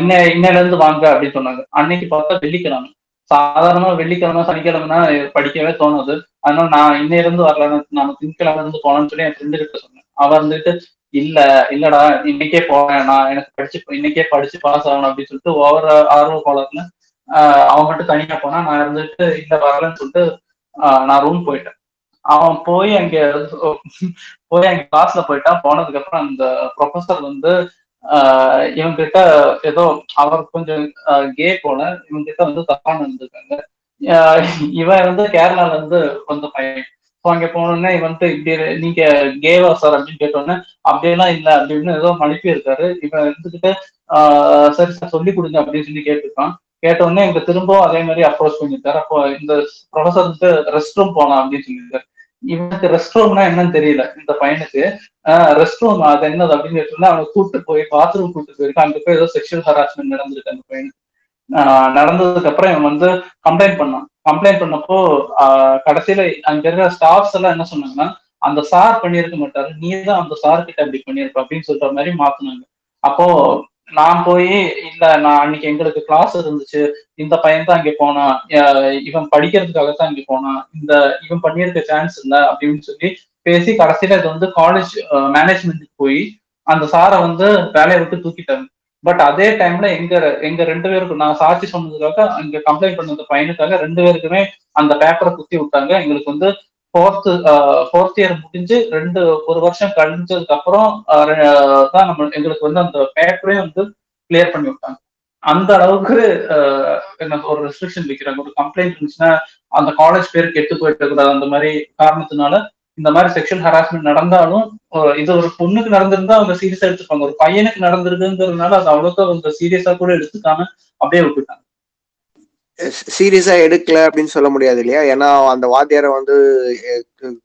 இன்ன இன்னையில இருந்து வாங்க அப்படின்னு சொன்னாங்க. அன்னைக்கு பார்த்தா வெள்ளிக்கிழமை. சாதாரணமா வெள்ளிக்கிழமை சனிக்கிழமைனா படிக்கவே தோணுது. அதனால நான் இன்னையில இருந்து வரல. நான் திங்கக்கிழமை இருந்து போனோம்னு சொல்லி என் ஃப்ரெண்டு கிட்ட சொன்னேன். அவர் வந்துட்டு இல்ல இல்லடா இன்னைக்கே போறேன் நான் எனக்கு படிச்சு இன்னைக்கே படிச்சு பாஸ் ஆகணும் அப்படின்னு சொல்லிட்டு ஒவ்வொரு ஆர்வ கோலத்துல ஆஹ் அவன் மட்டும் தனியா போனா நான் இருந்துட்டு இல்ல வரலன்னு சொல்லிட்டு நான் ரூம் போயிட்டேன். அவன் போய் அங்க போய் அங்க கிளாஸ்ல போயிட்டான். போனதுக்கு அப்புறம் அந்த ப்ரொஃபசர் வந்து ஆஹ் கிட்ட ஏதோ அவர் கொஞ்சம் கே போல இவங்கிட்ட வந்து தப்பான இருந்திருக்காங்க. இவன் வந்து கேரளால இருந்து வந்த பையன். ஸோ அங்க போனோடனே இவன்ட்டு இப்படி நீங்க கேவா சார் அப்படின்னு கேட்டோன்னே அப்படியெல்லாம் இல்லை அப்படின்னு ஏதோ மனுப்பி இருக்காரு இவன் இருந்துகிட்டு ஆஹ் சரி சார் சொல்லி கொடுங்க அப்படின்னு சொல்லி கேட்டிருக்கான். கேட்டோடனே இங்க எங்க திரும்பவும் அதே மாதிரி அப்ரோச் பண்ணிருக்காரு அப்போ இந்த ப்ரொஃபசர் வந்து ரெஸ்ட் ரூம் போனான் அப்படின்னு சொல்லியிருக்காரு. இவனுக்கு ரெஸ்ட் ரூம்னா என்னன்னு தெரியல இந்த பையனுக்கு. ரெஸ்ட் ரூம் அது என்னது அப்படின்னு கேட்டோம்னா அவனை கூட்டு போய் பாத்ரூம் கூட்டு போயிருக்கான். அங்க போய் ஏதோ செக்ஷுவல் ஹராஸ்மெண்ட் நடந்திருக்கு அந்த பையனுக்கு. நடந்ததுக்கு அப்புறம் இவன் வந்து கம்ப்ளைண்ட் பண்ணான். கம்ப்ளைண்ட் பண்ணப்போ கடைசியில அங்க இருக்கிற ஸ்டாஃப்ஸ் எல்லாம் என்ன சொன்னாங்கன்னா அந்த சார் பண்ணியிருக்க மாட்டாரு. நீ தான் அந்த சார் கிட்ட அப்படி பண்ணியிருப்ப அப்படின்னு சொல்ற மாதிரி மாத்தினாங்க. அப்போ நான் போய் இல்ல நான் அன்னைக்கு எங்களுக்கு கிளாஸ் இருந்துச்சு. இந்த பையன் தான் இங்க போனான் இவன் படிக்கிறதுக்காக தான் இங்க போனான் இந்த இவன் பண்ணியிருக்க சான்ஸ் இல்ல அப்படின்னு சொல்லி பேசி கடைசியில இது வந்து காலேஜ் மேனேஜ்மெண்ட்டுக்கு போய் அந்த சாரை வந்து வேலையை விட்டு தூக்கிட்டாங்க. பட் அதே டைம்ல எங்க எங்க ரெண்டு பேருக்கும் நான் சாட்சி சொன்னதுக்காக அங்க கம்ப்ளைண்ட் பண்ண பையனுக்காக ரெண்டு பேருக்குமே அந்த பேப்பரை குத்தி விட்டாங்க. எங்களுக்கு வந்து ஃபோர்த்து ஃபோர்த் இயர் முடிஞ்சு ரெண்டு ஒரு வருஷம் கழிஞ்சதுக்கு அப்புறம் uh, தான் நம்ம எங்களுக்கு வந்து அந்த பேப்பரே வந்து கிளியர் பண்ணி விட்டாங்க. அந்த அளவுக்கு அஹ், என்ன ஒரு ரெஸ்ட்ரிக்ஷன் வைக்கிறாங்க. ஒரு கம்ப்ளைண்ட் இருந்துச்சுன்னா அந்த காலேஜ் பேர் கெட்டு போயிட்டு கூடாது அந்த மாதிரி காரணத்தினால இந்த மாதிரி செக்ஷுவல் ஹராஸ்மெண்ட் நடந்தாலும் இது ஒரு பொண்ணுக்கு நடந்திருந்தா அவங்க சீரியஸா எடுத்துப்பாங்க. ஒரு பையனுக்கு நடந்திருக்குங்கிறதுனால அது அவ்வளோக்கா அவங்க சீரியஸா கூட எடுத்துக்காம அப்படியே விட்டுட்டாங்க. சீரியஸா எடுக்கல அப்படின்னு சொல்ல முடியாது இல்லையா? ஏன்னா அந்த வாத்தியாரை வந்து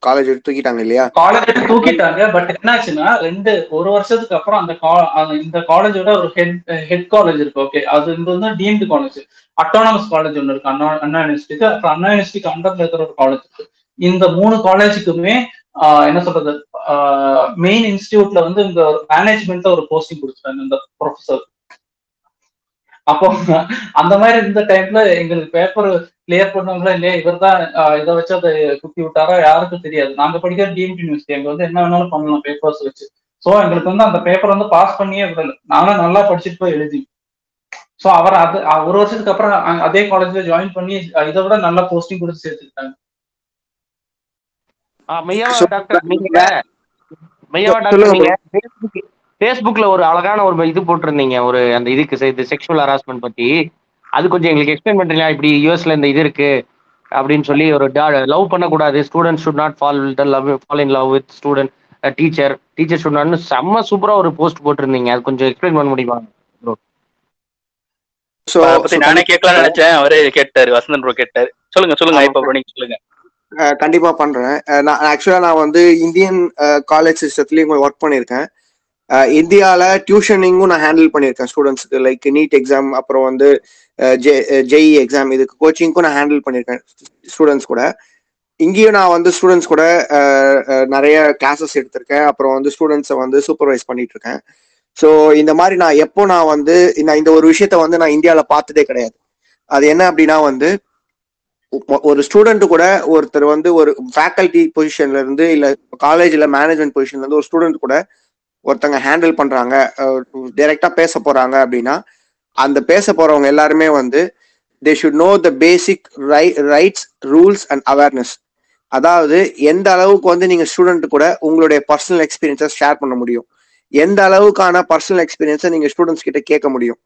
காலேஜ் தூக்கிட்டாங்க இல்லையா? காலேஜ் தூக்கிட்டாங்க. பட் என்னாச்சுன்னா ரெண்டு ஒரு வருஷத்துக்கு அப்புறம் அந்த கா- அந்த- இந்த காலேஜோட ஒரு ஹெட் ஹெட் காலேஜ் இருக்கு ஓகே அது இது வந்து டீம்டு காலேஜ் அட்டானமஸ் காலேஜ் ஒன்று இருக்கு அண்ணா அண்ணா யூனிவர்சிட்டிக்கு அப்புறம் அண்ணா யூனிவர்சிட்டிக்கு அண்டர்ல இருக்கிற ஒரு காலேஜ் இருக்கு. இந்த மூணு காலேஜுக்குமே ஆஹ் என்ன சொல்றது மெயின் இன்ஸ்டியூட்ல வந்து இந்த மேனேஜ்மெண்ட்ல ஒரு போஸ்டிங் கொடுத்துட்டாங்க இந்த ப்ரொஃபசர் அப்போ அந்த மாதிரி இருந்த டைம்ல எங்களுக்கு பேப்பர் கிளியர் பண்ணவங்களா இல்லையா? இவர் தான் இதை வச்சு அதை குத்தி விட்டாரா? யாருக்கும் தெரியாது. நாங்க படிக்கிற டிஎம்டி யூனிவர்சிட்டி அங்க வந்து என்ன வேணாலும் பண்ணலாம் பேப்பர்ஸ் வச்சு. சோ எங்களுக்கு வந்து அந்த பேப்பர் வந்து பாஸ் பண்ணியே விடல. நானும் நல்லா படிச்சுட்டு போய் எழுதி சோ அவர் அது ஒரு வருஷத்துக்கு அப்புறம் அதே காலேஜ்ல ஜாயின் பண்ணி இதை விட நல்ல போஸ்டிங் கொடுத்து சேர்த்துக்கிட்டாங்க. ஆ, மெய்யாவா டாக்டர் நீங்க மெய்யாவா டாக்டர் சொல்லுங்க. நீங்க Facebook ஃபேஸ்புக்ல ஒரு அழகான ஒரு இது போட்டிருந்தீங்க. ஒரு அந்த இதுக்கு செ- இது செக்ஷுவல் ஹராஸ்மெண்ட் பத்தி. அது கொஞ்சம் எங்களுக்கு எக்ஸ்பிளைன் பண்றீங்களா? இப்படி யூஎஸ்ல இந்த இது இருக்கு அப்படின்னு சொல்லி ஒரு லவ் பண்ணக்கூடாது. Student should not fall love fall in love with student teacher teacher should நாட்னு செம்ம சூப்பரா ஒரு போஸ்ட் போட்டிருந்தீங்க. அது கொஞ்சம் எக்ஸ்பிளைன் பண்ண முடியுமா? ப்ரோ பத்தி நானே கேட்கலாம்னு நினைச்சேன். அவரே கேட்டாரு. வசந்தன் ப்ரோ கேட்டாரு. சொல்லுங்க சொல்லுங்க இப்ப bro, நீங்க சொல்லுங்க. கண்டிப்பா பண்றேன். நான் ஆக்சுவலா நான் வந்து இந்தியன் காலேஜ் சிஸ்டத்துலயும் ஒர்க் பண்ணியிருக்கேன். இந்தியாவில் டியூஷனிங்கும் நான் ஹேண்டில் பண்ணியிருக்கேன் ஸ்டூடெண்ட்ஸ்க்கு லைக் நீட் எக்ஸாம் அப்புறம் வந்து ஜெஇ எக்ஸாம் இதுக்கு கோச்சிங்க்கும் நான் ஹேண்டில் பண்ணியிருக்கேன் ஸ்டூடெண்ட்ஸ் கூட. இங்கேயும் நான் வந்து ஸ்டூடெண்ட்ஸ் கூட நிறைய கிளாஸஸ் எடுத்திருக்கேன். அப்புறம் வந்து ஸ்டூடெண்ட்ஸை வந்து சூப்பர்வைஸ் பண்ணிட்டு இருக்கேன் ஸோ இந்த மாதிரி நான் எப்போ நான் வந்து நான் இந்த ஒரு விஷயத்த வந்து நான் இந்தியாவில் பார்த்ததே கிடையாது. அது என்ன அப்படின்னா வந்து ஒரு ஸ்டூடெண்ட் கூட ஒருத்தர் வந்து ஒரு ஃபேக்கல்டி பொசிஷன்ல இருந்து இல்ல காலேஜ்ல மேனேஜ்மெண்ட் பொசிஷன்ல இருந்து ஒரு ஸ்டூடெண்ட் கூட ஒருத்தங்க ஹேண்டில் பண்றாங்க டைரக்டா பேச போறாங்க அப்படின்னா அந்த பேச போறவங்க எல்லாருமே வந்து they should know the basic rights rules and awareness அதாவது எந்த அளவுக்கு வந்து நீங்க ஸ்டூடெண்ட் கூட உங்களுடைய பர்சனல் எக்ஸ்பீரியன்ஸை ஷேர் பண்ண முடியும். எந்த அளவுக்கான பர்சனல் எக்ஸ்பீரியன்ஸை நீங்க ஸ்டூடெண்ட்ஸ் கிட்ட கேட்க முடியும்.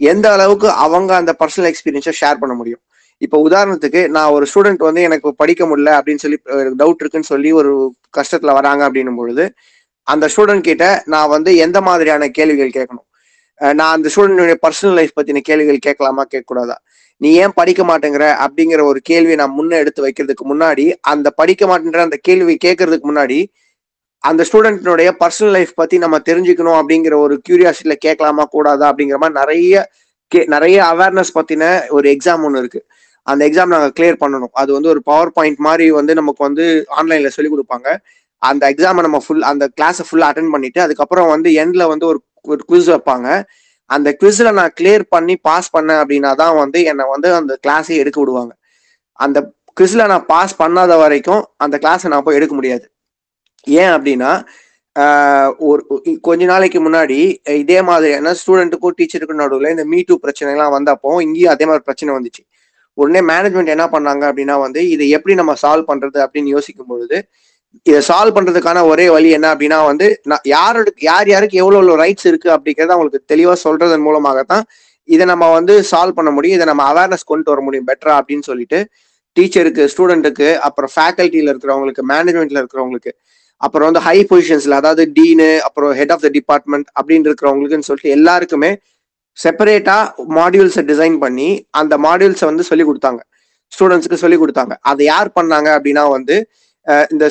எந்த அளவுக்கு அவங்க அந்த பர்சனல் எக்ஸ்பீரியன்ஸை ஷேர் பண்ண முடியும். இப்போ உதாரணத்துக்கு நான் ஒரு ஸ்டூடெண்ட் வந்து எனக்கு படிக்க முடியல அப்படின்னு சொல்லி டவுட் இருக்குன்னு சொல்லி ஒரு கஷ்டத்துல வராங்க அப்படின்னும் பொழுது அந்த ஸ்டூடெண்ட் கிட்ட நான் வந்து எந்த மாதிரியான கேள்விகள் கேட்கணும்? நான் அந்த ஸ்டூடெண்டுடைய பர்சனல் லைஃப் பத்தின கேள்விகள் கேட்கலாமா கேட்கக்கூடாதா? நீ ஏன் படிக்க மாட்டேங்கிற அப்படிங்கிற ஒரு கேள்வியை நான் முன்ன எடுத்து வைக்கிறதுக்கு முன்னாடி அந்த படிக்க மாட்டேங்கிற அந்த கேள்வி கேட்கறதுக்கு முன்னாடி அந்த ஸ்டூடெண்ட்னுடைய பர்சனல் லைஃப் பத்தி நம்ம தெரிஞ்சுக்கணும் அப்படிங்கிற ஒரு கியூரியாசிட்டியில கேட்கலாமா கூடாதா அப்படிங்கிற மாதிரி நிறைய கே நிறைய அவேர்னஸ் பத்தின ஒரு எக்ஸாம் ஒன்று இருக்கு. அந்த எக்ஸாம் நாங்கள் கிளியர் பண்ணணும். அது வந்து ஒரு பவர் பாயிண்ட் மாதிரி வந்து நமக்கு வந்து ஆன்லைன்ல சொல்லி கொடுப்பாங்க. அந்த எக்ஸாமை நம்ம ஃபுல் அந்த கிளாஸை ஃபுல்லாக அட்டன் பண்ணிட்டு அதுக்கப்புறம் வந்து எண்ட்ல வந்து ஒரு ஒரு குவிஸ் வைப்பாங்க. அந்த குவிஸில் நான் கிளியர் பண்ணி பாஸ் பண்ணேன் அப்படின்னா தான் வந்து என்னை வந்து அந்த கிளாஸே எடுக்க விடுவாங்க. அந்த குவிஸில் நான் பாஸ் பண்ணாத வரைக்கும் அந்த கிளாஸை நான் போய் எடுக்க முடியாது. ஏன் அப்படின்னா ஒரு கொஞ்ச நாளைக்கு முன்னாடி இதே மாதிரியான ஸ்டூடெண்ட்டுக்கும் டீச்சருக்கும் நடுவில் இந்த மீ டூ பிரச்சனைலாம் வந்தப்போ இங்கேயும் அதே மாதிரி பிரச்சனை வந்துச்சு. உடனே மேனேஜ்மெண்ட் என்ன பண்ணாங்க அப்படின்னா வந்து இதை எப்படி நம்ம சால்வ் பண்ணுறது அப்படின்னு யோசிக்கும் பொழுது இதை சால்வ் பண்றதுக்கான ஒரே வழி என்ன அப்படின்னா வந்து நான் யாரோட யார் யாருக்கு எவ்வளோ எவ்வளோ ரைட்ஸ் இருக்கு அப்படிங்கிறத அவங்களுக்கு தெளிவா சொல்றதன் மூலமாகத்தான் இதை நம்ம வந்து சால்வ் பண்ண முடியும். இதை நம்ம அவேர்னஸ் கொண்டு வர முடியும் பெட்டரா அப்படின்னு சொல்லிட்டு. டீச்சருக்கு ஸ்டூடெண்ட்டுக்கு அப்புறம் ஃபேக்கல்ட்டியில இருக்கிறவங்களுக்கு மேனேஜ்மெண்ட்ல இருக்கிறவங்களுக்கு அப்புறம் வந்து ஹை பொசிஷன்ஸ்ல அதாவது டீனு அப்புறம் ஹெட் ஆஃப் த டிபார்ட்மெண்ட் அப்படின்னு இருக்கிறவங்களுக்குன்னு சொல்லிட்டு எல்லாருக்குமே செப்பரேட்டா மாடியூல்ஸை டிசைன் பண்ணி அந்த மாடியூல்ஸை வந்து சொல்லி கொடுத்தாங்க. ஸ்டூடெண்ட்ஸ்க்கு சொல்லி கொடுத்தாங்க. அதை யார் பண்ணாங்க அப்படின்னா வந்து இந்த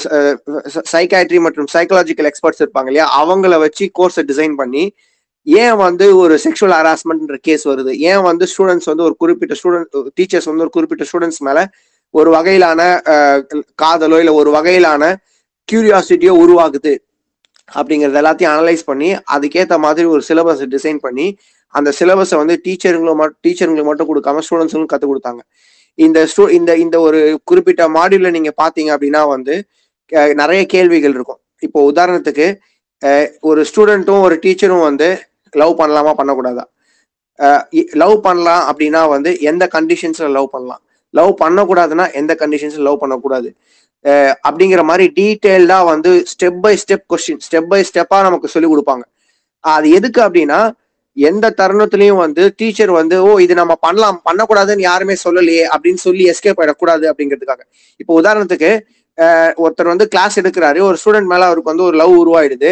சைக்காட்ரி மற்றும் சைக்காலஜிக்கல் எக்ஸ்பர்ட்ஸ் இருப்பாங்க இல்லையா? அவங்கள வச்சு கோர்ஸை டிசைன் பண்ணி ஏன் வந்து ஒரு செக்ஷுவல் ஹராஸ்மெண்ட்ன்ற கேஸ் வருது? ஏன் வந்து ஸ்டூடெண்ட்ஸ் வந்து ஒரு குறிப்பிட்ட ஸ்டூடெண்ட் டீச்சர்ஸ் வந்து ஒரு குறிப்பிட்ட ஸ்டூடெண்ட்ஸ் மேல ஒரு வகையிலான காதலோ இல்லை ஒரு வகையிலான கியூரியாசிட்டியோ உருவாகுது? அப்படிங்கறது எல்லாத்தையும் அனலைஸ் பண்ணி அதுக்கேற்ற மாதிரி ஒரு சிலபஸ் டிசைன் பண்ணி அந்த சிலபஸை வந்து டீச்சருங்களும் மட்டும் டீச்சருங்களுக்கு மட்டும் கொடுக்காம ஸ்டூடெண்ட்ஸுக்கும் கற்றுக் கொடுத்தாங்க. இந்த ஸ்டூ இந்த இந்த ஒரு குறிப்பிட்ட மாடியூல நீங்க பாத்தீங்க அப்படின்னா வந்து நிறைய கேள்விகள் இருக்கும். இப்போ உதாரணத்துக்கு ஒரு ஸ்டூடெண்ட்டும் ஒரு டீச்சரும் வந்து லவ் பண்ணலாமா? பண்ணக்கூடாதா? லவ் பண்ணலாம் அப்படின்னா வந்து எந்த கண்டிஷன்ஸ்ல லவ் பண்ணலாம்? லவ் பண்ணக்கூடாதுன்னா எந்த கண்டிஷன்ஸ்ல லவ் பண்ணக்கூடாது? அப்படிங்கிற மாதிரி டீட்டெயில்டா வந்து step by step question step by ஸ்டெப்பா நமக்கு சொல்லி கொடுப்பாங்க. அது எதுக்கு அப்படின்னா எந்த தருணத்திலையும் வந்து டீச்சர் வந்து ஓ இது நம்ம பண்ணலாம் பண்ணக்கூடாதுன்னு யாருமே சொல்லலையே அப்படின்னு சொல்லி எஸ்கேப் ஆயிடக்கூடாது அப்படிங்கிறதுக்காக. இப்போ உதாரணத்துக்கு ஒருத்தர் வந்து கிளாஸ் எடுக்கிறாரு ஒரு ஸ்டூடெண்ட் மேல அவருக்கு வந்து ஒரு லவ் உருவாயிடுது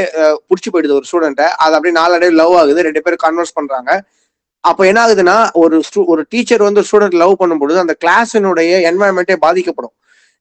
புடிச்சு போயிடுது ஒரு ஸ்டூடெண்ட்டை அது அப்படியே நாளடைவு லவ் ஆகுது ரெண்டு பேரும் கன்வர்ஸ் பண்றாங்க. அப்போ என்ன ஆகுதுன்னா ஒரு ஒரு டீச்சர் வந்து ஸ்டூடெண்ட் லவ் பண்ணும்பொழுது அந்த கிளாஸினுடைய என்வாயன்மெண்ட்டே பாதிக்கப்படும்.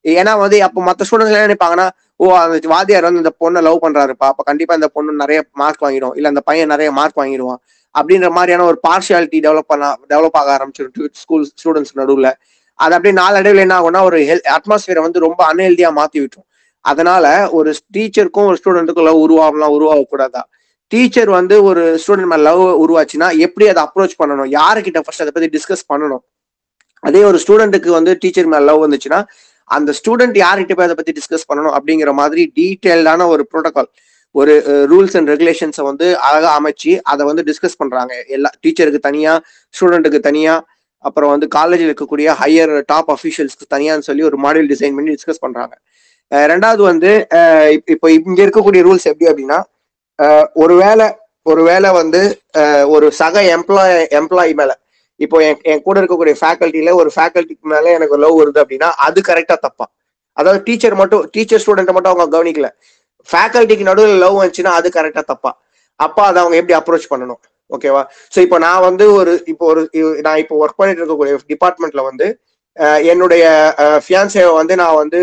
ஏன்னா வந்து அப்போ மற்ற ஸ்டூடெண்ட்ஸ் என்ன நினைப்பாங்கன்னா ஓ அந்த வாத்தியார் வந்து இந்த பொண்ணை லவ் பண்றாருப்பா அப்ப கண்டிப்பா இந்த பொண்ணு நிறைய மார்க் வாங்கிடும் இல்ல அந்த பையன் நிறைய மார்க் வாங்கிடுவான். அப்படின்ற மாதிரியான ஒரு பார்ஷியாலிட்டி டெவலப் பண்ண டெவலப் ஆக ஆரம்பிச்சிடும் ஸ்கூல் ஸ்டூடெண்ட்ஸ் நடுவில். அது அப்படியே நாளடைவில் என்ன ஆகும்னா ஒரு ஹெல் அட்மாஸ்பியரை வந்து ரொம்ப அன்ஹெல்தியா மாத்தி விட்டுரும். அதனால ஒரு டீச்சருக்கும் ஒரு ஸ்டூடெண்ட்டுக்கும் லவ் உருவாகலாம் உருவாகக்கூடாதா? டீச்சர் வந்து ஒரு ஸ்டூடெண்ட் மேல லவ் உருவாச்சுன்னா எப்படி அதை அப்ரோச் பண்ணணும்? யாருக்கிட்ட ஃபர்ஸ்ட் அதை பத்தி டிஸ்கஸ் பண்ணணும்? அதே ஒரு ஸ்டூடெண்ட்டுக்கு வந்து டீச்சர் மேல லவ் வந்துச்சுன்னா அந்த ஸ்டூடெண்ட் யார்கிட்ட போய் அதை பத்தி டிஸ்கஸ் பண்ணணும்? அப்படிங்கிற மாதிரி டீட்டெயில்டான ஒரு ப்ரோட்டோகால் ஒரு ரூல்ஸ் அண்ட் ரெகுலேஷன்ஸை வந்து அழகா அமைச்சு அதை வந்து டிஸ்கஸ் பண்றாங்க. எல்லா டீச்சருக்கு தனியா ஸ்டூடெண்ட்டுக்கு தனியா அப்புறம் வந்து காலேஜில் இருக்கக்கூடிய ஹையர் டாப் அஃபீஷியல்ஸ்க்கு தனியான்னு சொல்லி ஒரு மாடல் டிசைன் பண்ணி டிஸ்கஸ் பண்றாங்க. ரெண்டாவது வந்து இப்போ இங்க இருக்கக்கூடிய ரூல்ஸ் எப்படி அப்படின்னா அஹ் ஒருவேளை ஒருவேளை வந்து ஒரு சக எம்ப்ளாய் எம்ப்ளாயி மேல இப்போ என் என் கூட இருக்கக்கூடிய ஃபேக்கல்ட்டியில ஒரு ஃபேக்கல்ட்டிக்கு மேல எனக்கு லவ் வருது அப்படின்னா அது கரெக்டா தப்பா. அதாவது டீச்சர் மட்டும் டீச்சர் ஸ்டூடெண்ட்டை மட்டும் அவங்க கவனிக்கல. ஃபேக்கல்ட்டிக்கு நடுவில் லவ் வந்துச்சுன்னா அது கரெக்டா தப்பா. அப்போ அதை அவங்க எப்படி அப்ரோச் பண்ணணும்? ஓகேவா ஸோ இப்போ நான் வந்து ஒரு இப்போ ஒரு நான் இப்போ ஒர்க் பண்ணிட்டு இருக்கக்கூடிய டிபார்ட்மெண்ட்ல வந்து என்னுடைய ஃபியான்சேவை வந்து நான் வந்து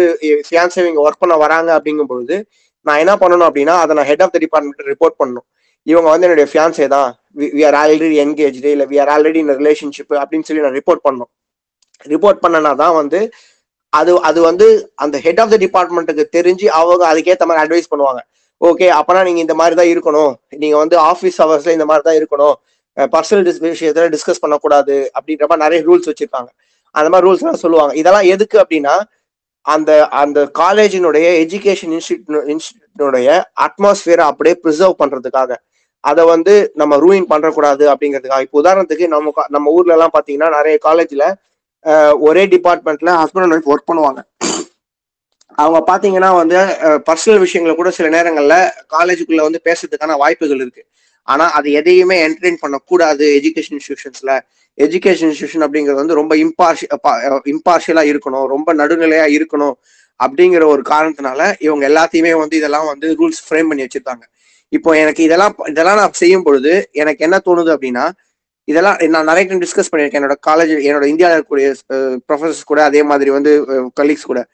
ஃபியான்சேவை இங்கே ஒர்க் பண்ண வராங்க அப்படிங்கும் பொழுது நான் என்ன பண்ணணும் அப்படின்னா அதை நான் head of the department report பண்ணணும். இவங்க வந்து என்னுடைய ஃபியான்சே தான். வி ஆர் ஆல்ரெடி என்கேஜ்டு இல்லை we are already in relationship அப்படின்னு சொல்லி நான் ரிப்போர்ட் பண்ணணும். ரிப்போர்ட் பண்ணனா தான் வந்து அது அது வந்து அந்த ஹெட் ஆஃப் த டிபார்ட்மெண்ட்டுக்கு தெரிஞ்சு அவங்க அதுக்கேற்ற மாதிரி அட்வைஸ் பண்ணுவாங்க. ஓகே அப்பனா நீங்க இந்த மாதிரி தான் இருக்கணும். நீங்க வந்து ஆஃபீஸ் ஹவர்ஸ்ல இந்த மாதிரி தான் இருக்கணும். பர்சனல் டிஸ் விஷயத்துல டிஸ்கஸ் பண்ணக்கூடாது அப்படின்ற மாதிரி நிறைய ரூல்ஸ் வச்சிருக்காங்க. அந்த மாதிரி ரூல்ஸ் எல்லாம் சொல்லுவாங்க. இதெல்லாம் எதுக்கு அப்படின்னா அந்த அந்த காலேஜினுடைய எஜுகேஷன் இன்ஸ்டியூட் இன்ஸ்டியூட்னுடைய அட்மாஸ்பியரை அப்படியே ப்ரிசர்வ் பண்றதுக்காக. அதை வந்து நம்ம ரூயின் பண்ணக்கூடாது அப்படிங்கிறதுக்காக. இப்போ உதாரணத்துக்கு நம்ம நம்ம ஊர்ல எல்லாம் பாத்தீங்கன்னா நிறைய காலேஜ்ல ஒரே டிபார்ட்மெண்ட்ல ஹஸ்பண்ட் அண்ட் ஒய்ஃப் ஒர்க் பண்ணுவாங்க. அவங்க பாத்தீங்கன்னா வந்து பர்சனல் விஷயங்களை கூட சில நேரங்கள்ல காலேஜுக்குள்ள வந்து பேசுறதுக்கான வாய்ப்புகள் இருக்கு. ஆனா அது எதையுமே என்டர்டெயின் பண்ணக்கூடாது எஜுகேஷன் இன்ஸ்டியூஷன்ஸ்ல எஜுகேஷன் இன்ஸ்டியூஷன் அப்படிங்கிறது வந்து ரொம்ப இம்பார்ஷி இம்பார்ஷியலா இருக்கணும். ரொம்ப நடுநிலையா இருக்கணும் அப்படிங்கிற ஒரு காரணத்தினால இவங்க எல்லாத்தையுமே வந்து இதெல்லாம் வந்து ரூல்ஸ் ஃப்ரேம் பண்ணி வச்சிருக்காங்க. இப்போ எனக்கு இதெல்லாம் இதெல்லாம் நான் செய்யும் பொழுது எனக்கு என்ன தோணுது அப்படின்னா இதெல்லாம் நான் நிறைய டைம் டிஸ்கஸ் பண்ணியிருக்கேன். என்னோட காலேஜ் என்னோட இந்தியாவில் இருக்கக்கூடிய ப்ரொஃபசர்ஸ் கூட அதே மாதிரி வந்து கலீக்ஸ் கூட.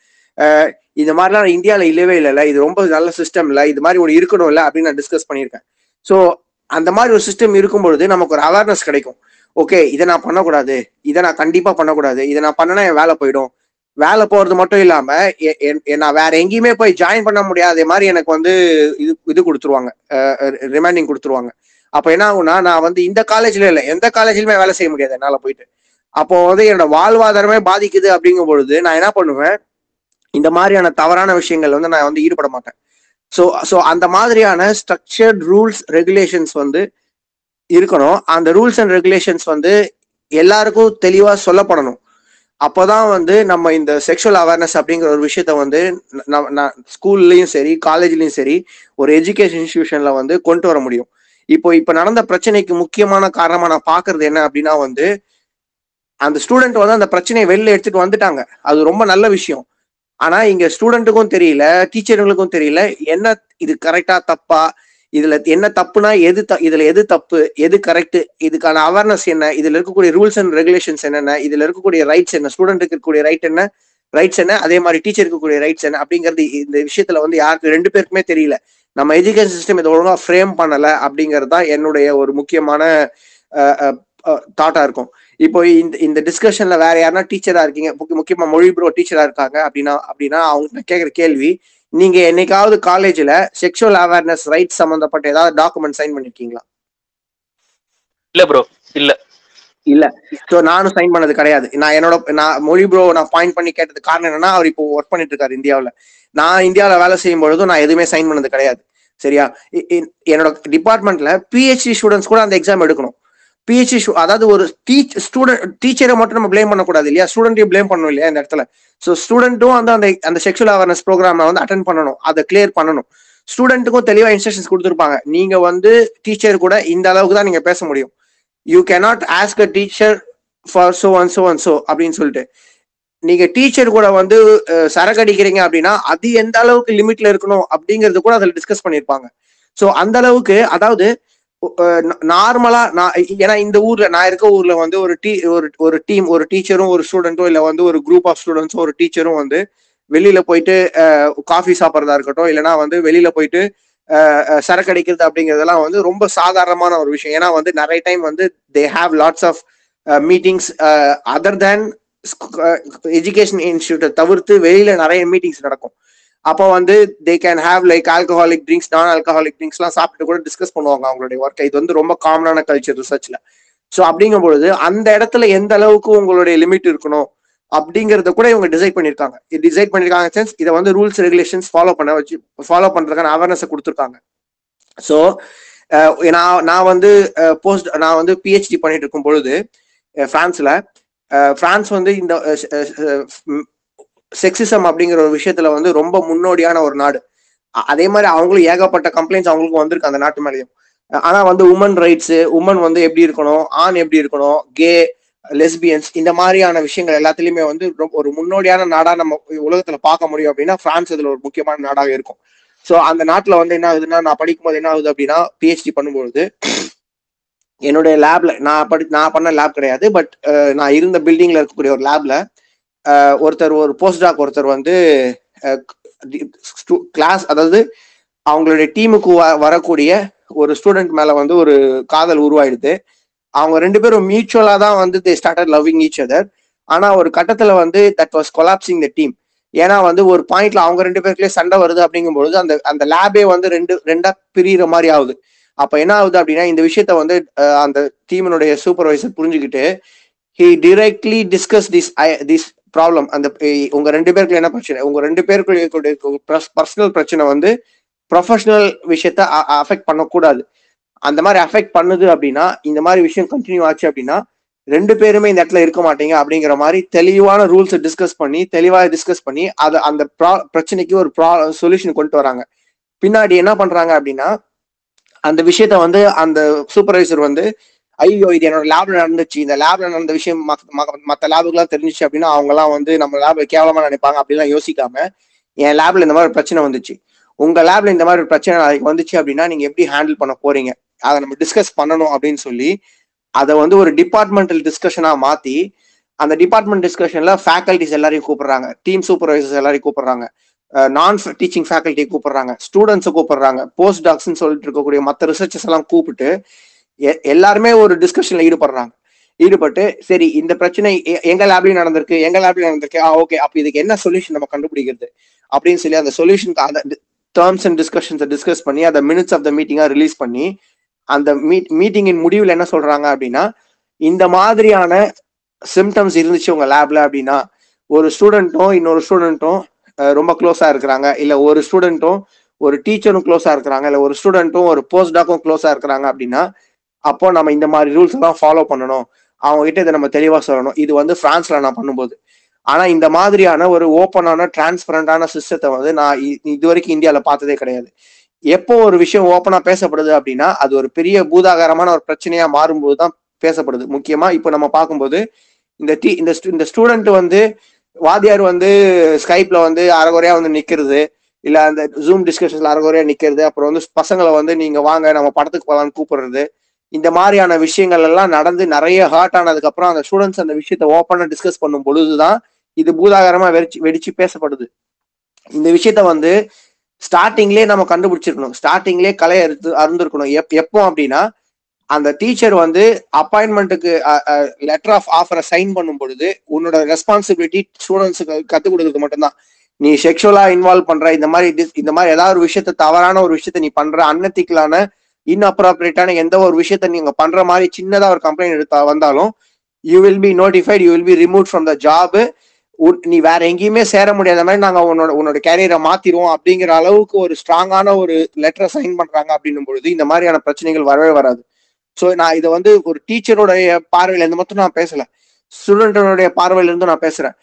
இந்த மாதிரிலாம் இந்தியாவில் இல்லவே இல்லைல்ல. இது ரொம்ப நல்ல சிஸ்டம் இல்லை. இது மாதிரி ஒரு இருக்கணும் இல்லை அப்படின்னு நான் டிஸ்கஸ் பண்ணியிருக்கேன். ஸோ அந்த மாதிரி ஒரு சிஸ்டம் இருக்கும் பொழுது நமக்கு ஒரு அவேர்னஸ் கிடைக்கும். ஓகே இதை நான் பண்ணக்கூடாது. இதை நான் கண்டிப்பாக பண்ணக்கூடாது. இதை நான் பண்ணனா என் வேலை போயிடும். வேலை போறது மட்டும் இல்லாம எ- என்- நான் வேற எங்கேயுமே போய் ஜாயின் பண்ண முடியாத மாதிரி எனக்கு வந்து இது இது கொடுத்துருவாங்க. ரிமைண்டிங் கொடுத்துருவாங்க. அப்ப என்ன ஆகும்னா நான் வந்து இந்த காலேஜ்ல இல்லை எந்த காலேஜ்லயுமே வேலை செய்ய முடியாது என்னால போயிட்டு. அப்போ வந்து என்னோட வாழ்வாதாரமே பாதிக்குது அப்படிங்கும் பொழுது நான் என்ன பண்ணுவேன்? இந்த மாதிரியான தவறான விஷயங்கள் வந்து நான் வந்து ஈடுபட மாட்டேன். ஸோ ஸோ அந்த மாதிரியான ஸ்ட்ரக்சர்ட் ரூல்ஸ் ரெகுலேஷன்ஸ் வந்து இருக்கணும். அந்த ரூல்ஸ் அண்ட் ரெகுலேஷன்ஸ் வந்து எல்லாருக்கும் தெளிவா சொல்லப்படணும். அப்போதான் வந்து நம்ம இந்த செக்ஷுவல் அவேர்னஸ் அப்படிங்கிற ஒரு விஷயத்த வந்து நான் ஸ்கூல்லையும் சரி காலேஜ்லயும் சரி ஒரு எஜுகேஷன் இன்ஸ்டியூஷனில் வந்து கொண்டு வர முடியும். இப்போ இப்ப நடந்த பிரச்சனைக்கு முக்கியமான காரணமா நான் பாக்குறது என்ன அப்படின்னா வந்து அந்த ஸ்டூடெண்ட் வந்து அந்த பிரச்சனையை வெளில எடுத்துட்டு வந்துட்டாங்க. அது ரொம்ப நல்ல விஷயம். ஆனா இங்க ஸ்டூடெண்ட்டுக்கும் தெரியல டீச்சருங்களுக்கும் தெரியல என்ன இது கரெக்டா தப்பா இதுல என்ன தப்புனா எது த- இதுல எது தப்பு எது கரெக்ட் இதுக்கான அவேர்னஸ் என்ன இதுல இருக்கக்கூடிய ரூல்ஸ் அண்ட் ரெகுலேஷன்ஸ் என்னென்ன இதுல இருக்கக்கூடிய ரைட்ஸ் என்ன ஸ்டூடெண்ட்டுக்கு இருக்கக்கூடிய ரைட் என்ன ரைட்ஸ் என்ன அதே மாதிரி டீச்சருக்கு இருக்கக்கூடிய ரைட்ஸ் என்ன அப்படிங்கிறது இந்த விஷயத்துல வந்து யாருக்கு ரெண்டு பேருக்குமே தெரியல. நம்ம எஜுகேஷன் சிஸ்டம் இதை ஒழுங்கா ஃப்ரேம் பண்ணல அப்படிங்கிறது தான் என்னுடைய ஒரு முக்கியமான தாட்டா இருக்கும். இப்போ இந்த இந்த டிஸ்கஷன்ல வேற யாருன்னா டீச்சரா இருக்கீங்க. முக்கிய- முக்கியமா மொழி ப்ரோ டீச்சரா இருக்காங்க அப்படின்னா அப்படின்னா அவங்க கேட்குற கேள்வி நீங்க என்னைக்காவது காலேஜ்ல செக்ஷுவல் அவேர்னஸ் ரைட்ஸ் சம்பந்தப்பட்ட ஏதாவது டாக்குமெண்ட் சைன் பண்ணிருக்கீங்களா? இல்ல ப்ரோ இல்ல. இல்ல. சோ நானும் சைன் பண்ணது கிடையாது. நான் என்னோட நான் மொழி ப்ரோ நான் பாயிண்ட் பண்ணி கேட்டது காரணம் என்னன்னா அவர் இப்போ ஒர்க் பண்ணிட்டு இருக்காரு இந்தியாவுல. நான் இந்தியாவுல வேலை செய்யும் பொழுதும் நான் எதுவுமே சைன் பண்ணது கிடையாது. சரியா? என்னோட டிபார்ட்மெண்ட்ல பிஹெச்டி ஸ்டூடெண்ட்ஸ் கூட அந்த எக்ஸாம் எடுக்கணும். பிஹெச்டி அதாவது ஒரு டீச் ஸ்டூடெண்ட் டீச்சரை மட்டும் நம்ம பிளேம் பண்ணக்கூடாது இல்லையா? ஸ்டூடெண்ட்டையும் பிளேம் பண்ணணும் இல்லையா இந்த இடத்துல? ஸோ ஸ்டூடெண்ட்டும் வந்து அந்த அந்த செக்ஷுவல் அவேர்னஸ் ப்ரோக்ராமை வந்து அட்டன் பண்ணணும். அதை கிளியர் பண்ணணும். ஸ்டூடெண்ட்டுக்கும் தெளிவாக இன்ஸ்ட்ரக்ஷன்ஸ் கொடுத்துருப்பாங்க. நீங்க வந்து டீச்சர் கூட இந்த அளவுக்கு தான் நீங்க பேச முடியும். You cannot ask a teacher for so and so and so அப்படின்னு சொல்லிட்டு. நீங்க டீச்சர் கூட வந்து அஹ், சரக்கு அடிக்கிறீங்க அப்படின்னா அது எந்த அளவுக்கு லிமிட்ல இருக்கணும் அப்படிங்கிறது கூட அதில் டிஸ்கஸ் பண்ணியிருப்பாங்க ஸோ அந்த அளவுக்கு அதாவது நார்மலா நான் ஏன்னா இந்த ஊர்ல நான் இருக்க ஊர்ல வந்து ஒரு டீ ஒரு ஒரு டீம் ஒரு டீச்சரும் ஒரு ஸ்டூடெண்ட்டும் இல்ல வந்து ஒரு குரூப் ஆஃப் ஸ்டூடெண்ட்ஸும் ஒரு டீச்சரும் வந்து வெளியில போயிட்டு காஃபி சாப்பிட்றதா இருக்கட்டும் இல்லைன்னா வந்து வெளியில போயிட்டு சரக்கடிக்கிறது சரக்கு அடிக்கிறது அப்படிங்கிறதெல்லாம் வந்து ரொம்ப சாதாரணமான ஒரு விஷயம். ஏன்னா வந்து நிறைய டைம் வந்து they have lots of meetings other than education இன்ஸ்டியூட்டை தவிர்த்து வெளியில நிறைய மீட்டிங்ஸ் நடக்கும். அப்போ வந்து they can have like alcoholic drinks non alcoholic ட்ரிங்க்ஸ்லாம் சாப்பிட்டு கூட டிஸ்கஸ் பண்ணுவாங்க அவங்களுடைய ஒர்க்கை இது வந்து ரொம்ப காமனான கல்ச்சர் ரிசர்ச்ல ஸோ அப்படிங்கும் பொழுது அந்த இடத்துல எந்த அளவுக்கு உங்களுடைய லிமிட் இருக்கணும் அப்படிங்கறத கூட இவங்க டிசைட் பண்ணிருக்காங்க இது டிசைட் பண்ணிருக்காங்க சென்ஸ் இதை வந்து ரூல்ஸ் ரெகுலேஷன்ஸ் ஃபாலோ பண்ண வச்சு ஃபாலோ பண்றதுக்கான அவேர்னஸ் கொடுத்துருக்காங்க. ஸோ நான் நான் வந்து போஸ்ட் நான் வந்து பிஹெச்டி பண்ணிட்டு இருக்கும் பொழுது அஹ், பிரான்ஸ் வந்து இந்த செக்ஸிசம் அப்படிங்கிற ஒரு விஷயத்துல வந்து ரொம்ப முன்னோடியான ஒரு நாடு. அதே மாதிரி அவங்களும் ஏகப்பட்ட கம்ப்ளைண்ட்ஸ் அவங்களுக்கு வந்திருக்கு அந்த நாட்டு மேலேயும். ஆனா வந்து உமன் ரைட்ஸ் உமன் வந்து எப்படி இருக்கணும் ஆண் எப்படி இருக்கணும் கே லெஸ்பியன்ஸ் இந்த மாதிரியான விஷயங்கள் எல்லாத்துலயுமே வந்து ஒரு முன்னோடியான நாடா நம்ம உலகத்துல பார்க்க முடியும் அப்படின்னா பிரான்ஸ் இதுல ஒரு முக்கியமான நாடாக இருக்கும். ஸோ அந்த நாட்டுல வந்து என்ன ஆகுதுன்னா நான் படிக்கும்போது என்ன ஆகுது அப்படின்னா பிஹெச்டி பண்ணும்பொழுது என்னுடைய லேப்ல நான் படி நான் பண்ண லேப் கிடையாது பட் நான் இருந்த பில்டிங்ல இருக்கக்கூடிய ஒரு லேப்ல ஒருத்தர் ஒரு போஸ்ட் டாக் ஒருத்தர் வந்து கிளாஸ் அதாவது அவங்களுடைய டீமுக்கு வரக்கூடிய ஒரு ஸ்டூடெண்ட் மேல வந்து ஒரு காதல் உருவாயிடுது. அவங்க ரெண்டு பேரும் மியூச்சுவலா தான் வந்து they started loving each other ஆனா ஒரு கட்டத்துல வந்து that was collapsing the team ஏன்னா வந்து ஒரு பாயிண்ட்ல அவங்க ரெண்டு பேருக்குள்ளே சண்டை வருது அப்படிங்கும்பொழுது அந்த அந்த லேபே வந்து ரெண்டு ரெண்டா பிரியிற மாதிரி ஆகுது. அப்ப என்ன ஆகுது அப்படின்னா இந்த விஷயத்த வந்து அந்த டீமினுடைய சூப்பர்வைசர் புரிஞ்சுக்கிட்டு he directly discuss this this problem அந்த உங்க ரெண்டு பேருக்கு என்ன பிரச்சனை? உங்க ரெண்டு பேருக்கு பர்சனல் பிரச்சனை வந்து ப்ரொஃபஷனல் விஷயத்த அஃபெக்ட் பண்ணக்கூடாது. அந்த மாதிரி அஃபெக்ட் பண்ணுது அப்படின்னா இந்த மாதிரி விஷயம் கண்டினியூ ஆச்சு அப்படின்னா ரெண்டு பேருமே இந்த இடத்துல இருக்க மாட்டீங்க அப்படிங்கிற மாதிரி தெளிவான ரூல்ஸ் டிஸ்கஸ் பண்ணி தெளிவாக டிஸ்கஸ் பண்ணி அதை அந்த ப்ரா- பிரச்சனைக்கு ஒரு ப்ரா சொல்யூஷன் கொண்டு வராங்க. பின்னாடி என்ன பண்றாங்க அப்படின்னா அந்த விஷயத்த வந்து அந்த சூப்பர்வைசர் வந்து ஐயோ இது என்னோட லேப்ல நடந்துச்சு. இந்த லேப்ல நடந்த விஷயம் மத்த- மத்த- மத்த லேபுக்குலாம் தெரிஞ்சிச்சு அப்படின்னா அவங்க எல்லாம் வந்து நம்ம லேப்ல கேவலமா நினைப்பாங்க அப்படிலாம் யோசிக்காம என் லேப்ல இந்த மாதிரி ஒரு பிரச்சனை வந்துச்சு. உங்க லேப்ல இந்த மாதிரி ஒரு பிரச்சனை நாளைக்கு வந்துச்சு அப்படின்னா நீங்க எப்படி ஹேண்டில் பண்ண போறீங்க? அதை நம்ம டிஸ்கஸ் பண்ணணும் அப்படின்னு சொல்லி அதை வந்து ஒரு டிபார்ட்மெண்டல் டிஸ்கஷனா மாத்தி அந்த டிபார்ட்மெண்ட் டிஸ்கஷன்ல ஃபேக்கல்டிஸ் எல்லாரையும் கூப்பிடுறாங்க. டீம் சூப்பர்வைசர்ஸ் எல்லாரையும் கூப்பிடுறாங்க. நான் டீச்சிங் ஃபேக்கல்ட்டி கூப்பிடுறாங்க. ஸ்டூடெண்ட்ஸை கூப்பிடுறாங்க. போஸ்ட் டாக்ஸ்ன்னு சொல்லிட்டு இருக்கக்கூடிய மற்ற ரிசர்ச்சர்ஸ் எல்லாம் கூப்பிட்டு எ- எல்லாருமே ஒரு டிஸ்கஷன்ல ஈடுபடுறாங்க. ஈடுபட்டு சரி இந்த பிரச்சனை எங்க லேப்லயும் நடந்திருக்கு எங்க லேப்லயும் நடந்திருக்கு. ஆ ஓகே அப்ப இதுக்கு என்ன சொல்யூஷன் நம்ம கண்டுபிடிக்கிறது? அப்படின்னு சொல்லி அந்த சொல்யூஷனுக்கு அந்த டேர்ம்ஸ் அண்ட் டிஸ்கஷன்ஸை டிஸ்கஸ் பண்ணி அந்த மினிட்ஸ் ஆஃப் த மீட்டிங்கா ரிலீஸ் பண்ணி அந்த மீட் மீட்டிங்கின் முடிவில் என்ன சொல்றாங்க அப்படின்னா இந்த மாதிரியான சிம்டம்ஸ் இருந்துச்சு உங்க லேப்ல அப்படின்னா ஒரு ஸ்டூடெண்ட்டும் இன்னொரு ஸ்டூடெண்ட்டும் ரொம்ப க்ளோஸா இருக்கிறாங்க. இல்ல ஒரு ஸ்டூடெண்ட்டும் ஒரு டீச்சரும் க்ளோஸா இருக்கிறாங்க. இல்ல ஒரு ஸ்டூடெண்ட்டும் ஒரு போஸ்ட் டாக்கும் க்ளோஸா இருக்கிறாங்க அப்படின்னா அப்போ நம்ம இந்த மாதிரி ரூல்ஸ் எல்லாம் ஃபாலோ பண்ணணும். அவங்க கிட்ட இதை நம்ம தெளிவா சொல்லணும். இது வந்து பிரான்ஸ்ல நான் பண்ணும்போது. ஆனா இந்த மாதிரியான ஒரு ஓப்பனான டிரான்ஸ்பரண்டான சிஸ்டத்தை வந்து நான் இது வரைக்கும் இந்தியாவில் பார்த்ததே கிடையாது. எப்போ ஒரு விஷயம் ஓப்பனா பேசப்படுது அப்படின்னா அது ஒரு பெரிய பூதாகாரமான ஒரு பிரச்சனையா மாறும்போது தான் பேசப்படுது. முக்கியமா இப்போ நம்ம பார்க்கும்போது இந்த டி இந்த இந்த ஸ்டூடெண்ட் வந்து வாத்தியார் வந்து ஸ்கைப்ல வந்து அரைகுறையா வந்து நிக்கிறது. இல்ல அந்த ஜூம் டிஸ்கஷன்ஸ்ல அரைகுறையா நிக்கிறது. அப்புறம் வந்து பசங்களை வந்து நீங்க வாங்க நம்ம படத்துக்கு போகலான்னு கூப்பிடுறது. இந்த மாதிரியான விஷயங்கள் எல்லாம் நடந்து நிறைய ஹர்ட் ஆனதுக்கு அப்புறம் அந்த ஸ்டூடெண்ட்ஸ் அந்த விஷயத்த ஓப்பனா டிஸ்கஸ் பண்ணும் பொழுதுதான் இது பூதாகரமா வெடிச்சு வெடிச்சு பேசப்படுது. இந்த விஷயத்த வந்து ஸ்டார்டிங்லேயே நம்ம கண்டுபிடிச்சிருக்கணும். ஸ்டார்டிங்லேயே கலையை அறுத்து அருந்திருக்கணும் எப் எப்போ அப்படின்னா அந்த டீச்சர் வந்து அப்பாயின்மெண்ட்டுக்கு லெட்டர் ஆஃப் ஆஃபரை சைன் பண்ணும் பொழுது உன்னோட ரெஸ்பான்சிபிலிட்டி ஸ்டூடெண்ட்ஸுக்கு கற்றுக் கொடுக்கறது மட்டும்தான். நீ செக்ஷுவலா இன்வால்வ் பண்ற இந்த மாதிரி இந்த மாதிரி ஏதாவது ஒரு விஷயத்த தவறான ஒரு விஷயத்த நீ பண்ற அன்னத்திக்கலான இன்அப்ராப்ரியேட்டான எந்த ஒரு விஷயத்த நீங்க பண்ற மாதிரி சின்னதா ஒரு கம்ப்ளைண்ட் எடுத்தா வந்தாலும் you will be notified you will be remove from the job நீ வேற எங்கேயுமே சேர முடியாத மாதிரி நாங்க உன்னோட உன்னோட கேரியரை மாத்திருவோம் அப்படிங்கிற அளவுக்கு ஒரு ஸ்ட்ராங்கான ஒரு லெட்டரை சைன் பண்றாங்க அப்படின்னும் பொழுது இந்த மாதிரியான பிரச்சனைகள் வரவே வராது. ஸோ நான் இதை வந்து ஒரு டீச்சருடைய பார்வையில இருந்து மட்டும் நான் பேசல. ஸ்டூடெண்டோடைய பார்வையில இருந்து நான் பேசுறேன்.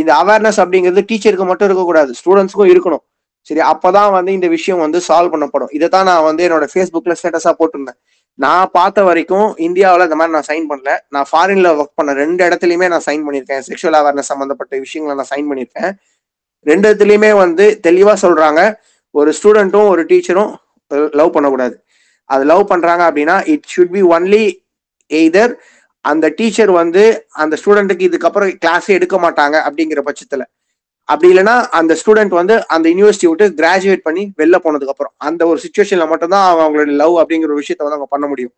இந்த அவேர்னஸ் அப்படிங்கிறது டீச்சருக்கு மட்டும் இருக்கக்கூடாது. ஸ்டூடெண்ட்ஸ்க்கும் இருக்கணும். சரி அப்பதான் வந்து இந்த விஷயம் வந்து சால்வ் பண்ணப்படும். இதை தான் நான் வந்து என்னோட ஃபேஸ்புக்ல ஸ்டேட்டஸா போட்டிருந்தேன். நான் பார்த்த வரைக்கும் இந்தியாவில் இந்த மாதிரி நான் சைன் பண்ணல. நான் ஃபாரின்ல ஒர்க் பண்ண ரெண்டு இடத்துலையுமே நான் சைன் பண்ணியிருக்கேன். செக்ஷுவல் அவேர்னஸ் சம்பந்தப்பட்ட விஷயங்களை நான் சைன் பண்ணியிருக்கேன். ரெண்டு இடத்துலையுமே வந்து தெளிவா சொல்றாங்க. ஒரு ஸ்டூடெண்ட்டும் ஒரு டீச்சரும் லவ் பண்ணக்கூடாது. அது லவ் பண்றாங்க அப்படின்னா it should be only either அந்த டீச்சர் வந்து அந்த ஸ்டூடெண்ட்டுக்கு இதுக்கப்புறம் கிளாஸே எடுக்க மாட்டாங்க அப்படிங்கிற பட்சத்துல. அப்படி இல்லைன்னா அந்த ஸ்டூடெண்ட் வந்து அந்த யூனிவர்சிட்டி விட்டு கிராஜுவேட் பண்ணி வெளில போனதுக்கு அப்புறம் அந்த ஒரு சுச்சுவேஷன்ல மட்டும்தான் அவங்க அவங்களோட லவ் அப்படிங்கிற ஒரு விஷயத்த வந்து அவங்க பண்ண முடியும்.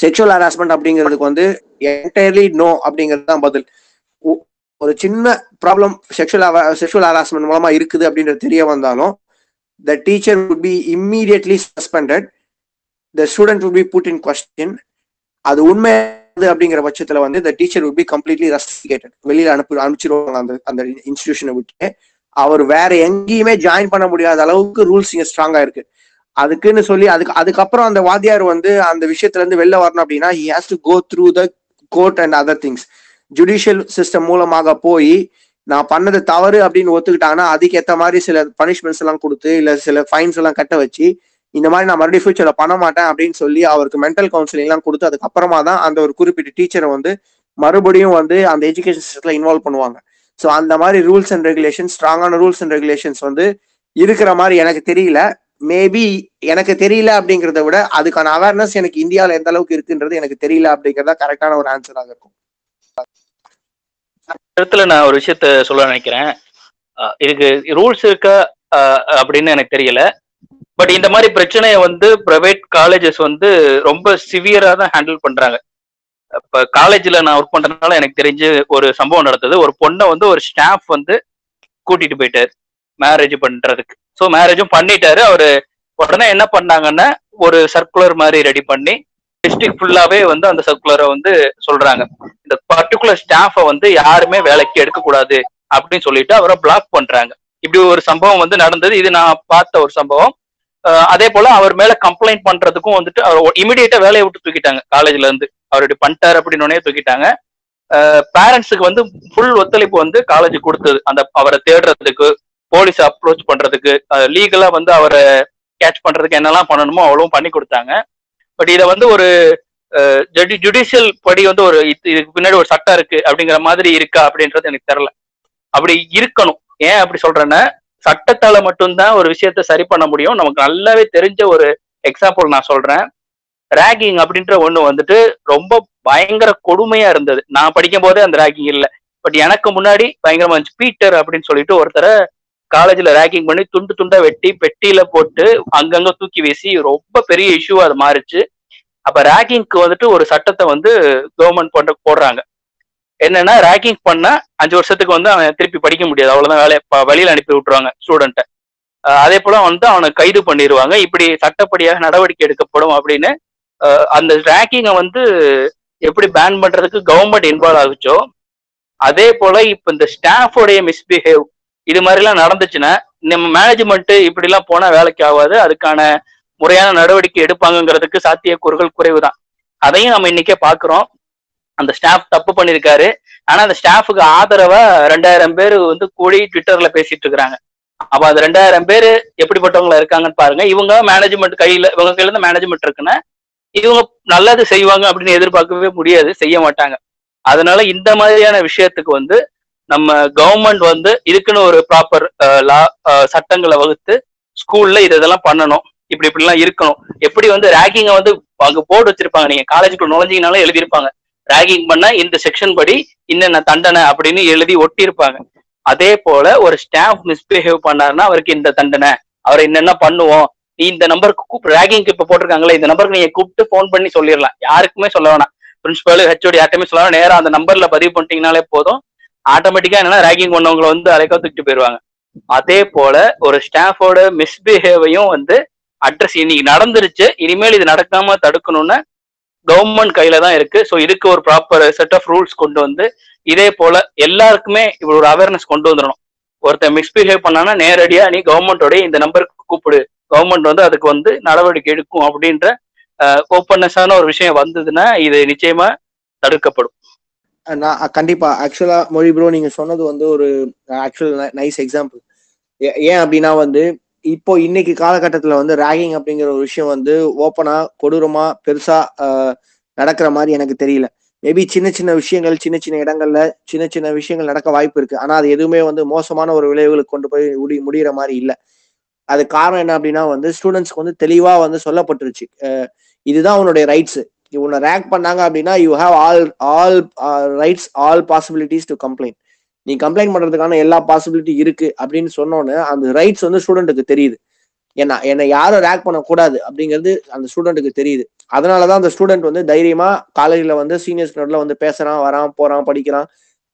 செக்ஷுவல் ஹராஸ்மெண்ட் அப்படிங்கிறதுக்கு வந்து என்டையர்லி நோ அப்படிங்கிறது தான் பதில். ஒ- ஒரு சின்ன ப்ராப்ளம் செக்ஷுவல் செக்ஷுவல் ஹராஸ்மெண்ட் மூலமா இருக்குது அப்படின்றது தெரிய வந்தாலும் the teacher would be immediately suspended. The student would be put in question. அது உண்மை அப்படிங்கிற பட்சத்துல வந்து the teacher would be completely rusticated வெளியில அனுப்பி அனுப்பிச்சிருவாங்க அந்த அந்த இன்ஸ்டிடியூஷனை விட்டு அவர் வேற எங்கேயுமே ஜாயின் பண்ண முடியாத அளவுக்கு ரூல்ஸ் இங்க ஸ்ட்ராங்கா இருக்கு. அதுக்குன்னு சொல்லி அதுக்கு அதுக்கப்புறம் அந்த வாத்தியார் வந்து அந்த விஷயத்துல இருந்து வெளில வரணும் அப்படின்னா he has to go through the court and other things judicial system மூலமாக போய் நான் பண்ணது தவறு அப்படின்னு ஒத்துக்கிட்டாங்கன்னா அதுக்கு ஏற்ற மாதிரி சில பனிஷ்மெண்ட்ஸ் எல்லாம் கொடுத்து இல்ல சில ஃபைன்ஸ் எல்லாம் கட்ட வச்சு இந்த மாதிரி நான் மறுபடியும் ஃபியூச்சர்ல பண்ண மாட்டேன் அப்படின்னு சொல்லி அவருக்கு மென்டல் கவுன்சிலிங் எல்லாம் கொடுத்து அதுக்கப்புறமா தான் அந்த ஒரு குறிப்பிட்ட டீச்சரை வந்து மறுபடியும் வந்து அந்த எஜுகேஷன் சிஸ்டத்துல இன்வால்வ் பண்ணுவாங்க. ஸோ அந்த மாதிரி ரூல்ஸ் அண்ட் ரெகுலேஷன் ஸ்ட்ராங்கான ரூல்ஸ் அண்ட் ரெகுலேஷன்ஸ் வந்து இருக்கிற மாதிரி எனக்கு தெரியல. மேபி எனக்கு தெரியல அப்படிங்கிறத விட அதுக்கான அவேர்னஸ் எனக்கு இந்தியாவில் எந்த அளவுக்கு இருக்குன்றது எனக்கு தெரியல அப்படிங்கிறதா கரெக்டான ஒரு ஆன்சராக இருக்கும். இடத்துல நான் ஒரு விஷயத்த சொல்ல நினைக்கிறேன். இதுக்கு ரூல்ஸ் இருக்கா? அப்படின்னு எனக்கு தெரியல. பட் இந்த மாதிரி பிரச்சனையை வந்து பிரைவேட் காலேஜஸ் வந்து ரொம்ப சிவியரா தான் ஹேண்டில் பண்றாங்க. இப்ப காலேஜ்ல நான் ஒர்க் பண்றதுனால எனக்கு தெரிஞ்சு ஒரு சம்பவம் நடந்தது. ஒரு பொண்ணை வந்து ஒரு ஸ்டாஃப் வந்து கூட்டிட்டு போயிட்டாரு மேரேஜ் பண்றதுக்கு. ஸோ மேரேஜும் பண்ணிட்டாரு. அவரு உடனே என்ன பண்ணாங்கன்னா ஒரு சர்க்குலர் மாதிரி ரெடி பண்ணி டிஸ்ட்ரிக்ட் ஃபுல்லாவே வந்து அந்த சர்க்குலரை வந்து சொல்றாங்க. இந்த பர்டிகுலர் ஸ்டாஃபை வந்து யாருமே வேலைக்கு எடுக்கக்கூடாது அப்படின்னு சொல்லிட்டு அவரை பிளாக் பண்றாங்க. இப்படி ஒரு சம்பவம் வந்து நடந்தது. இது நான் பார்த்த ஒரு சம்பவம். அதே போல அவர் மேல கம்ப்ளைண்ட் பண்றதுக்கும் வந்துட்டு அவர் இமிடியேட்டா வேலையை விட்டு தூக்கிட்டாங்க. காலேஜ்ல இருந்து. அவர் இப்படி பண்ணிட்டார் அப்படின்னு தூக்கிட்டாங்க. பேரண்ட்ஸுக்கு வந்து ஃபுல் ஒத்துழைப்பு வந்து காலேஜ் கொடுத்தது. அந்த அவரை தேடுறதுக்கு போலீஸ் அப்ரோச் பண்றதுக்கு லீகலா வந்து அவரை கேட்ச் பண்றதுக்கு என்னெல்லாம் பண்ணணுமோ அவ்வளவும் பண்ணி கொடுத்தாங்க. பட் இதை வந்து ஒரு ஜுடிஷியல் படி வந்து ஒரு இது- இதுக்கு பின்னாடி ஒரு சட்டம் இருக்கு அப்படிங்கிற மாதிரி இருக்கா அப்படின்றது எனக்கு தெரியல. அப்படி இருக்கணும். ஏன் அப்படி சொல்றேன்னா சட்டத்தால மட்டும்தான் ஒரு விஷயத்த சரி பண்ண முடியும். நமக்கு நல்லாவே தெரிஞ்ச ஒரு எக்ஸாம்பிள் நான் சொல்றேன். ரேகிங் அப்படின்ற ஒண்ணு வந்துட்டு ரொம்ப பயங்கர கொடுமையா இருந்தது. நான் படிக்கும் போதே அந்த ரேகிங் இல்லை. பட் எனக்கு முன்னாடி பயங்கரமா இருந்துச்சு. பீட்டர் அப்படின்னு சொல்லிட்டு ஒருத்தரை காலேஜ்ல ரேக்கிங் பண்ணி துண்டு துண்டா வெட்டி பெட்டியில போட்டு அங்கங்க தூக்கி வீசி ரொம்ப பெரிய இஷ்யூவா அது மாறிச்சு. அப்ப ரேக்கிங்க்கு வந்துட்டு ஒரு சட்டத்தை வந்து கவர்மெண்ட் போட்டு போடுறாங்க. என்னன்னா ரேக்கிங் பண்ணா அஞ்சு வருஷத்துக்கு வந்து அவன் திருப்பி படிக்க முடியாது. அவ்வளவுதான் வேலையை ப- அனுப்பி விட்டுருவாங்க ஸ்டூடெண்ட்டை அதே போல வந்து அவனை கைது பண்ணிடுவாங்க இப்படி சட்டப்படியாக நடவடிக்கை எடுக்கப்படும் அப்படின்னு அந்த ரேக்கிங்கை வந்து எப்படி பேன் பண்றதுக்கு கவர்மெண்ட் இன்வால்வ் ஆகுச்சோ அதே போல இப்ப இந்த ஸ்டாஃபோடைய மிஸ்பிஹேவ் இது மாதிரிலாம் நடந்துச்சுன்னா நம்ம மேனேஜ்மெண்ட் இப்படிலாம் போனா வேலைக்கு ஆகாது. அதுக்கான முறையான நடவடிக்கை எடுப்பாங்கங்கிறதுக்கு சாத்தியக்கூறுகள் குறைவுதான். அதையும் நம்ம இன்னைக்கே பாக்குறோம். அந்த ஸ்டாஃப் தப்பு பண்ணிருக்காரு. ஆனா அந்த ஸ்டாஃபுக்கு ஆதரவா ரெண்டாயிரம் பேர் வந்து கூடி ட்விட்டர்ல பேசிட்டு இருக்கிறாங்க. அப்ப அந்த ரெண்டாயிரம் பேர் எப்படிப்பட்டவங்களா இருக்காங்கன்னு பாருங்க. இவங்க மேனேஜ்மெண்ட் கையில இவங்க கையில இருந்து மேனேஜ்மெண்ட் இருக்குன்னா இவங்க நல்லது செய்வாங்க அப்படின்னு எதிர்பார்க்கவே முடியாது. செய்ய மாட்டாங்க. அதனால இந்த மாதிரியான விஷயத்துக்கு வந்து நம்ம கவர்மெண்ட் வந்து இதுக்குன்னு ஒரு ப்ராப்பர் லா uh, uh, சட்டங்களை வகுத்து ஸ்கூல்ல இது இதெல்லாம் பண்ணணும். இப்படி இப்படிலாம் இருக்கணும். எப்படி வந்து ரேகிங்க வந்து அங்க போர்டு வச்சிருப்பாங்க. நீங்க காலேஜுக்குள்ள நுழைஞ்சிங்கனாலும் எழுதியிருப்பாங்க. ரேகிங் பண்ண இந்த செக்ஷன் படி என்னென்ன தண்டனை அப்படின்னு எழுதி ஒட்டியிருப்பாங்க. அதே போல ஒரு ஸ்டாஃப் மிஸ்பிஹேவ் பண்ணாருன்னா அவருக்கு இந்த தண்டனை. அவரை என்னென்ன பண்ணுவோம்? நீ இந்த நம்பருக்கு கூப்பிட்டு ரேகிங்க்கு இப்ப போட்டிருக்காங்களே இந்த நம்பருக்கு நீங்க கூப்பிட்டு ஃபோன் பண்ணி சொல்லிடலாம். யாருக்குமே சொல்ல வேணாம். பிரின்சிபல் ஹெச்ஓடி யார்ட்டுமே சொல்ல வேணாம். அந்த நம்பர்ல பதிவு பண்ணிட்டீங்கனாலே போதும். ஆட்டோமேட்டிக்கா என்னன்னா ரேகிங் பண்ணவங்களை வந்து அலைக்கா தூக்கிட்டு போயிருவாங்க அதே போல ஒரு ஸ்டாஃபோட மிஸ்பிஹேவையும் வந்து அட்ரஸ் இன்னைக்கு நடந்துருச்சு இனிமேல் இது நடக்காம தடுக்கணும்னு கவர்மெண்ட் கையில தான் இருக்கு. ஸோ இதுக்கு ஒரு ப்ராப்பர் செட் ஆஃப் ரூல்ஸ் கொண்டு வந்து இதே போல எல்லாருக்குமே இப்படி ஒரு அவேர்னஸ் கொண்டு வந்துடணும். ஒருத்தன் மிஸ்பிஹேவ் பண்ணானா நேரடியா நீ கவர்மெண்டோடய இந்த நம்பருக்கு கூப்பிடு. கவர்மெண்ட் வந்து அதுக்கு வந்து நடவடிக்கை எடுக்கும் அப்படின்ற ஓப்பன்னஸான ஒரு விஷயம் வந்ததுன்னா இது நிச்சயமா தடுக்கப்படும். நான் கண்டிப்பா ஆக்சுவலா மொழி ப்ரோ நீங்க சொன்னது வந்து ஒரு ஆக்சுவல் நைஸ் எக்ஸாம்பிள் ஏன் அப்படின்னா வந்து இப்போ இன்னைக்கு காலகட்டத்துல வந்து ரேகிங் அப்படிங்கிற ஒரு விஷயம் வந்து ஓப்பனா கொடூரமா பெருசா நடக்கிற மாதிரி எனக்கு தெரியல. மேபி சின்ன சின்ன விஷயங்கள் சின்ன சின்ன இடங்கள்ல சின்ன சின்ன விஷயங்கள் நடக்க வாய்ப்பு இருக்கு. ஆனா அது எதுவுமே வந்து மோசமான ஒரு விளைவுகளுக்கு கொண்டு போய் முடி முடிகிற மாதிரி இல்லை. அது காரணம் என்ன அப்படின்னா வந்து ஸ்டூடெண்ட்ஸ்க்கு வந்து தெளிவா வந்து சொல்லப்பட்டுருச்சு. இதுதான் உன்னுடைய ரைட்ஸ் உன்னை ரேங்க் பண்ணாங்க அப்படின்னா you have all all rights all possibilities to complaint நீ கம்ப்ளைண்ட் பண்றதுக்கான எல்லா பாசிபிலிட்டி இருக்கு அப்படின்னு சொன்னோன்னே அந்த ரைட்ஸ் வந்து ஸ்டூடெண்ட்டுக்கு தெரியுது. ஏன்னா என்னை யாரும் ரேக் பண்ணக்கூடாது அப்படிங்கிறது அந்த ஸ்டூடெண்ட்டுக்கு தெரியுது. அதனாலதான் அந்த ஸ்டூடெண்ட் வந்து தைரியமா காலேஜ்ல வந்து சீனியர்ஸ் நோட்ல வந்து பேசுறான் வரான் போறான் படிக்கிறான்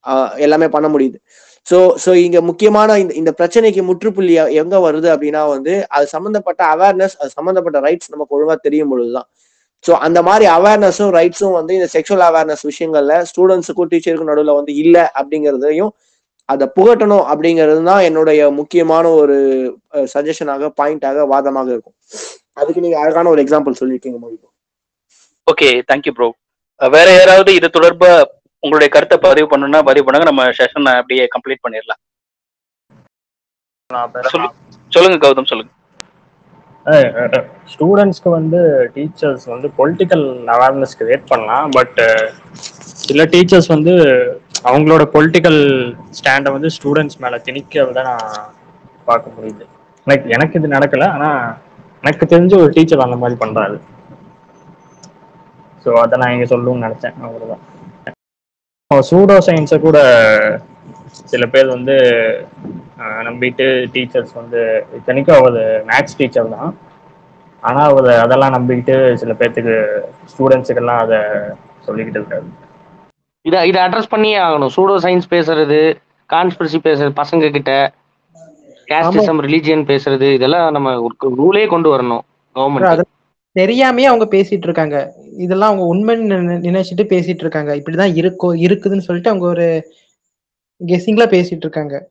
uh, எல்லாமே பண்ண முடியுது. ஸோ ஸோ இங்க முக்கியமான இந்த இந்த பிரச்சனைக்கு முற்றுப்புள்ளி எங்க வருது அப்படின்னா வந்து அது சம்மந்தப்பட்ட அவேர்னஸ் அது சம்மந்தப்பட்ட ரைட்ஸ் நமக்கு ஒழுங்கா தெரியும் பொழுதுதான். ஸோ அந்த மாதிரி அவேர்னஸும் ரைட்ஸும் வந்து இந்த செக்ஷுவல் அவேர்னஸ் விஷயங்கள்ல ஸ்டூடெண்ட்ஸுக்கும் டீச்சருக்கும் நடுவில் வந்து இல்லை அப்படிங்கிறதையும் அதை புகட்டணும் அப்படிங்கிறது தான் என்னுடைய முக்கியமான ஒரு சஜஷனாக பாயிண்டாக வாதமாக இருக்கும். அதுக்கு நீங்க அழகான ஒரு எக்ஸாம்பிள் சொல்லியிருக்கீங்க மொழி ஓகே தேங்க்யூ ப்ரோ வேற யாராவது இது தொடர்பா உங்களுடைய கருத்தை பதிவு பண்ணணும்னா பதிவு பண்ணுங்க. நம்ம செஷனை அப்படியே கம்ப்ளீட் பண்ணிடலாம். சொல்லு- சொல்லுங்க கௌதம் சொல்லுங்க. ஸ்டூடெண்ட்ஸ்க்கு வந்து டீச்சர்ஸ் வந்து பொலிட்டிக்கல் அவேர்னஸ் கிரியேட் பண்ணலாம் பட் uh, சில டீச்சர்ஸ் வந்து அவங்களோட பொலிட்டிக்கல் ஸ்டாண்டை வந்து ஸ்டூடெண்ட்ஸ் மேலே திணிக்கிறத நான் பார்க்க முடியுது. லைக் எனக்கு இது நடக்கல ஆனால் எனக்கு தெரிஞ்ச ஒரு டீச்சர் அந்த மாதிரி பண்ணுறாரு ஸோ அதை நான் இங்கே சொல்லணும்னு நினச்சேன் அவ்வளோதான் சூடோ சயின்ஸை கூட சில பேர் வந்து நம்பிட்டு டீச்சர்ஸ் வந்து இத்தனைக்கும் அவர் மேக்ஸ் டீச்சர் தான். ஆனால் அவர் அதெல்லாம் நம்பிக்கிட்டு சில பேர்த்துக்கு ஸ்டூடெண்ட்ஸுக்கெல்லாம் அதை சொல்லிக்கிட்டு இருக்காரு. இதை இதை அட்ரஸ் பண்ணியே ஆகணும். சூடோ சயின்ஸ் பேசுறது கான்ஸ்பிரசி பேசுறது பசங்க கிட்ட கேஸ்டிசம் ரிலீஜியன் பேசுறது இதெல்லாம் நம்ம ரூலே கொண்டு வரணும் கவர்மெண்ட் அது தெரியாமையே அவங்க பேசிட்டு இருக்காங்க. இதெல்லாம் அவங்க உண்மைன்னு நினை- நினைச்சிட்டு பேசிட்டு இருக்காங்க. இப்படிதான் இருக்கும் இருக்குதுன்னு சொல்லிட்டு அவங்க ஒரு கெஸ்ஸிங்ல பேசிட்டு இருக்காங்க.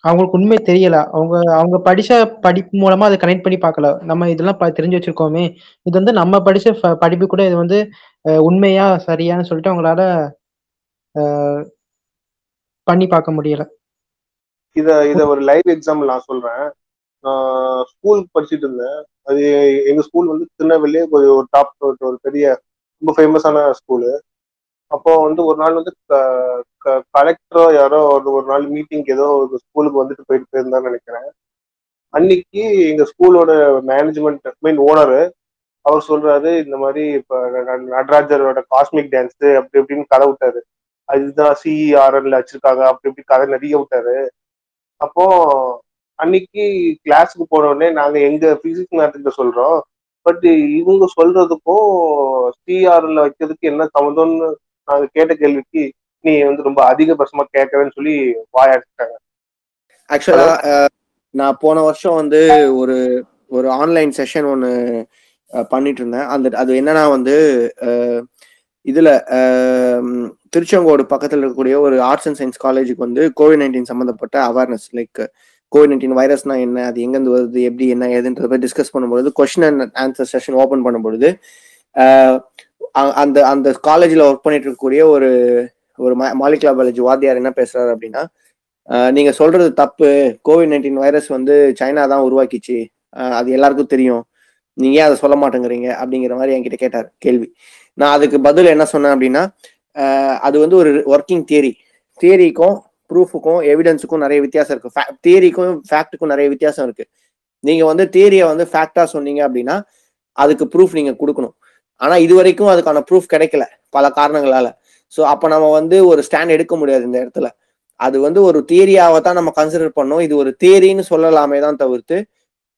அவங்களுக்கு உண்மை தெரியல. அவங்க அவங்க படிச்ச படிப்பு மூலமா அதை கனெக்ட் பண்ணி பார்க்கல. நம்ம இதெல்லாம் ப- தெரிஞ்சு வச்சிருக்கோமே. இது வந்து நம்ம படிச்ச படிப்பு கூட இது வந்து உண்மையா சரியான்னு சொல்லிட்டு அவங்களால பண்ணி பார்க்க முடியல. இத இத ஒரு லைவ் எக்ஸாம்பிள் நான் சொல்றேன். நான் ஸ்கூல் படிச்சுட்டு இருந்தேன். அது எங்க ஸ்கூல் வந்து திருநெல்வேலியே ஒரு டாப் ஒரு பெரிய ரொம்ப ஃபேமஸான ஸ்கூலு அப்போ வந்து ஒரு நாள் வந்து கலெக்டரோ யாரோ ஒரு ஒரு நாள் மீட்டிங் ஏதோ ஒரு ஸ்கூலுக்கு வந்துட்டு போயிட்டு போயிருந்தான்னு நினைக்கிறேன். அன்னைக்கு எங்க ஸ்கூலோட மேனேஜ்மெண்ட் மீன் ஓனரு அவர் சொல்றாரு இந்த மாதிரி இப்ப நடராஜரோட காஸ்மிக் டான்ஸ் அப்படி இப்படின்னு கதை விட்டாரு. அதுதான் சிஇஆர்என்ல வச்சிருக்காங்க அப்படி இப்படி கதை நிறைய விட்டாரு. அப்போ அன்னைக்கு கிளாஸுக்கு போனோடனே நாங்க எங்க பிசிக்ஸ் மேத்துக்கிட்ட சொல்றோம் பட் இவங்க சொல்றதுக்கும் சிஆர்ல வைக்கிறதுக்கு என்ன சம்மந்தம்னு நாங்க கேட்ட கேள்விக்கு நீ வந்து ரொம்ப அதிகபட்சமா கேட்கறேன்னு சொல்லி வாயாடிட்டாங்க ஆக்சுவலா நான் போன வருஷம் வந்து ஒரு ஒரு ஆன்லைன் செஷன் ஒன்று பண்ணிட்டு இருந்தேன் அந்த அது என்னன்னா வந்து இதுல திருச்செங்கோடு பக்கத்துல இருக்கக்கூடிய ஒரு ஆர்ட்ஸ் அண்ட் சயின்ஸ் காலேஜுக்கு வந்து கோவிட் நைன்டீன் சம்மந்தப்பட்ட அவேர்னஸ் லைக் கோவிட் நைன்டீன் வைரஸ்னா என்ன அது எங்கேருந்து வருது எப்படி என்ன ஏதுன்றத பத்தி டிஸ்கஸ் பண்ணும்பொழுது question and answer session open பண்ணும்பொழுது அந்த அந்த காலேஜில் ஒர்க் பண்ணிட்டு இருக்கக்கூடிய ஒரு ஒரு மாலிகுலர் பயாலஜி வாத்தியார் என்ன பேசுறாரு அப்படின்னா நீங்க சொல்றது தப்பு. கோவிட் நைன்டீன் வைரஸ் வந்து சைனா தான் உருவாக்கிச்சு. அது எல்லாருக்கும் தெரியும். நீங்க ஏன் அதை சொல்ல மாட்டேங்கிறீங்க? அப்படிங்கிற மாதிரி என்கிட்ட கேட்டார். கேள்வி. நான் அதுக்கு பதில் என்ன சொன்னேன் அப்படின்னா அது வந்து ஒரு ஒர்க்கிங் தியரி தியரிக்கும் ப்ரூஃபுக்கும் எவிடன்ஸுக்கும் நிறைய வித்தியாசம் இருக்கு. தியரிக்கும் ஃபேக்ட்டுக்கும் நிறைய வித்தியாசம் இருக்கு. நீங்க வந்து தியரியை வந்து ஃபேக்டா சொன்னீங்க அப்படின்னா அதுக்கு ப்ரூஃப் நீங்க கொடுக்கணும். ஆனா இது வரைக்கும் அதுக்கான ப்ரூஃப் கிடைக்கல பல காரணங்களால. ஸோ அப்ப நம்ம வந்து ஒரு ஸ்டாண்ட் எடுக்க முடியாது இந்த இடத்துல. அது வந்து ஒரு தியரியாவை தான் நம்ம கன்சிடர் பண்ணோம். இது ஒரு தியரின்னு சொல்லலாமே தான் தவிர்த்து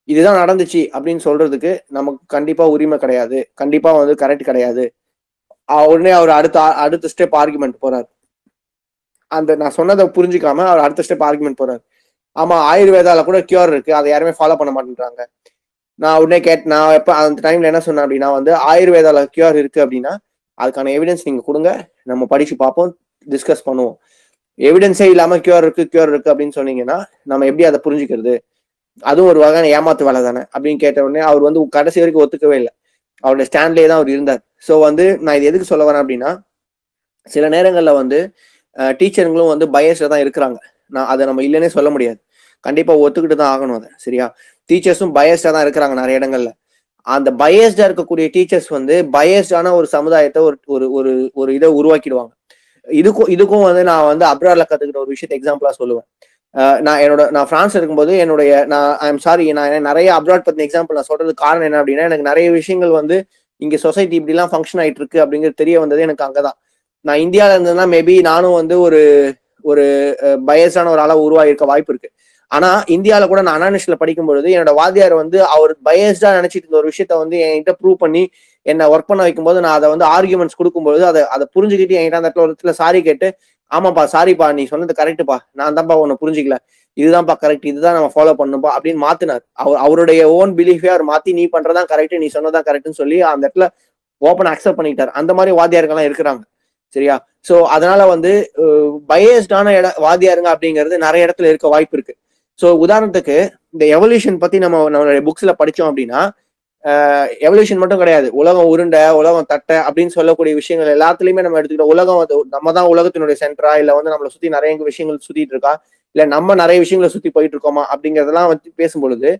இதுதான் நடந்துச்சு அப்படின்னு சொல்றதுக்கு நமக்கு கண்டிப்பா உரிமை கிடையாது. கண்டிப்பா வந்து கரெக்ட் கிடையாது. உடனே அவர் அடுத்த அடுத்த ஸ்டெப் ஆர்குமெண்ட் போறாரு. அந்த நான் சொன்னதை புரிஞ்சுக்காம அவர் அடுத்த ஸ்டெப் ஆர்குமெண்ட் போறாரு. ஆமா ஆயுர்வேதால கூட கியூர் இருக்கு. அதை யாருமே ஃபாலோ பண்ண மாட்டேன்றாங்க. நான் உடனே கேட் நான் எப்போ அந்த டைம்ல என்ன சொன்னேன் அப்படின்னா வந்து ஆயுர்வேதால கியூர் இருக்கு அப்படின்னா அதுக்கான எவிடன்ஸ் நீங்க கொடுங்க. நம்ம படிச்சு பார்ப்போம் டிஸ்கஸ் பண்ணுவோம். எவிடன்ஸே இல்லாம கியூர் இருக்கு கியூர் இருக்கு அப்படின்னு சொன்னீங்கன்னா நம்ம எப்படி அதை புரிஞ்சுக்கிறது? அதுவும் ஒரு வகையான ஏமாத்து வேலை தானே? அப்படின்னு கேட்ட உடனே அவர் வந்து கடைசி வரைக்கும் ஒத்துக்கவே இல்லை. அவருடைய ஸ்டாண்ட்லேயே தான் அவர் இருந்தார். ஸோ வந்து நான் இது எதுக்கு சொல்ல வரேன் அப்படின்னா சில நேரங்களில் வந்து டீச்சருங்களும் வந்து பயஸ்ல தான் இருக்கிறாங்க. நான் அதை நம்ம இல்லைன்னே சொல்ல முடியாது. கண்டிப்பாக ஒத்துக்கிட்டு தான் ஆகணும் அதை சரியா? டீச்சர்ஸும் பயஸ்டா தான் இருக்கிறாங்க நிறைய இடங்கள்ல. அந்த பயஸ்டா இருக்கக்கூடிய டீச்சர்ஸ் வந்து பயஸ்டான ஒரு சமுதாயத்தை ஒரு ஒரு ஒரு ஒரு இதை உருவாக்கிடுவாங்க. இதுக்கும் இதுக்கும் வந்து நான் வந்து அப்ராட்ல கத்துக்கிட்ட ஒரு விஷயத்தை எக்ஸாம்பிளா சொல்லுவேன். நான் என்னோட நான் பிரான்ஸ் இருக்கும்போது என்னுடைய நான் ஐ எம் சாரி நான் நிறைய அப்ராட் பத்தின எக்ஸாம்பிள் நான் சொல்றது காரணம் என்ன அப்படின்னா எனக்கு நிறைய விஷயங்கள் வந்து இங்க சொசைட்டி இப்படிலாம் ஃபங்க்ஷன் ஆயிட்டு இருக்கு அப்படிங்கிறது தெரிய வந்தது எனக்கு அங்கதான். நான் இந்தியாவில இருந்ததுன்னா மேபி நானும் வந்து ஒரு ஒரு பயஸான ஒரு ஆளா உருவாகிருக்க வாய்ப்பு இருக்கு. ஆனா இந்தியாவில கூட நான் அனானிஷில் படிக்கும் பொழுது என்னோட வாத்தியார் வந்து அவர் பயஸ்டா நினைச்சிட்டு இருந்த ஒரு விஷயத்த வந்து என்கிட்ட ப்ரூவ் பண்ணி என்ன ஒர்க் பண்ண வைக்கும்போது நான் அதை வந்து ஆர்குமெண்ட்ஸ் கொடுக்கும்போது அதை அதை புரிஞ்சுக்கிட்டு என்கிட்ட அந்த இடத்துல ஒரு இடத்துல சாரி கேட்டு ஆமாப்பா சாரிப்பா நீ சொன்னது கரெக்டுப்பா நான் தான்ப்பா உன்னை புரிஞ்சிக்கல. இதுதான்ப்பா கரெக்ட் இதுதான் நம்ம ஃபாலோ பண்ணுப்பா அப்படின்னு மாத்தினார். அவர் அவருடைய ஓன் பிலீஃபே அவர் மாத்தி நீ பண்றதான் கரெக்ட் நீ சொன்னதான் கரெக்ட்னு சொல்லி அந்த இடத்துல ஓப்பன் அக்செப்ட் பண்ணிட்டார் அந்த மாதிரி வாத்தியார்கள்லாம் இருக்கிறாங்க. சரியா? சோ அதனால வந்து பயஸ்டான இட வாத்தியாருங்க அப்படிங்கிறது நிறைய இடத்துல இருக்க வாய்ப்பு இருக்கு. ஸோ உதாரணத்துக்கு இந்த எவல்யூஷன் பத்தி நம்ம நம்மளுடைய புக்ஸ்ல படிச்சோம் அப்படின்னா எவல்யூஷன் மட்டும் கிடையாது. உலகம் உருண்டை உலகம் தட்டை அப்படின்னு சொல்லக்கூடிய விஷயங்கள் எல்லாத்துலயுமே நம்ம எடுத்துக்கிட்டோம். உலகம் வந்து நம்ம தான் உலகத்தினுடைய சென்டரா இல்ல வந்து நம்மளை சுத்தி நிறைய விஷயங்கள் சுத்திட்டு இருக்கா? இல்ல நம்ம நிறைய விஷயங்களை சுத்தி போயிட்டு இருக்கோமா? அப்படிங்கறதெல்லாம் வந்து பேசும்பொழுது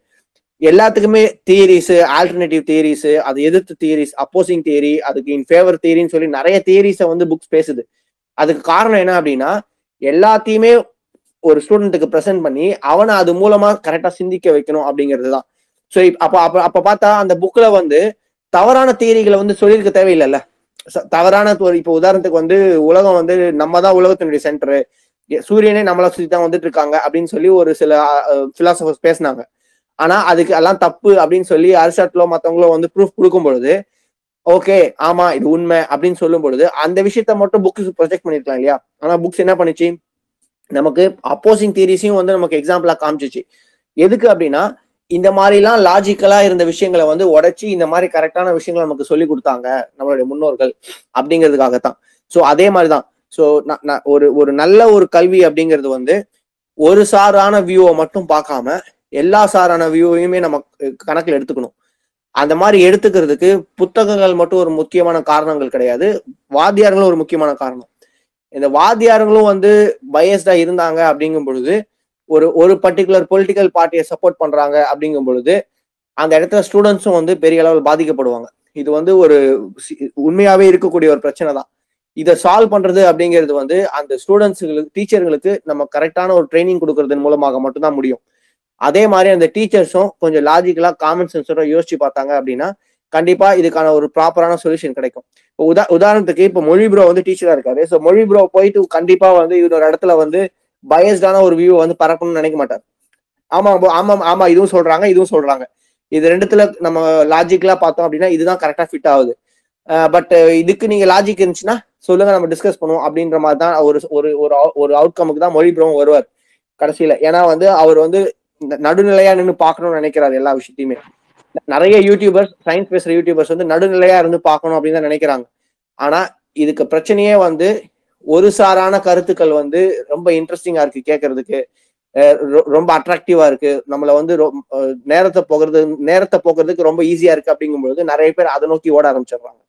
எல்லாத்துக்குமே தியரிஸ் ஆல்டர்னேட்டிவ் தியரிஸ் அது எதிர்த்து தியரிஸ் அப்போசிங் தியரி அதுக்கு இன் ஃபேவர் தியரின்னு சொல்லி நிறைய தியரிஸை வந்து புக்ஸ் பேசுது. அதுக்கு காரணம் என்ன அப்படின்னா எல்லாத்தையுமே ஒரு ஸ்டூடெண்ட்டுக்கு ப்ரெசென்ட் பண்ணி அவனை அது மூலமா கரெக்டா சிந்திக்க வைக்கணும் அப்படிங்கிறது தான் ஸோ அப்ப அப்ப அப்ப பார்த்தா அந்த புக்ல வந்து தவறான தியரிகளை வந்து சொல்லியிருக்க தேவையில்லைல்ல. தவறான இப்போ உதாரணத்துக்கு வந்து உலகம் வந்து நம்ம தான் உலகத்தினுடைய சென்டரு சூரியனே நம்மளா சுற்றி தான் வந்துட்டு இருக்காங்க அப்படின்னு சொல்லி ஒரு சில பிலாசபர்ஸ் பேசினாங்க. ஆனா அதுக்கு எல்லாம் தப்பு அப்படின்னு சொல்லி அரிஸ்டாட்டிலோ மற்றவங்களோ வந்து ப்ரூஃப் கொடுக்கும் பொழுது ஓகே ஆமா இது உண்மை அப்படின்னு சொல்லும் பொழுது அந்த விஷயத்த மட்டும் புக்ஸ் ப்ரொஜெக்ட் பண்ணிருக்கலாம் இல்லையா? ஆனா புக்ஸ் என்ன பண்ணுச்சு? நமக்கு அப்போசிங் தியரிஸையும் வந்து நமக்கு எக்ஸாம்பிளா காமிச்சிச்சு. எதுக்கு அப்படின்னா இந்த மாதிரிலாம் லாஜிக்கலா இருந்த விஷயங்களை வந்து உடைச்சி இந்த மாதிரி கரெக்டான விஷயங்களை நமக்கு சொல்லி கொடுத்தாங்க நம்மளுடைய முன்னோர்கள் அப்படிங்கிறதுக்காகத்தான். ஸோ அதே மாதிரிதான். ஸோ ஒரு ஒரு நல்ல ஒரு கல்வி அப்படிங்கிறது வந்து ஒரு சாரான வியூவை மட்டும் பார்க்காம எல்லா சாரான வியூவையுமே நம்ம கணக்கில் எடுத்துக்கணும். அந்த மாதிரி எடுத்துக்கிறதுக்கு புத்தகங்கள் மட்டும் ஒரு முக்கியமான காரணங்கள் கிடையாது. வாத்தியார்களும் ஒரு முக்கியமான காரணம். இந்த வாத்தியாரங்களும் வந்து பயஸ்டா இருந்தாங்க அப்படிங்கும் பொழுது ஒரு ஒரு பர்டிகுலர் பொலிட்டிக்கல் பார்ட்டியை சப்போர்ட் பண்றாங்க அப்படிங்கும் பொழுது அந்த இடத்துல ஸ்டூடெண்ட்ஸும் வந்து பெரிய அளவில் பாதிக்கப்படுவாங்க. இது வந்து ஒரு உண்மையாவே இருக்கக்கூடிய ஒரு பிரச்சனை தான். இதை சால்வ் பண்றது அப்படிங்கிறது வந்து அந்த ஸ்டூடெண்ட்ஸுகளுக்கு டீச்சர்களுக்கு நம்ம கரெக்டான ஒரு ட்ரைனிங் கொடுக்கறதன் மூலமாக மட்டும்தான் முடியும். அதே மாதிரி அந்த டீச்சர்ஸும் கொஞ்சம் லாஜிக்கலா காமன் சென்ஸோட யோசிச்சு பார்த்தாங்க அப்படின்னா கண்டிப்பா இதுக்கான ஒரு ப்ராப்பரான சொல்யூஷன் கிடைக்கும். இப்போ உதா உதாரணத்துக்கு இப்போ மொழி ப்ரோ வந்து டீச்சரா இருக்காரு. ஸோ மொழி ப்ரோ போயிட்டு கண்டிப்பா வந்து இவரோட இடத்துல வந்து பயஸ்டான ஒரு வியூ வந்து பறக்கணும்னு நினைக்க மாட்டார். ஆமா ஆமா ஆமா இதுவும் சொல்றாங்க இதுவும் சொல்றாங்க. இது ரெண்டுத்துல நம்ம லாஜிக்கலா பார்த்தோம் அப்படின்னா இதுதான் கரெக்டா ஃபிட் ஆகுது. பட் இதுக்கு நீங்க லாஜிக் இருந்துச்சுன்னா சொல்லுங்க நம்ம டிஸ்கஸ் பண்ணுவோம் அப்படின்ற மாதிரி தான் ஒரு ஒரு ஒரு அவுட்கமுக்கு தான் மொழி ப்ரோவும் வருவார் கடைசியில. ஏன்னா வந்து அவர் வந்து நடுநிலையா நின்று பார்க்கணும்னு நினைக்கிறாரு எல்லா விஷயத்தையுமே. நிறைய யூடியூபர்ஸ் சயின்ஸ் பேசுற யூடியூபர்ஸ் வந்து நடுநிலையா இருந்து பார்க்கணும் அப்படின்னு தான் நினைக்கிறாங்க. ஆனா இதுக்கு பிரச்சனையே வந்து ஒரு சாரான கருத்துக்கள் வந்து ரொம்ப இன்ட்ரெஸ்டிங்கா இருக்கு கேட்கறதுக்கு ரொம்ப அட்ராக்டிவா இருக்கு. நம்மள வந்து நேரத்தை போகிறது நேரத்தை போக்குறதுக்கு ரொம்ப ஈஸியா இருக்கு அப்படிங்கும்பொழுது நிறைய பேர் அதை நோக்கி ஓட ஆரம்பிச்சிடுறாங்க.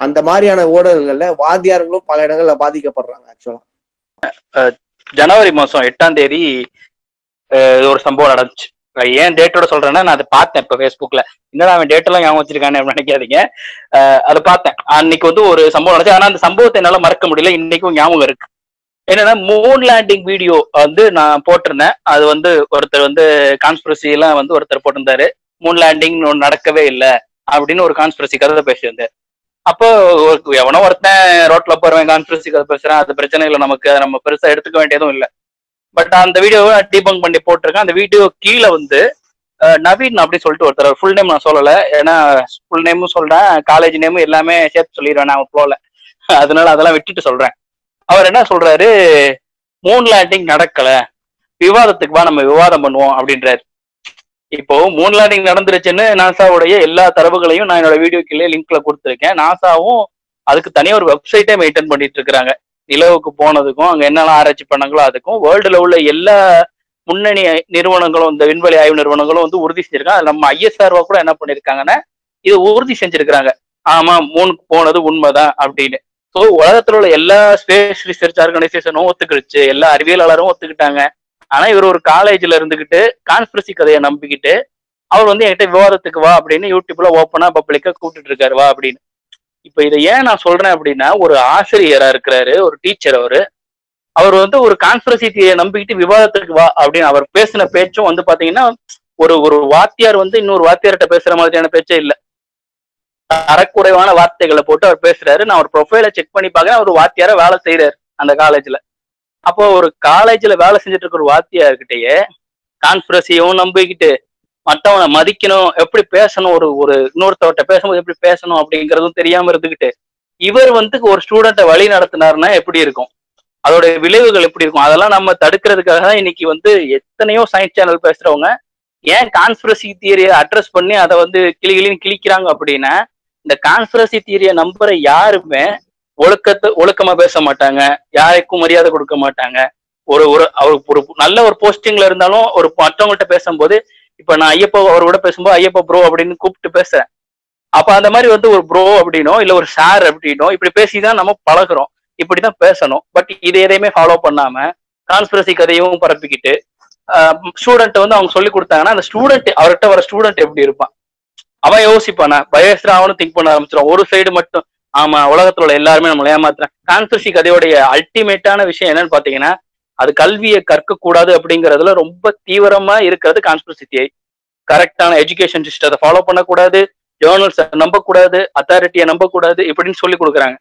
அந்த மாதிரியான ஓடல்கள்ல வாத்தியார்களும் பல இடங்கள்ல பாதிக்கப்படுறாங்க ஆக்சுவலா ஜனவரி மாசம் எட்டாம் தேதி ஒரு சம்பவம் நடந்துச்சு. ஏன் டேட்டோட சொல்றேன்னா நான் அதை பார்த்தேன் இப்ப ஃபேஸ்புக்ல என்னடா அவன் டேட் எல்லாம் ஞாபகம் வச்சிருக்கானே நினைக்காதீங்க. அதை பார்த்தேன். அன்னைக்கு வந்து ஒரு சம்பவம் நடந்துச்சு. ஆனா அந்த சம்பவத்தை என்னால மறக்க முடியல. இன்னைக்கும் ஞாபகம் இருக்கு. என்னன்னா மூன் லேண்டிங் வீடியோ வந்து நான் போட்டிருந்தேன். அது வந்து ஒருத்தர் வந்து கான்ஸ்பிரசி எல்லாம் வந்து ஒருத்தர் போட்டிருந்தாரு. மூன் லேண்டிங் நடக்கவே இல்லை அப்படின்னு ஒரு கான்ஸ்பிரசி கதை பேசியிருந்தார். அப்போ எவனோ ஒருத்தன் ரோட்ல போறவன் கான்ஸ்பிரசி கதை பேசுறான். அது பிரச்சனை இல்லை நமக்கு. அதை நம்ம பெருசா எடுத்துக்க வேண்டியதும் இல்லை. பட் அந்த வீடியோவை டீபங்க் பண்ணி போட்டிருக்கேன். அந்த வீடியோ கீழே வந்து நவீன் அப்படின்னு சொல்லிட்டு ஒருத்தர் ஃபுல் நேம் நான் சொல்லலை. ஏன்னா ஃபுல் நேமும் சொல்றேன். காலேஜ் நேமும் எல்லாமே சேர்த்து சொல்லிடுவேன் நான் போல. அதனால அதெல்லாம் விட்டுட்டு சொல்றேன். அவர் என்ன சொல்றாரு? மூன் லேண்டிங் நடக்கல. விவாதத்துக்கு வா நம்ம விவாதம் பண்ணுவோம் அப்படின்றாரு. இப்போ மூன் லேண்டிங் நடந்துருச்சுன்னு நாசாவுடைய எல்லா தரவுகளையும் நான் என்னோட வீடியோ கீழே லிங்க்ல கொடுத்துருக்கேன். நாசாவும் அதுக்கு தனியாக ஒரு வெப்சைட்டே மெயின்டைன் பண்ணிட்டு இருக்கிறாங்க. நிலவுக்கு போனதுக்கும் அங்க என்னெல்லாம் ஆராய்ச்சி பண்ணாங்களோ அதுக்கும் வேர்ல்டுல உள்ள எல்லா முன்னணி நிறுவனங்களும் இந்த விண்வெளி ஆய்வு நிறுவனங்களும் வந்து உறுதி செஞ்சிருக்காங்க. நம்ம ஐஎஸ்ஆர்ஓ கூட என்ன பண்ணிருக்காங்கன்னா இது உறுதி செஞ்சிருக்கிறாங்க. ஆமா மூணுக்கு போனது உண்மைதான் அப்படின்னு. ஸோ உலகத்துல உள்ள எல்லா ஸ்பேஸ் ரிசர்ச் ஆர்கனைசேஷனும் ஒத்துக்கிடுச்சு. எல்லா அறிவியலாளரும் ஒத்துக்கிட்டாங்க. ஆனா இவர் ஒரு காலேஜ்ல இருந்துகிட்டு கான்ஸ்பிரசி கதையை நம்பிக்கிட்டு அவர் வந்து என்கிட்ட விவாதத்துக்கு வா அப்படின்னு யூடியூப்ல ஓப்பனா பப்ளிக்கா கூப்பிட்டு இருக்காரு வா அப்படின்னு. இப்ப இதை ஏன் நான் சொல்றேன் அப்படின்னா ஒரு ஆசிரியரா இருக்கிறாரு ஒரு டீச்சர் அவரு. அவர் வந்து ஒரு கான்ஸ்பிரசிட்டியை நம்பிக்கிட்டு விவாதத்துக்கு வா அப்படின்னு அவர் பேசின பேச்சும் வந்து பாத்தீங்கன்னா ஒரு ஒரு வாத்தியார் வந்து இன்னொரு வாத்தியார்கிட்ட பேசுற மாதிரியான பேச்சே இல்லை. தரக்குறைவான வார்த்தைகளை போட்டு அவர் பேசுறாரு. நான் ஒரு ப்ரொஃபைல செக் பண்ணி பார்க்கறேன் அவர் வாத்தியார வேலை செய்யறாரு அந்த காலேஜ்ல அப்போ ஒரு காலேஜ்ல வேலை செஞ்சுட்டு இருக்க ஒரு வாத்தியார்கிட்டயே கான்ஸ்பிரசியும் நம்பிக்கிட்டு மற்றவனை மதிக்கணும் எப்படி பேசணும் ஒரு ஒரு இன்னொருத்தவர்கிட்ட பேசும்போது எப்படி பேசணும் அப்படிங்கிறதும் தெரியாம இருந்துகிட்டு இவர் வந்து ஒரு ஸ்டூடெண்ட்டை வழி நடத்தினாருன்னா எப்படி இருக்கும்? அதோட விளைவுகள் எப்படி இருக்கும்? அதெல்லாம் நம்ம தடுக்கிறதுக்காக தான் இன்னைக்கு வந்து எத்தனையோ சயின்ஸ் சேனல் பேசுறவங்க ஏன் கான்ஸ்பிரசி தியரியை அட்ரஸ் பண்ணி அதை வந்து கிளி கிளின்னு கிழிக்கிறாங்க அப்படின்னா இந்த கான்ஸ்பிரசி தியரியை நம்புற யாருமே ஒழுக்கத்தை ஒழுக்கமா பேச மாட்டாங்க. யாருக்கும் மரியாதை கொடுக்க மாட்டாங்க. ஒரு ஒரு அவர் ஒரு நல்ல ஒரு போஸ்டிங்ல இருந்தாலும் ஒரு மற்றவங்கள்ட்ட பேசும்போது இப்ப நான் ஐயப்பா அவரோட பேசும்போது ஐயப்பா ப்ரோ அப்படின்னு கூப்பிட்டு பேசுறேன். அப்ப அந்த மாதிரி வந்து ஒரு ப்ரோ அப்படின்னோ இல்ல ஒரு சார் அப்படின்னோ இப்படி பேசிதான் நம்ம பழகுறோம். இப்படிதான் பேசணும். பட் இது எதையுமே ஃபாலோ பண்ணாம கான்ஸ்பிரசி கதையும் பரப்பிக்கிட்டு ஸ்டூடெண்ட் வந்து அவங்க சொல்லி கொடுத்தாங்கன்னா அந்த ஸ்டூடெண்ட் அவர்கிட்ட வர ஸ்டூடெண்ட் எப்படி இருப்பான்? அவன் யோசிப்பானா பயஸ்ரா அவனும் திங்க் பண்ண ஆரம்பிச்சிடும் ஒரு சைடு மட்டும். ஆமா உலகத்துல உள்ள எல்லாருமே நம்மளை ஏமாத்துறேன் கான்ஸ்பிரசி கதையோடைய அல்டிமேட்டான விஷயம் என்னன்னு பாத்தீங்கன்னா அது கல்வியை கற்க கூடாது ரொம்ப தீவிரமா இருக்கிறது கான்ஸ்பிரசி தியரி கரெக்டான எஜுகேஷன் சிஸ்டத்தை ஃபாலோ பண்ணக்கூடாது ஜேர்னல்ஸை நம்பக்கூடாது அத்தாரிட்டியை நம்பக்கூடாது இப்படின்னு சொல்லி கொடுக்குறாங்க.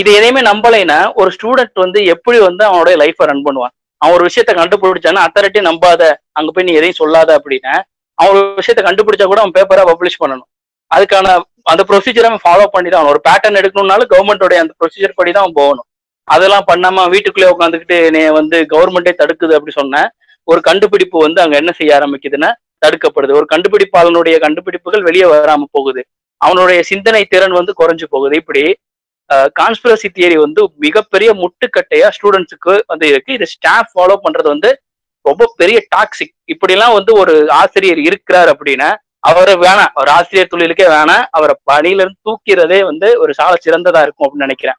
இது எதையுமே நம்பலைன்னா ஒரு ஸ்டூடெண்ட் வந்து எப்படி வந்து அவனுடைய லைஃப்பை ரன் பண்ணுவான்? அவன் ஒரு விஷயத்த கண்டுபிடிச்சானா அத்தாரிட்டி நம்பாத அங்க போய் நீ எதையும் சொல்லாத அப்படின்னா அவன் ஒரு விஷயத்த கண்டுபிடிச்சா கூட அவன் பேப்பரா பப்ளிஷ் பண்ணணும். அதுக்கான அந்த ப்ரொசீஜரை அவன் ஃபாலோ பண்ணி தான் ஒரு பேட்டர்ன் எடுக்கணும்னாலும் கவர்மெண்டோடைய அந்த ப்ரொசீஜர் படி தான் அவன் போகணும். அதெல்லாம் பண்ணாம வீட்டுக்குள்ளே உட்காந்துக்கிட்டு நீ வந்து கவர்மெண்டே தடுக்குது அப்படி சொன்னேன் ஒரு கண்டுபிடிப்பு வந்து அங்க என்ன செய்ய ஆரம்பிக்குதுன்னா தடுக்கப்படுது. ஒரு கண்டுபிடிப்பாளனுடைய கண்டுபிடிப்புகள் வெளியே வராம போகுது. அவனுடைய சிந்தனை திறன் வந்து குறைஞ்சு போகுது. இப்படி கான்ஸ்பிரசி தியரி வந்து மிகப்பெரிய முட்டுக்கட்டையா ஸ்டூடெண்ட்ஸுக்கு வந்து இருக்கு. இது ஸ்டாஃப் ஃபாலோ பண்றது வந்து ரொம்ப பெரிய டாக்ஸிக் இப்படிலாம் வந்து ஒரு ஆசிரியர் இருக்கிறார் அப்படின்னா அவரை வேணாம். ஒரு ஆசிரியர் தொழிலுக்கே வேணாம். அவரை பணியிலிருந்து தூக்கிறதே வந்து ஒரு சால சிறந்ததா இருக்கும் அப்படின்னு நினைக்கிறேன்.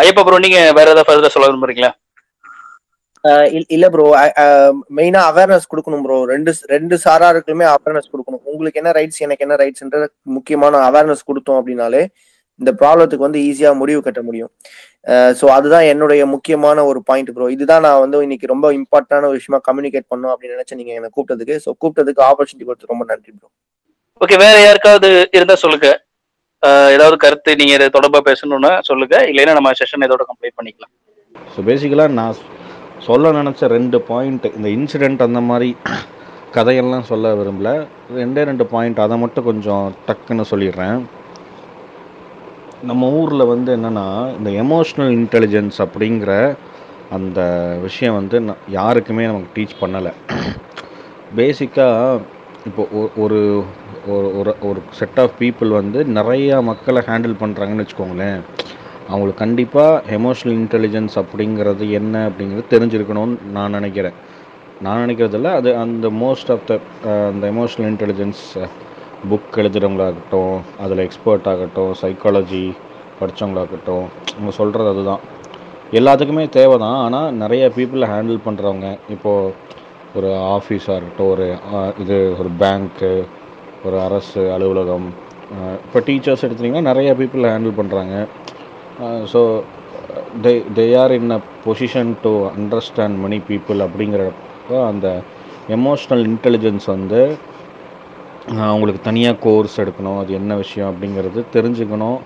ஐயப்பா ப்ரோ நீங்க வேற ஏதாவது ஃபர்தர் சொல்ல விரும்புறீங்களா? இல்ல- ப்ரோ மெயினா அவேர்னஸ் கொடுக்கணும் ப்ரோ ரெண்டு ரெண்டு சாராருக்குமே அவேர்னஸ் கொடுக்கணும். உங்களுக்கு என்ன ரைட்ஸ் எனக்கு என்ன ரைட்ஸ்ன்ற முக்கியமான அவேர்னஸ் கொடுத்தோம் அப்படின்னாலே இந்த ப்ராப்ளத்துக்கு வந்து ஈஸியா முடிவு கட்ட முடியும். ஸோ அதுதான் என்னுடைய முக்கியமான ஒரு பாயிண்ட் ப்ரோ இதுதான் நான் வந்து இன்னைக்கு ரொம்ப இம்பார்ட்டன்டான ஒரு விஷயமா கம்யூனிகேட் பண்ணணும் அப்படின்னு நினைச்சேன் நீங்க என்ன கூப்பிட்டதுக்கு. ஸோ கூப்பிட்டதுக்கு ஆப்பர்ச்சுனிட்டி கொடுத்து ரொம்ப நன்றி ப்ரோ ஓகே வேற யாருக்காவது இருந்தா சொல்லுங்க. ஏதாவது கருத்து நீங்க இதை தொடர்பாக பேசணும்னா சொல்லுங்க. இல்லைன்னா நம்ம செஷன் இதோட கம்ப்ளீட் பண்ணிக்கலாம். ஸோ பேசிக்கலாக நான் சொல்ல நினச்ச ரெண்டு பாயிண்ட் இந்த இன்சிடெண்ட் அந்த மாதிரி கதையெல்லாம் சொல்ல விரும்பல. ரெண்டே ரெண்டு பாயிண்ட் அதை மட்டும் கொஞ்சம் டக்குன்னு சொல்லிடுறேன். நம்ம ஊரில் வந்து என்னென்னா இந்த எமோஷ்னல் இன்டெலிஜென்ஸ் அப்படிங்கிற அந்த விஷயம் வந்து யாருக்குமே நமக்கு டீச் பண்ணலை. பேசிக்காக இப்போ ஒ- ஒரு ஒரு ஒரு ஒரு செட் ஆஃப் பீப்புள் வந்து நிறையா மக்களை ஹேண்டில் பண்ணுறாங்கன்னு வச்சுக்கோங்களேன். அவங்களுக்கு கண்டிப்பாக எமோஷ்னல் இன்டெலிஜென்ஸ் அப்படிங்கிறது என்ன அப்படிங்கிறது தெரிஞ்சிருக்கணும்னு நான் நினைக்கிறேன். நான் நினைக்கிறதில்ல அது அந்த மோஸ்ட் ஆஃப் த அந்த எமோஷ்னல் இன்டெலிஜென்ஸ் புக் எழுதுகிறவங்களாகட்டும் அதில் எக்ஸ்பர்ட் ஆகட்டும் சைக்காலஜி படித்தவங்களாகட்டும் அவங்க சொல்கிறது அதுதான். எல்லாத்துக்குமே தேவை தான் ஆனால் நிறைய பீப்புளை ஹேண்டில் பண்ணுறவங்க இப்போது ஒரு ஆஃபீஸாக இருக்கட்டும் ஒரு இது ஒரு பேங்க்கு ஒரு அரசு அலுவலகம் இப்போ டீச்சர்ஸ் எடுத்திங்கன்னா நிறைய பீப்புள் ஹேண்டில் பண்ணுறாங்க so they they are in a position to understand many people அப்படிங்கிறப்ப அந்த எமோஷ்னல் இன்டெலிஜென்ஸ் வந்து அவங்களுக்கு தனியாக கோர்ஸ் எடுக்கணும். அது என்ன விஷயம் அப்படிங்கிறது தெரிஞ்சுக்கணும்.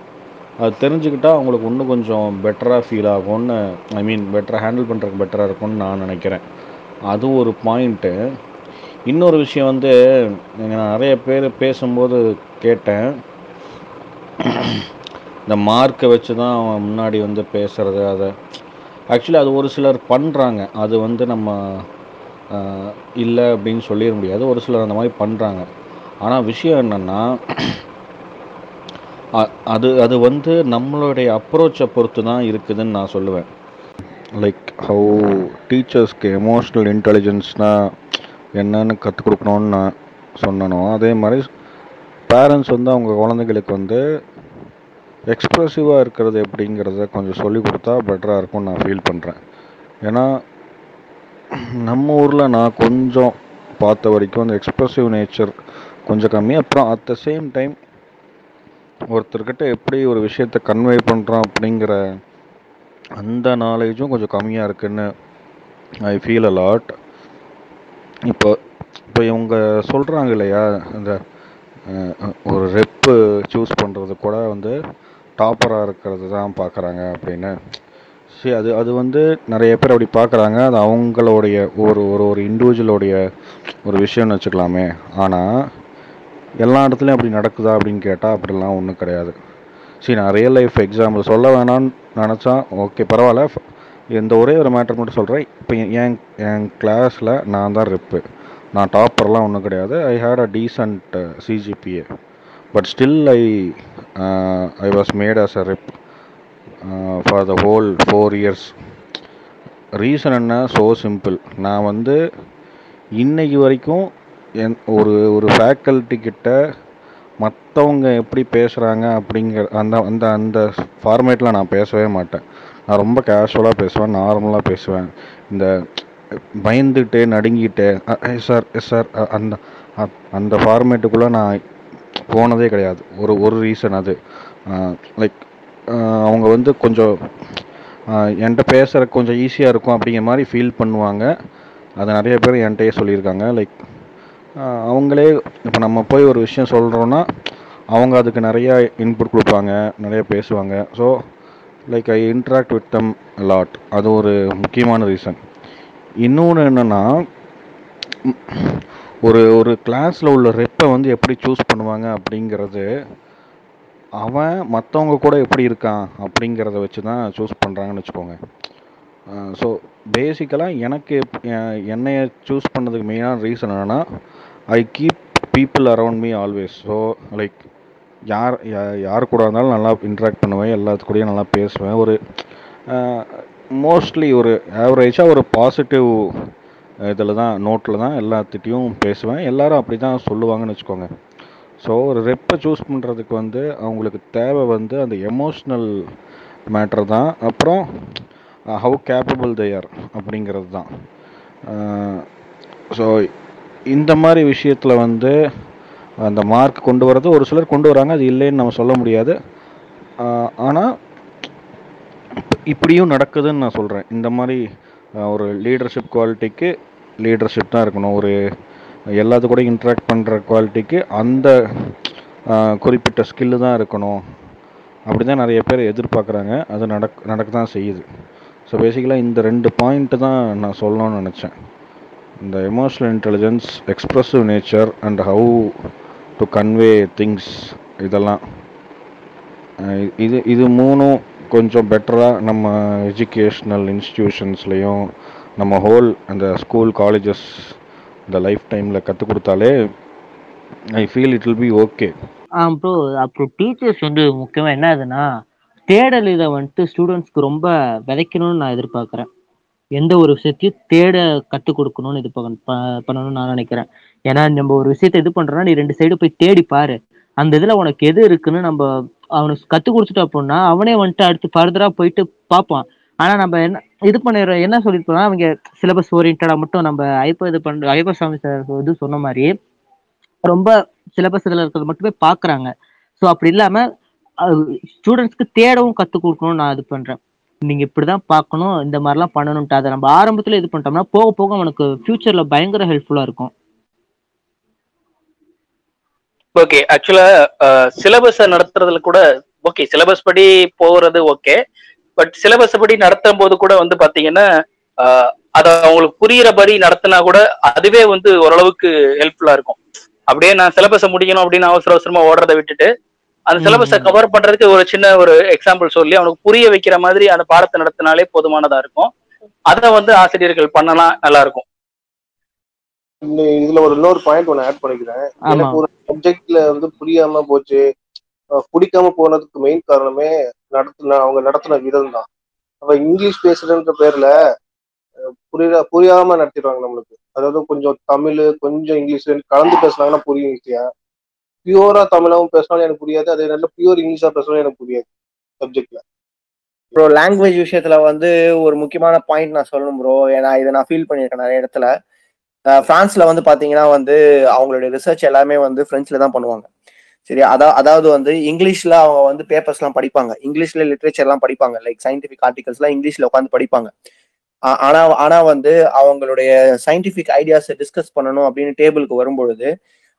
அது தெரிஞ்சுக்கிட்டால் அவங்களுக்கு இன்னும் கொஞ்சம் பெட்டராக ஃபீல் ஆகும்னு ஐ மீன் பெட்டராக ஹேண்டில் பண்ணுறதுக்கு பெட்டராக இருக்கும்னு நான் நினைக்கிறேன். அது ஒரு பாயிண்ட்டு இன்னொரு விஷயம் வந்து நான் நிறைய பேர் பேசும்போது கேட்டேன். இந்த மார்க்கை வச்சு தான் அவன் முன்னாடி வந்து பேசுகிறது அதை ஆக்சுவலி அது ஒரு சிலர் பண்ணுறாங்க அது வந்து நம்ம இல்லை அப்படின்னு சொல்லிட முடியாது. ஒரு சிலர் அந்த மாதிரி பண்ணுறாங்க ஆனால் விஷயம் என்னென்னா அது அது வந்து நம்மளுடைய அப்ரோச்சை பொறுத்து தான் இருக்குதுன்னு நான் சொல்லுவேன். லைக் ஹவு டீச்சர்ஸ்க்கு எமோஷ்னல் இன்டெலிஜென்ஸ்னால் என்னன்னு கற்றுக் கொடுக்கணும்னு நான் சொன்னனோ அதே மாதிரி பேரண்ட்ஸ் வந்து அவங்க குழந்தைகளுக்கு வந்து எக்ஸ்ப்ரெசிவாக இருக்கிறது எப்படிங்கிறத கொஞ்சம் சொல்லி கொடுத்தா பெட்டராக இருக்கும்னு நான் ஃபீல் பண்ணுறேன் ஏன்னா நம்ம ஊரில் நான் கொஞ்சம் பார்த்த வரைக்கும் அந்த எக்ஸ்ப்ரெசிவ் நேச்சர் கொஞ்சம் கம்மி. அப்புறம் அட் த சேம் டைம் ஒருத்தர்கிட்ட எப்படி ஒரு விஷயத்தை கன்வே பண்ணுறோம் அப்படிங்கிற அந்த நாலேஜும் கொஞ்சம் கம்மியாக இருக்குன்னு ஐ ஃபீல் அ லாட் இப்போ இப்போ இவங்க சொல்கிறாங்க இல்லையா இந்த ஒரு ரெப்பு சூஸ் பண்ணுறது கூட வந்து டாப்பராக இருக்கிறது தான் பார்க்குறாங்க அப்படின்னு. சரி அது அது வந்து நிறைய பேர் அப்படி பார்க்குறாங்க. அது அவங்களுடைய ஒரு ஒரு ஒரு இண்டிவிஜுவலோடைய ஒரு விஷயம்னு வச்சுக்கலாமே. ஆனால் எல்லா இடத்துலையும் அப்படி நடக்குதா அப்படின்னு கேட்டால் அப்படிலாம் ஒன்றும் கிடையாது. சரி நான் ரியல் லைஃப் எக்ஸாம்பிள் சொல்ல வேணாம்னு நினச்சா ஓகே பரவாயில்ல. இந்த ஒரே ஒரு மேட்டர் மட்டும் சொல்கிறேன் இப்போ என் என் கிளாஸில் நான் தான் ரெப்பு நான் டாப்பர்லாம் ஒன்றும் கிடையாது. I had a decent CGPA but still I I was made as a rep for the whole four years reason என்ன? ஸோ சிம்பிள் நான் வந்து இன்னைக்கு வரைக்கும் என் ஒரு ஒரு ஃபேக்கல்ட்டி கிட்ட மற்றவங்க எப்படி பேசுகிறாங்க அப்படிங்கிற அந்த அந்த அந்த ஃபார்மேட்டில் நான் பேசவே மாட்டேன். நான் ரொம்ப கேஷுவலாக பேசுவேன் நார்மலாக பேசுவேன். இந்த பயந்துட்டு நடுங்கிட்டு எஸ் சார் எஸ் சார் அந்த அந்த ஃபார்மேட்டுக்குள்ளே நான் போனதே கிடையாது. ஒரு ஒரு ரீசன் அது. லைக் அவங்க வந்து கொஞ்சம் என்கிட்ட பேசுகிற கொஞ்சம் ஈஸியாக இருக்கும் அப்படிங்கிற மாதிரி ஃபீல் பண்ணுவாங்க. அது நிறைய பேர் என்கிட்டயே சொல்லியிருக்காங்க. லைக் அவங்களே இப்போ நம்ம போய் ஒரு விஷயம் சொல்கிறோன்னா அவங்க அதுக்கு நிறையா இன்புட் கொடுப்பாங்க நிறைய பேசுவாங்க. So like I interact with them lot அது ஒரு முக்கியமான ரீசன் இன்னொன்று என்னென்னா ஒரு ஒரு கிளாஸில் உள்ள ரெப்பை வந்து எப்படி சூஸ் பண்ணுவாங்க அப்படிங்கிறது அவன் மற்றவங்க கூட எப்படி இருக்கான் அப்படிங்கிறத வச்சு தான் சூஸ் பண்ணுறாங்கன்னு வச்சுக்கோங்க ஸோ பேசிக்கலாக எனக்கு என்னையை சூஸ் பண்ணதுக்கு மெயினான ரீசன் என்னென்னா I keep people around me always so like யார் யா- யார் கூட இருந்தாலும் நல்லா இன்ட்ராக்ட் பண்ணுவேன் எல்லாத்து கூடயும் நல்லா பேசுவேன். ஒரு மோஸ்ட்லி ஒரு ஆவரேஜாக ஒரு பாசிட்டிவ் இதில் தான் நோட்டில் தான் எல்லாத்திட்டையும் பேசுவேன். எல்லாரும் அப்படி தான் சொல்லுவாங்கன்னு வச்சுக்கோங்க. ஸோ ஒரு ரெப்பை சூஸ் பண்ணுறதுக்கு வந்து அவங்களுக்கு தேவை வந்து அந்த எமோஷ்னல் மேட்ரு தான். அப்புறம் ஹவு கேப்பபிள் தேர் அப்படிங்கிறது தான். ஸோ இந்த மாதிரி விஷயத்தில் வந்து அந்த மார்க் கொண்டு வரது ஒரு சிலர் கொண்டு வராங்க அது இல்லைன்னு நம்ம சொல்ல முடியாது. ஆனால் இப்படியும் நடக்குதுன்னு நான் சொல்கிறேன் இந்த மாதிரி ஒரு லீடர்ஷிப் குவாலிட்டிக்கு லீடர்ஷிப் தான் இருக்கணும். ஒரு எல்லாத்து கூட இன்ட்ராக்ட் பண்ணுற குவாலிட்டிக்கு அந்த குறிப்பிட்ட ஸ்கில்லு தான் இருக்கணும். அப்படி தான் நிறைய பேர் எதிர்பார்க்குறாங்க. அது நடக் நடக்க தான் செய்யுது ஸோ பேசிக்கலாக இந்த ரெண்டு பாயிண்ட்டு தான் நான் சொல்லணும்னு நினச்சேன். இந்த emotional intelligence expressive nature and how to convey things இதெல்லாம். இது இது மூணும் கொஞ்சம் பெட்டராக நம்ம எஜுகேஷ்னல் இன்ஸ்டிடியூஷன்ஸ்லேயும் நம்ம ஹோல் அந்த ஸ்கூல் காலேஜஸ் இந்த லைஃப் டைமில் கற்றுக் கொடுத்தாலே I feel it will be okay ah bro அப்புறம் டீச்சர்ஸ் வந்து முக்கியமாக என்ன ஆகுதுன்னா தேடல் இதை வந்துட்டு ஸ்டூடெண்ட்ஸ்க்கு ரொம்ப விதைக்கணும்னு நான் எதிர்பார்க்குறேன். எந்த ஒரு விஷயத்தையும் தேட கற்றுக் கொடுக்கணும்னு இது பண்ணணும்னு நான் நினைக்கிறேன். ஏன்னா நம்ம ஒரு விஷயத்த இது பண்றோம்னா நீ ரெண்டு சைடு போய் தேடி பாரு. அந்த இதுல உனக்கு எது இருக்குன்னு நம்ம அவனுக்கு கற்றுக் கொடுத்துட்டோம் அப்படின்னா அவனே வந்துட்டு அடுத்து ஃபர்தரா போயிட்டு பார்ப்பான். ஆனா நம்ம என்ன இது பண்ணிடுறோம் என்ன சொல்லிட்டு அவங்க சிலபஸ் ஓரியன்டா மட்டும் நம்ம ஐப்ப இது பண்ற ஐப்ப சாமி சார் இது சொன்ன மாதிரி ரொம்ப சிலபஸ் இதில் இருக்கிறது மட்டுமே பார்க்குறாங்க. ஸோ அப்படி இல்லாமல் ஸ்டூடெண்ட்ஸ்க்கு தேடவும் கற்றுக் கொடுக்கணும்னு நான் இது பண்ணுறேன் நீங்கள் இப்படி தான் பார்க்கணும் இந்த மாதிரிலாம் பண்ணணுன்ட்டு அதை நம்ம ஆரம்பத்தில் இது பண்ணிட்டோம்னா போக போக அவனுக்கு ஃப்யூச்சரில் பயங்கர ஹெல்ப்ஃபுல்லாக இருக்கும். ஓகே ஆக்சுவலா சிலபஸை நடத்துறதுல கூட ஓகே சிலபஸ் படி போறது ஓகே பட் சிலபஸ் படி நடத்தும் போது கூட வந்து பாத்தீங்கன்னா அத அவங்களுக்கு புரியிறபடி நடத்தினா கூட அதுவே வந்து ஓரளவுக்கு ஹெல்ப்ஃபுல்லா இருக்கும். அப்படியே நான் சிலபஸை முடிக்கணும் அப்படின்னு அவசர அவசரமா ஓடுறதை விட்டுட்டு அந்த சிலபஸை கவர் பண்றதுக்கு ஒரு சின்ன ஒரு எக்ஸாம்பிள் சொல்லி அவனுக்கு புரிய வைக்கிற மாதிரி அந்த பாடத்தை நடத்தினாலே போதுமானதா இருக்கும். அதை வந்து ஆசிரியர்கள் பண்ணலாம் நல்லா இருக்கும். இதுல ஒரு இன்னொரு பாயிண்ட் ஒன்று ஆட் பண்ணிக்கிறேன். எனக்கு ஒரு சப்ஜெக்ட்ல வந்து புரியாம போச்சு. பிடிக்காம போனதுக்கு மெயின் காரணமே நடத்தின அவங்க நடத்தின விதம் தான். அவ இங்கிலீஷ் பேசுறன்ற பேர்ல புரியா புரியாம நடத்திடுவாங்க நம்மளுக்கு. அதாவது கொஞ்சம் தமிழ் கொஞ்சம் இங்கிலீஷ் கலந்து பேசுனாங்கன்னா புரியும் ஈஸியா. பியூரா தமிழாவும் பேசினாலும் எனக்கு புரியாது. அதே நல்ல பியூர் இங்கிலீஷா பேசினாலும் எனக்கு புரியாது சப்ஜெக்ட்ல ப்ரோ லாங்குவேஜ் விஷயத்துல வந்து ஒரு முக்கியமான பாயிண்ட் நான் சொல்லணும் ப்ரோ ஏன்னா இதை நான் ஃபீல் பண்ணியிருக்கேன் நிறைய இடத்துல. பிரான்ஸ்ல வந்து பாத்தீங்கன்னா வந்து அவங்களுடைய ரிசர்ச் எல்லாமே வந்து பிரெஞ்சுல தான் பண்ணுவாங்க. சரி அதா அதாவது வந்து இங்கிலீஷ்ல அவங்க வந்து பேப்பர்ஸ்லாம் படிப்பாங்க. இங்கிலீஷ்ல லிட்ரேச்சர்லாம் படிப்பாங்க. லைக் சயின்டிஃபிக் ஆர்டிகல்ஸ்லாம் இங்கிலீஷ்ல உட்காந்து படிப்பாங்க. ஆனால் ஆனா ஆனா வந்து அவங்களுடைய சயின்டிஃபிக் ஐடியாஸை டிஸ்கஸ் பண்ணணும் அப்படின்னு டேபிளுக்கு வரும்பொழுது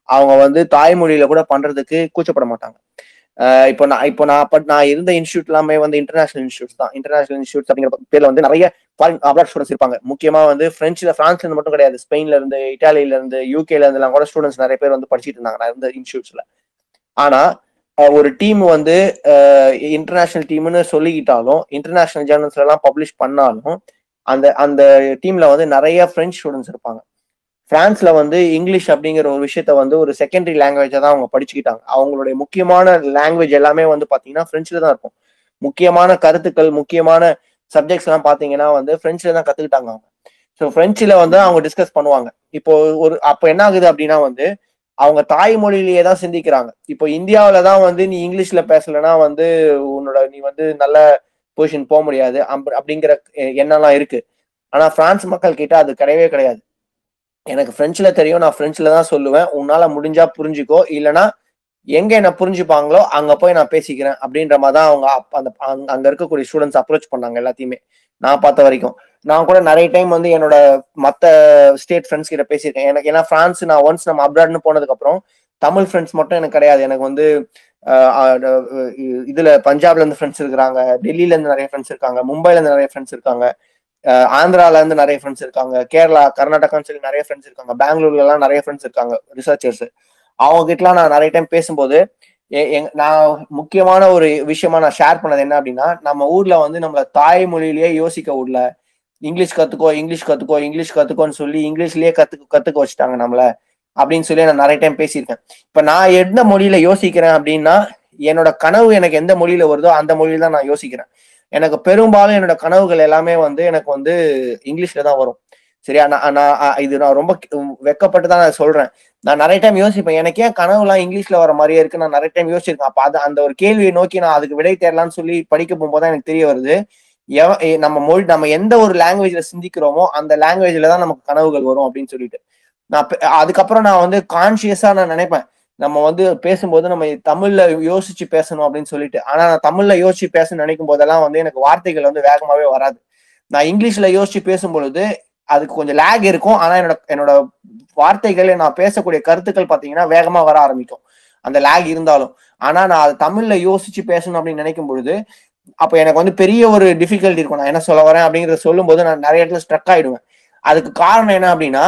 அவங்க வந்து தாய்மொழியில கூட பண்றதுக்கு கூச்சப்பட மாட்டாங்க. இப்போ நான் இப்போ நான் அப்ப நான் இருந்த இன்ஸ்டியூட் எல்லாமே வந்து இன்டர்நேஷனல் இன்ஸ்டியூட்ஸ் தான். இன்டர்நேஷனல் இன்ஸ்டியூட்ஸ் அப்படிங்கிற பேர்ல வந்து நிறைய ஃபாரின் அப்ராட் ஸ்டூடெண்ட்ஸ் இருப்பாங்க. முக்கியமா வந்து பிரெஞ்சுல பிரான்ஸ்ல இருந்து மட்டும் கிடையாது. ஸ்பெயின்ல இருந்து இட்டாலியில இருந்து யூகேல இருந்து எல்லாம் கூட ஸ்டூடெண்ட்ஸ் நிறைய பேர் வந்து படிச்சிட்டு இருந்தாங்க. நான் இருந்த இன்ஸ்டியூட்ஸ்ல ஆனா ஒரு டீம் வந்து இன்டர்நேஷனல் டீம்னு சொல்லிக்கிட்டாலும் இன்டர்நேஷனல் ஜேர்னல்ஸ்ல எல்லாம் பப்ளிஷ் பண்ணாலும் அந்த அந்த டீம்ல வந்து நிறைய பிரெஞ்சு ஸ்டூடெண்ட்ஸ் இருப்பாங்க. பிரான்ஸ்ல வந்து இங்கிலீஷ் அப்படிங்கிற ஒரு விஷயத்த வந்து ஒரு செகண்டரி லாங்குவேஜா தான் அவங்க படிச்சுக்கிட்டாங்க. அவங்களுடைய முக்கியமான லாங்குவேஜ் எல்லாமே வந்து பாத்தீங்கன்னா பிரெஞ்சுல தான் இருக்கும். முக்கியமான கருத்துக்கள் முக்கியமான சப்ஜெக்ட்ஸ் எல்லாம் பாத்தீங்கன்னா வந்து பிரெஞ்சுல தான் கத்துக்கிட்டாங்க அவங்க. ஸோ பிரெஞ்சுல வந்து அவங்க டிஸ்கஸ் பண்ணுவாங்க. இப்போ ஒரு அப்போ என்ன ஆகுது அப்படின்னா வந்து அவங்க தாய்மொழியிலேயே தான் சிந்திக்கிறாங்க. இப்போ இந்தியாவில தான் வந்து நீ இங்கிலீஷ்ல பேசலைன்னா வந்து உன்னோட நீ வந்து நல்ல பொசிஷன் போக முடியாது. அப்படிங்கிற எ- எண்ணம்லாம் இருக்கு. ஆனா பிரான்ஸ் மக்கள் கிட்ட அது கிடையவே கிடையாது. எனக்கு ஃப்ரெஞ்சில் தெரியும் நான் ஃப்ரெஞ்சில் தான் சொல்லுவேன். உன்னால் முடிஞ்சா புரிஞ்சுக்கோ. இல்லைன்னா எங்கே என்ன புரிஞ்சுப்பாங்களோ அங்கே போய் நான் பேசிக்கிறேன் அப்படின்ற மாதிரி தான் அவங்க அப் அந்த அங்கே இருக்கக்கூடிய ஸ்டூடெண்ட்ஸ் அப்ரோச் பண்ணாங்க எல்லாத்தையுமே. நான் பார்த்த வரைக்கும். நான் கூட நிறைய டைம் வந்து என்னோட மற்ற ஸ்டேட் ஃப்ரெண்ட்ஸ் கிட்ட பேசியிருக்கேன். எனக்கு ஏன்னா ஃப்ரான்ஸ் நான் ஒன்ஸ் நம்ம அப்ராட்னு போனதுக்கப்புறம் தமிழ் ஃப்ரெண்ட்ஸ் மட்டும் எனக்கு கிடையாது. எனக்கு வந்து இதுல பஞ்சாப்ல இருந்து ஃப்ரெண்ட்ஸ் இருக்காங்க டெல்லியில இருந்து நிறைய ஃப்ரெண்ட்ஸ் இருக்காங்க மும்பைல இருந்து நிறைய ஃப்ரெண்ட்ஸ் இருக்காங்க. ஆந்திரால இருந்து நிறைய ஃப்ரெண்ட்ஸ் இருக்காங்க. கேரளா கர்நாடகான்னு சொல்லி நிறைய ஃப்ரெண்ட்ஸ் இருக்காங்க. பெங்களூர்ல எல்லாம் நிறைய ஃப்ரெண்ட்ஸ் இருக்காங்க ரிசர்ச்சர்ஸ் அவங்க கிட்டலாம் நான் நிறைய டைம் பேசும்போது நான் முக்கியமான ஒரு விஷயமா நான் ஷேர் பண்ணது என்ன அப்படின்னா நம்ம ஊர்ல வந்து நம்மள தாய்மொழியிலேயே யோசிக்க விடல. இங்கிலீஷ் கத்துக்கோ இங்கிலீஷ் கத்துக்கோ இங்கிலீஷ் கத்துக்கோன்னு சொல்லி இங்கிலீஷ்லயே கத்துக்க கத்துக்க வச்சுட்டாங்க நம்மள அப்படின்னு சொல்லி நான் நிறைய டைம் பேசியிருக்கேன். இப்ப நான் எந்த மொழியில யோசிக்கிறேன் அப்படின்னா என்னோட கனவு எனக்கு எந்த மொழியில வருதோ அந்த மொழியில தான் நான் யோசிக்கிறேன். எனக்கு பெரும்பாலும் என்னோட கனவுகள் எல்லாமே வந்து எனக்கு வந்து இங்கிலீஷ்ல தான் வரும். சரியா? நான் நான் இது நான் ரொம்ப வெக்கப்பட்டு தான் நான் சொல்றேன். நான் நிறைய டைம் யோசிப்பேன். எனக்கு ஏன் கனவுலாம் இங்கிலீஷ்ல வர மாதிரியே இருக்கு? நான் நிறைய டைம் யோசிச்சிருக்கேன். அப்ப அது அந்த ஒரு கேள்வியை நோக்கி நான் அதுக்கு விடை தேரலாம்னு சொல்லி படிக்க போகும்போது எனக்கு தெரிய வருது. எவ- நம்ம மொழி நம்ம எந்த ஒரு லாங்குவேஜ்ல சிந்திக்கிறோமோ அந்த லாங்குவேஜ்ல தான் நமக்கு கனவுகள் வரும் அப்படின்னு சொல்லிட்டு. நான் பெ- அதுக்கப்புறம் நான் வந்து கான்சியஸா நான் நினைப்பேன். நம்ம வந்து பேசும்போது நம்ம தமிழ்ல யோசிச்சு பேசணும் அப்படின்னு சொல்லிட்டு. ஆனா நான் தமிழ்ல யோசிச்சு பேசணும்னு நினைக்கும் போதெல்லாம் வந்து எனக்கு வார்த்தைகள் வந்து வேகமாவே வராது. நான் இங்கிலீஷ்ல யோசிச்சு பேசும் பொழுது அதுக்கு கொஞ்சம் லேக் இருக்கும். ஆனா என்னோட என்னோட வார்த்தைகள் நான் பேசக்கூடிய கருத்துக்கள் பாத்தீங்கன்னா வேகமா வர ஆரம்பிக்கும். அந்த லேக் இருந்தாலும். ஆனா நான் அது தமிழ்ல யோசிச்சு பேசணும் அப்படின்னு நினைக்கும் பொழுது அப்ப எனக்கு வந்து பெரிய ஒரு டிஃபிகல்ட்டி இருக்கும். நான் என்ன சொல்ல வரேன் அப்படிங்கறத சொல்லும்போது நான் நிறைய இடத்துல ஸ்ட்ரக் ஆயிடுவேன். அதுக்கு காரணம் என்ன அப்படின்னா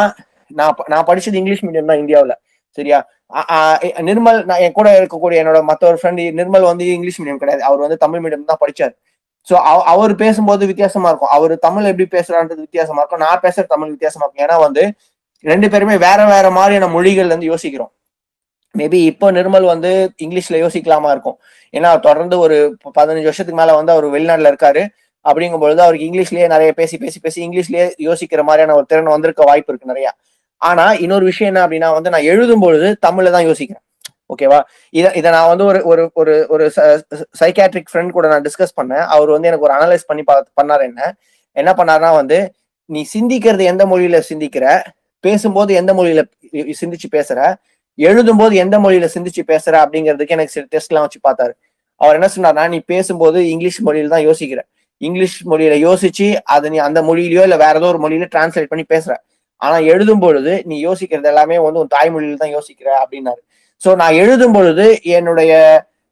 நான் நான் படிச்சது இங்கிலீஷ் மீடியம் தான் இந்தியாவில். சரியா? நிர்மல் நான் என் கூட இருக்கக்கூடிய என்னோட மற்ற ஒரு ஃப்ரெண்ட் நிர்மல் வந்து இங்கிலீஷ் மீடியம் கிடையாது. அவர் வந்து தமிழ் மீடியம் தான் படிச்சார். ஸோ அவர் பேசும்போது வித்தியாசமா இருக்கும். அவர் தமிழ் எப்படி பேசுறான்றது வித்தியாசமா இருக்கும். நான் பேசுற தமிழ் வித்தியாசமா இருக்கும். ஏன்னா வந்து ரெண்டு பேருமே வேற வேற மாதிரியான மொழிகள்ல இருந்து யோசிக்கிறோம். மேபி இப்போ நிர்மல் வந்து இங்கிலீஷ்ல யோசிக்கலாமா இருக்கும். ஏன்னா தொடர்ந்து ஒரு பதினஞ்சு வருஷத்துக்கு மேல வந்து அவர் வெளிநாட்டுல இருக்காரு. அப்படிங்கும் பொழுது அவருக்கு இங்கிலீஷ்லயே நிறைய பேசி பேசி பேசி இங்கிலீஷ்லயே யோசிக்கிற மாதிரியான ஒரு திறன் வந்திருக்க வாய்ப்பு இருக்கு நிறையா. ஆனா இன்னொரு விஷயம் என்ன அப்படின்னா வந்து நான் எழுதும் பொழுது தமிழ்ல தான் யோசிக்கிறேன். ஓகேவா? இதை இதை நான் வந்து ஒரு ஒரு ஒரு ஒரு சைக்காட்ரிக் ஃப்ரெண்ட் கூட நான் டிஸ்கஸ் பண்ணேன். அவர் வந்து எனக்கு ஒரு அனலைஸ் பண்ணி பா பண்ணார் என்ன? என்ன பண்ணார்னா வந்து நீ சிந்திக்கிறது எந்த மொழியில சிந்திக்கிற? பேசும்போது எந்த மொழியில சிந்திச்சு பேசுற? எழுதும்போது எந்த மொழியில சிந்திச்சு பேசுற? அப்படிங்கிறதுக்கு எனக்கு சில டெஸ்ட் எல்லாம் வச்சு பார்த்தாரு. அவர் என்ன சொன்னார்னா நீ பேசும்போது இங்கிலீஷ் மொழியில தான் யோசிக்கிற. இங்கிலீஷ் மொழியில யோசிச்சு அதை நீ அந்த மொழியிலயோ இல்ல வேற ஏதோ ஒரு மொழியில டிரான்ஸ்லேட் பண்ணி பேசுற. ஆனா எழுதும் பொழுது நீ யோசிக்கிறது எல்லாமே வந்து உன் தாய்மொழியில தான் யோசிக்கிற அப்படின்னாரு. சோ நான் எழுதும் பொழுது என்னுடைய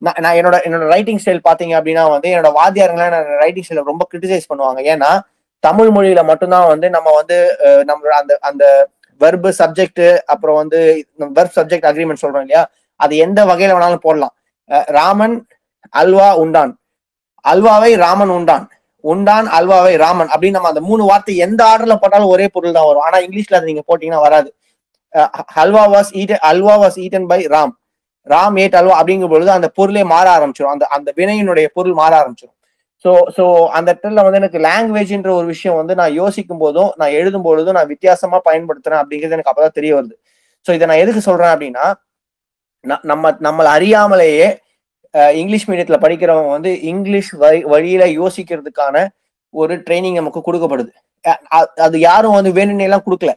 நான் நான் என்னோட என்னோட ரைட்டிங் ஸ்டைல் பாத்தீங்க அப்படின்னா வந்து என்னோட வாத்தியாருங்களாம் நான் ரைட்டிங் ஸ்டைல ரொம்ப கிரிட்டிசைஸ் பண்ணுவாங்க. ஏன்னா தமிழ் மொழியில மட்டும்தான் வந்து நம்ம வந்து நம்மளோட அந்த அந்த வெர்பு சப்ஜெக்ட் அப்புறம் வந்து வெர்ப் சப்ஜெக்ட் அக்ரிமெண்ட் சொல்றோம் இல்லையா? அது எந்த வகையில வேணாலும் போடலாம். ராமன் அல்வா உண்டான். அல்வாவை ராமன் உண்டான். உண்டான் அல்வாவை ராமன் அப்படின்னு நம்ம அந்த மூணு வார்த்தை எந்த ஆர்டர்ல போட்டாலும் ஒரே பொருள் தான் வரும். ஆனா இங்கிலீஷ்ல அதை நீங்க போட்டீங்கன்னா வராது. Halwa was eat halwa was eaten by Ram Ram ate halwa அப்படிங்கும் பொழுது அந்த பொருளே மாற ஆரம்பிச்சிடும் அந்த அந்த வினையினுடைய பொருள் மாற ஆரம்பிச்சிடும் ஸோ ஸோ அந்த இடத்துல வந்து எனக்கு லாங்குவேஜ்ன்ற ஒரு விஷயம் வந்து நான் யோசிக்கும் போதும் நான் எழுதும் பொழுதும் நான் வித்தியாசமா பயன்படுத்துறேன் அப்படிங்கிறது எனக்கு அப்பதான் தெரிய வருது. ஸோ இதை நான் எதுக்கு சொல்றேன் அப்படின்னா நம்ம நம்மளை அறியாமலேயே இங்கிலீஷ் மீடியத்துல படிக்கிறவங்க வந்து இங்கிலீஷ் வழி வழியில யோசிக்கிறதுக்கான ஒரு ட்ரைனிங் நமக்கு கொடுக்கப்படுது. அது யாரும் வந்து வேணும்னே எல்லாம் கொடுக்கல.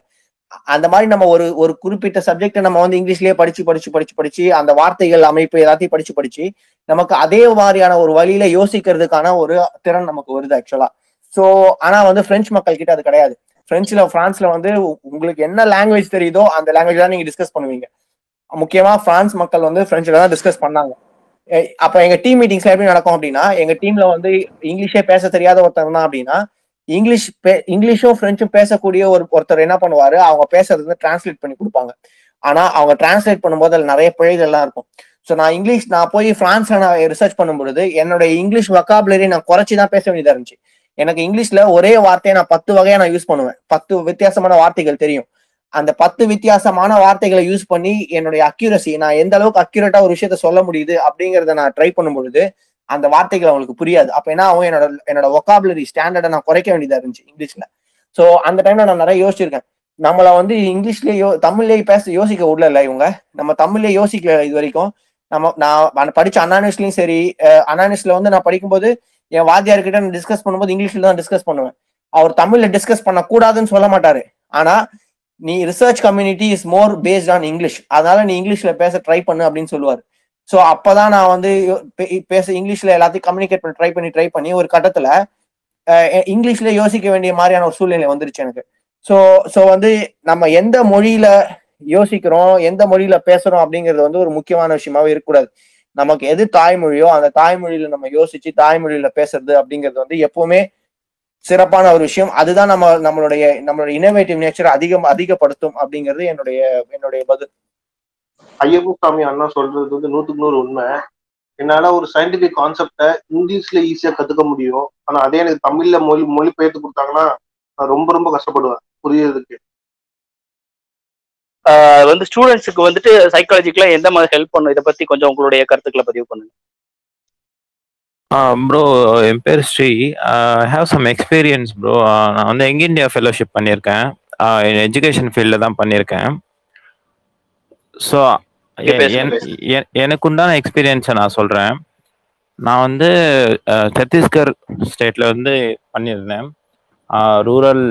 அந்த மாதிரி நம்ம ஒரு ஒரு குறிப்பிட்ட சப்ஜெக்டை நம்ம வந்து இங்கிலீஷ்லயே படிச்சு படிச்சு படிச்சு படிச்சு அந்த வார்த்தைகள் அமைப்பு எல்லாத்தையும் படிச்சு படிச்சு நமக்கு அதே மாதிரியான ஒரு வழியில யோசிக்கிறதுக்கான ஒரு திறன் நமக்கு வருது ஆக்சுவலா ஸோ ஆனா வந்து பிரெஞ்சு மக்கள் கிட்ட அது கிடையாது. பிரெஞ்சுல பிரான்ஸ்ல வந்து உ- உங்களுக்கு என்ன லாங்குவேஜ் தெரியுதோ அந்த லாங்குவேஜ் தான் நீங்க டிஸ்கஸ் பண்ணுவீங்க. முக்கியமா பிரான்ஸ் மக்கள் வந்து பிரெஞ்சுல தான் டிஸ்கஸ் பண்ணாங்க. அப்ப எங்க டீம் மீட்டிங்ஸ்ல எப்படி நடக்கும் அப்படின்னா எங்க டீம்ல வந்து இங்கிலீஷே பேச தெரியாத ஒருத்தர் தான் அப்படின்னா இங்கிலீஷ் பே- இங்கிலீஷும் பிரெஞ்சும் பேசக்கூடிய ஒரு ஒருத்தர் என்ன பண்ணுவாரு அவங்க பேசுறது வந்து டிரான்ஸ்லேட் பண்ணி கொடுப்பாங்க. ஆனா அவங்க டிரான்ஸ்லேட் பண்ணும்போது அதுல நிறைய பிழைகள் எல்லாம் இருக்கும். ஸோ நான் இங்கிலீஷ் நான் போய் பிரான்ஸ்ல நான் ரிசர்ச் பண்ணும்பொழுது என்னோட இங்கிலீஷ் வக்காபுலரி நான் குறைச்சி தான் பேச வேண்டியதா இருந்துச்சு. எனக்கு இங்கிலீஷ்ல ஒரே வார்த்தையை நான் பத்து வகையா நான் யூஸ் பண்ணுவேன். பத்து வித்தியாசமான வார்த்தைகள் தெரியும். அந்த பத்து வித்தியாசமான வார்த்தைகளை யூஸ் பண்ணி என்னுடைய அக்யூரசி நான் எந்த அளவுக்கு அக்யூரேட்டா ஒரு விஷயத்த சொல்ல முடியுது அப்படிங்கறத நான் ட்ரை பண்ணும் பொழுது அந்த வார்த்தைகள் அவங்களுக்கு புரியாது. அப்ப என்ன ஆகும்? என்னோட என்னோட ஒக்காபுலரி ஸ்டாண்டர்டை நான் குறைக்க வேண்டியதா இருந்துச்சு இங்கிலீஷ்ல சோ அந்த டைம்ல நான் நிறைய யோசிச்சிருக்கேன். நம்மள வந்து இங்கிலீஷ்லயே யோ தமிழ்லயே பேச யோசிக்க விடல இவங்க? நம்ம தமிழ்லயே யோசிக்கல இது வரைக்கும் நம்ம நான் படிச்ச அனானிஸ்லயும் சரி அனானிஸ்ல வந்து நான் படிக்கும்போது என் வாத்தியார்கிட்ட நான் டிஸ்கஸ் பண்ணும்போது இங்கிலீஷ்ல தான் டிஸ்கஸ் பண்ணுவேன். அவர் தமிழ்ல டிஸ்கஸ் பண்ண கூடாதுன்னு சொல்ல மாட்டாரு. ஆனா நீ research community is more based on English அதனால நீ இங்கிலீஷ்ல பேச ட்ரை பண்ணு அப்படின்னு சொல்லுவாரு. ஸோ அப்பதான் நான் வந்து பே- பேச இங்கிலீஷ்ல எல்லாத்தையும் கம்யூனிகேட் பண்ணி ட்ரை பண்ணி ட்ரை பண்ணி ஒரு கட்டத்துல இங்கிலீஷ்ல யோசிக்க வேண்டிய மாதிரியான ஒரு சூழ்நிலை வந்துருச்சு எனக்கு. ஸோ ஸோ வந்து நம்ம எந்த மொழியில யோசிக்கிறோம் எந்த மொழியில பேசுறோம் அப்படிங்கிறது வந்து ஒரு முக்கியமான விஷயமாவே இருக்கக்கூடாது. நமக்கு எது தாய்மொழியோ அந்த தாய்மொழியில நம்ம யோசிச்சு தாய்மொழியில பேசுறது அப்படிங்கிறது வந்து எப்பவுமே சிறப்பான ஒரு விஷயம். அதுதான் நம்ம நம்மளுடைய நம்மளுடைய இனோவேட்டிவ் நேச்சர் அதிகம் அதிகப்படுத்தும் அப்படிங்கிறது என்னுடைய என்னுடைய பதில். ஐயப்ப சாமி அண்ணா சொல்றது வந்து நூத்துக்கு நூறு உண்மை. என்னால ஒரு சயின்டிபிக் கான்செப்டை இங்கிலீஷ்ல ஈஸியா கத்துக்க முடியும். ஆனா அதே எனக்கு தமிழ்ல மொழி மொழிபெயர்த்து கொடுத்தாங்கன்னா நான் ரொம்ப ரொம்ப கஷ்டப்படுவேன். புரியறதுக்கு. வந்து ஸ்டூடெண்ட்ஸுக்கு வந்துட்டு சைக்காலஜிக்கலா எந்த மாதிரி ஹெல்ப் பண்ணும்? இதை பத்தி கொஞ்சம் உங்களுடைய கருத்துக்களை பதிவு பண்ணுங்க. ப்ரோ என் பேர் Sri. I have some experience bro நான் வந்து யங் இந்தியா ஃபெலோஷிப் பண்ணியிருக்கேன். எஜுகேஷன் ஃபீல்டில் தான் பண்ணியிருக்கேன். ஸோ. எனக்கு உண்டான எக்ஸ்பீரியன்ஸை நான் சொல்கிறேன் நான் வந்து சத்தீஸ்கர் ஸ்டேட்டில் வந்து பண்ணியிருந்தேன். ரூரல்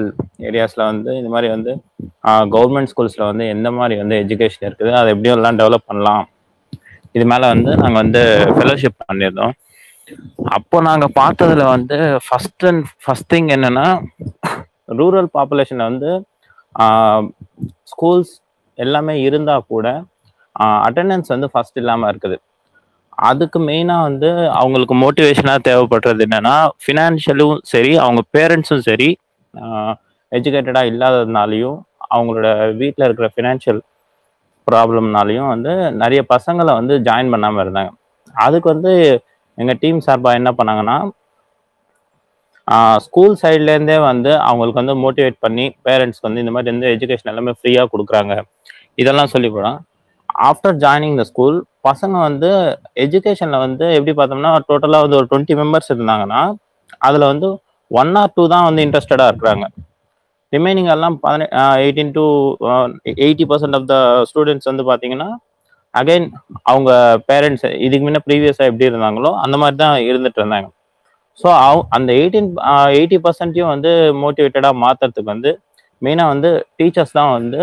ஏரியாஸில் வந்து இந்த மாதிரி வந்து கவர்மெண்ட் ஸ்கூல்ஸில் வந்து எந்த மாதிரி வந்து எஜுகேஷன் இருக்குது அதை எப்படியும் எல்லாம் டெவலப் பண்ணலாம். இது மேலே வந்து நாங்கள் வந்து ஃபெலோஷிப் பண்ணியிருந்தோம். அப்போ நாங்கள் பார்த்ததுல வந்து ஃபர்ஸ்ட் அண்ட் ஃபர்ஸ்ட் திங் என்னன்னா ரூரல் பாப்புலேஷனில் வந்து ஸ்கூல்ஸ் எல்லாமே இருந்தால் கூட அட்டெண்டன்ஸ் வந்து ஃபர்ஸ்ட் இல்லாமல் இருக்குது. அதுக்கு மெயினாக வந்து அவங்களுக்கு மோட்டிவேஷனாக தேவைப்படுறது என்னன்னா ஃபினான்ஷியலும் சரி அவங்க பேரண்ட்ஸும் சரி எஜுகேட்டடாக இல்லாததுனாலையும் அவங்களோட வீட்டில் இருக்கிற ஃபினான்ஷியல் ப்ராப்ளம்னாலையும் வந்து நிறைய பசங்களை வந்து ஜாயின் பண்ணாமல் இருந்தாங்க. அதுக்கு வந்து எங்கள் டீம் சார்பாக என்ன பண்ணாங்கன்னா ஸ்கூல் சைட்லேருந்தே வந்து அவங்களுக்கு வந்து மோட்டிவேட் பண்ணி பேரண்ட்ஸ்க்கு வந்து இந்த மாதிரி வந்து எஜுகேஷன் எல்லாமே ஃப்ரீயாக கொடுக்குறாங்க. இதெல்லாம் சொல்லி போகிறோம் ஆஃப்டர் ஜாயினிங் த ஸ்கூல் பசங்க வந்து எஜுகேஷனில் வந்து எப்படி பார்த்தோம்னா டோட்டலாக வந்து ஒரு டுவெண்ட்டி மெம்பர்ஸ் இருந்தாங்கன்னா அதில் வந்து ஒன் ஆர் டூ தான் வந்து இன்ட்ரெஸ்டடாக இருக்கிறாங்க. ரிமைனிங் எல்லாம் பதினெ eighteen to eighty percent of the students வந்து பார்த்தீங்கன்னா அகைன் அவங்க பேரண்ட்ஸ் இதுக்கு முன்ன ப்ரீவியஸாக எப்படி இருந்தாங்களோ அந்த மாதிரி தான் இருந்துட்டு இருந்தாங்க. ஸோ அவ அந்த எயிட்டீன் எயிட்டி பர்சன்ட்டையும் வந்து மோட்டிவேட்டடாக மாற்றுறதுக்கு வந்து மெயினாக வந்து டீச்சர்ஸ் தான் வந்து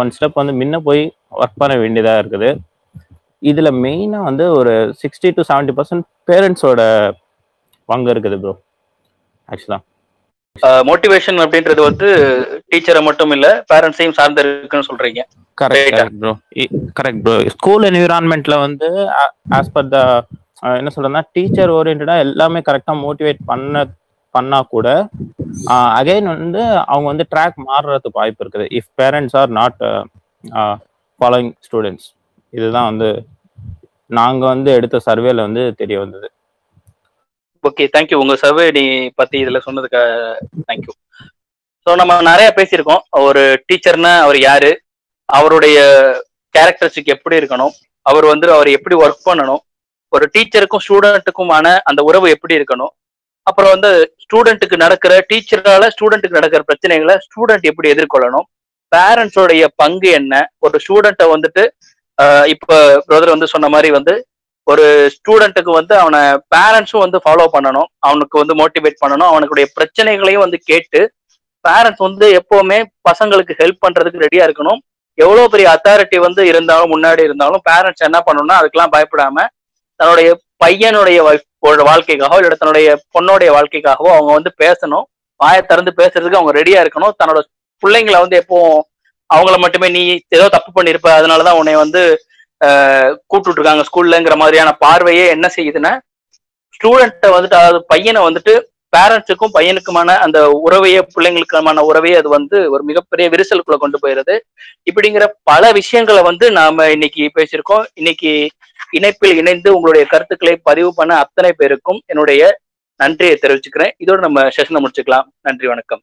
ஒன் ஸ்டெப் வந்து முன்ன போய் ஒர்க் பண்ண வேண்டியதாக இருக்குது. இதில் மெயினாக வந்து ஒரு சிக்ஸ்டி டு செவன்ட்டி பர்சன்ட் பேரண்ட்ஸோட பங்கு இருக்குது ப்ரோ ஆக்சுவலாக மோட்டிவேஷன் அப்படின்றது வந்து டீச்சரை மட்டும் இல்ல பேரண்ட்ஸையும் சார்ந்து இருக்குன்னு சொல்றீங்க. Correct correct bro correct bro school என்விரான்மெண்ட்ல வந்து ஆஸ் பர் த என்ன சொல்றேன்னா டீச்சர் ஓரியன்டா எல்லாமே கரெக்டாக மோட்டிவேட் பண்ண பண்ணா கூட அகைன் வந்து அவங்க வந்து ட்ராக் மாறுறதுக்கு வாய்ப்பு இருக்குது. If parents are not following students இதுதான் வந்து நாங்க வந்து எடுத்த சர்வேல வந்து தெரிய வந்தது. ஓகே தேங்க்யூ உங்க சர்வே நீ பத்தி இதுல சொன்னதுக்கு தேங்க்யூ ஸோ நம்ம நிறைய பேசியிருக்கோம். ஒரு டீச்சர்னா அவர் யாரு? அவருடைய கேரக்டரிஸ்டிக் எப்படி இருக்கணும்? அவர் வந்து அவர் எப்படி ஒர்க் பண்ணணும்? ஒரு டீச்சருக்கும் ஸ்டூடெண்ட்டுக்குமான அந்த உறவு எப்படி இருக்கணும்? அப்புறம் வந்து ஸ்டூடெண்ட்டுக்கு நடக்கிற டீச்சரால ஸ்டூடெண்ட்டுக்கு நடக்கிற பிரச்சனைகளை ஸ்டூடெண்ட் எப்படி எதிர்கொள்ளணும்? பேரண்ட்ஸோடைய பங்கு என்ன? ஒரு ஸ்டூடெண்ட்டை வந்துட்டு இப்போ பிரதர் வந்து சொன்ன மாதிரி வந்து ஒரு ஸ்டூடெண்ட்டுக்கு வந்து அவனை பேரண்ட்ஸும் வந்து ஃபாலோ பண்ணணும். அவனுக்கு வந்து மோட்டிவேட் பண்ணணும். அவனுக்குடைய பிரச்சனைகளையும் வந்து கேட்டு பேரண்ட்ஸ் வந்து எப்பவுமே பசங்களுக்கு ஹெல்ப் பண்றதுக்கு ரெடியா இருக்கணும். எவ்வளவு பெரிய அத்தாரிட்டி வந்து இருந்தாலும் முன்னாடி இருந்தாலும் பேரண்ட்ஸ் என்ன பண்ணணும்னா அதுக்கெல்லாம் பயப்படாம தன்னுடைய பையனுடைய வாழ்க்கைக்காகவோ இல்லை தன்னுடைய பொண்ணுடைய வாழ்க்கைக்காகவோ அவங்க வந்து பேசணும். வாயை திறந்து பேசுறதுக்கு அவங்க ரெடியா இருக்கணும். தன்னோட பிள்ளைங்களை வந்து எப்போவும் அவங்கள மட்டுமே நீ ஏதோ தப்பு பண்ணிருப்ப அதனாலதான் உன்னை வந்து கூப்பிட்டு இருக்காங்க ஸ்கூல்லங்கிற மாதிரியான பார்வையே என்ன செய்யுதுன்னா ஸ்டூடெண்ட்டை வந்துட்டு அதாவது பையனை வந்துட்டு பேரண்ட்ஸுக்கும் பையனுக்குமான அந்த உறவையே பிள்ளைங்களுக்குமான உறவையே அது வந்து ஒரு மிகப்பெரிய விரிசலுக்குள்ள கொண்டு போயிருது இப்படிங்கிற பல விஷயங்களை வந்து நாம இன்னைக்கு பேசியிருக்கோம். இன்னைக்கு இணைப்பில் இணைந்து உங்களுடைய கருத்துக்களை பதிவு பண்ண அத்தனை பேருக்கும் என்னுடைய நன்றியை தெரிவிச்சுக்கிறேன். இதோட நம்ம செஷனை முடிச்சுக்கலாம். நன்றி வணக்கம்.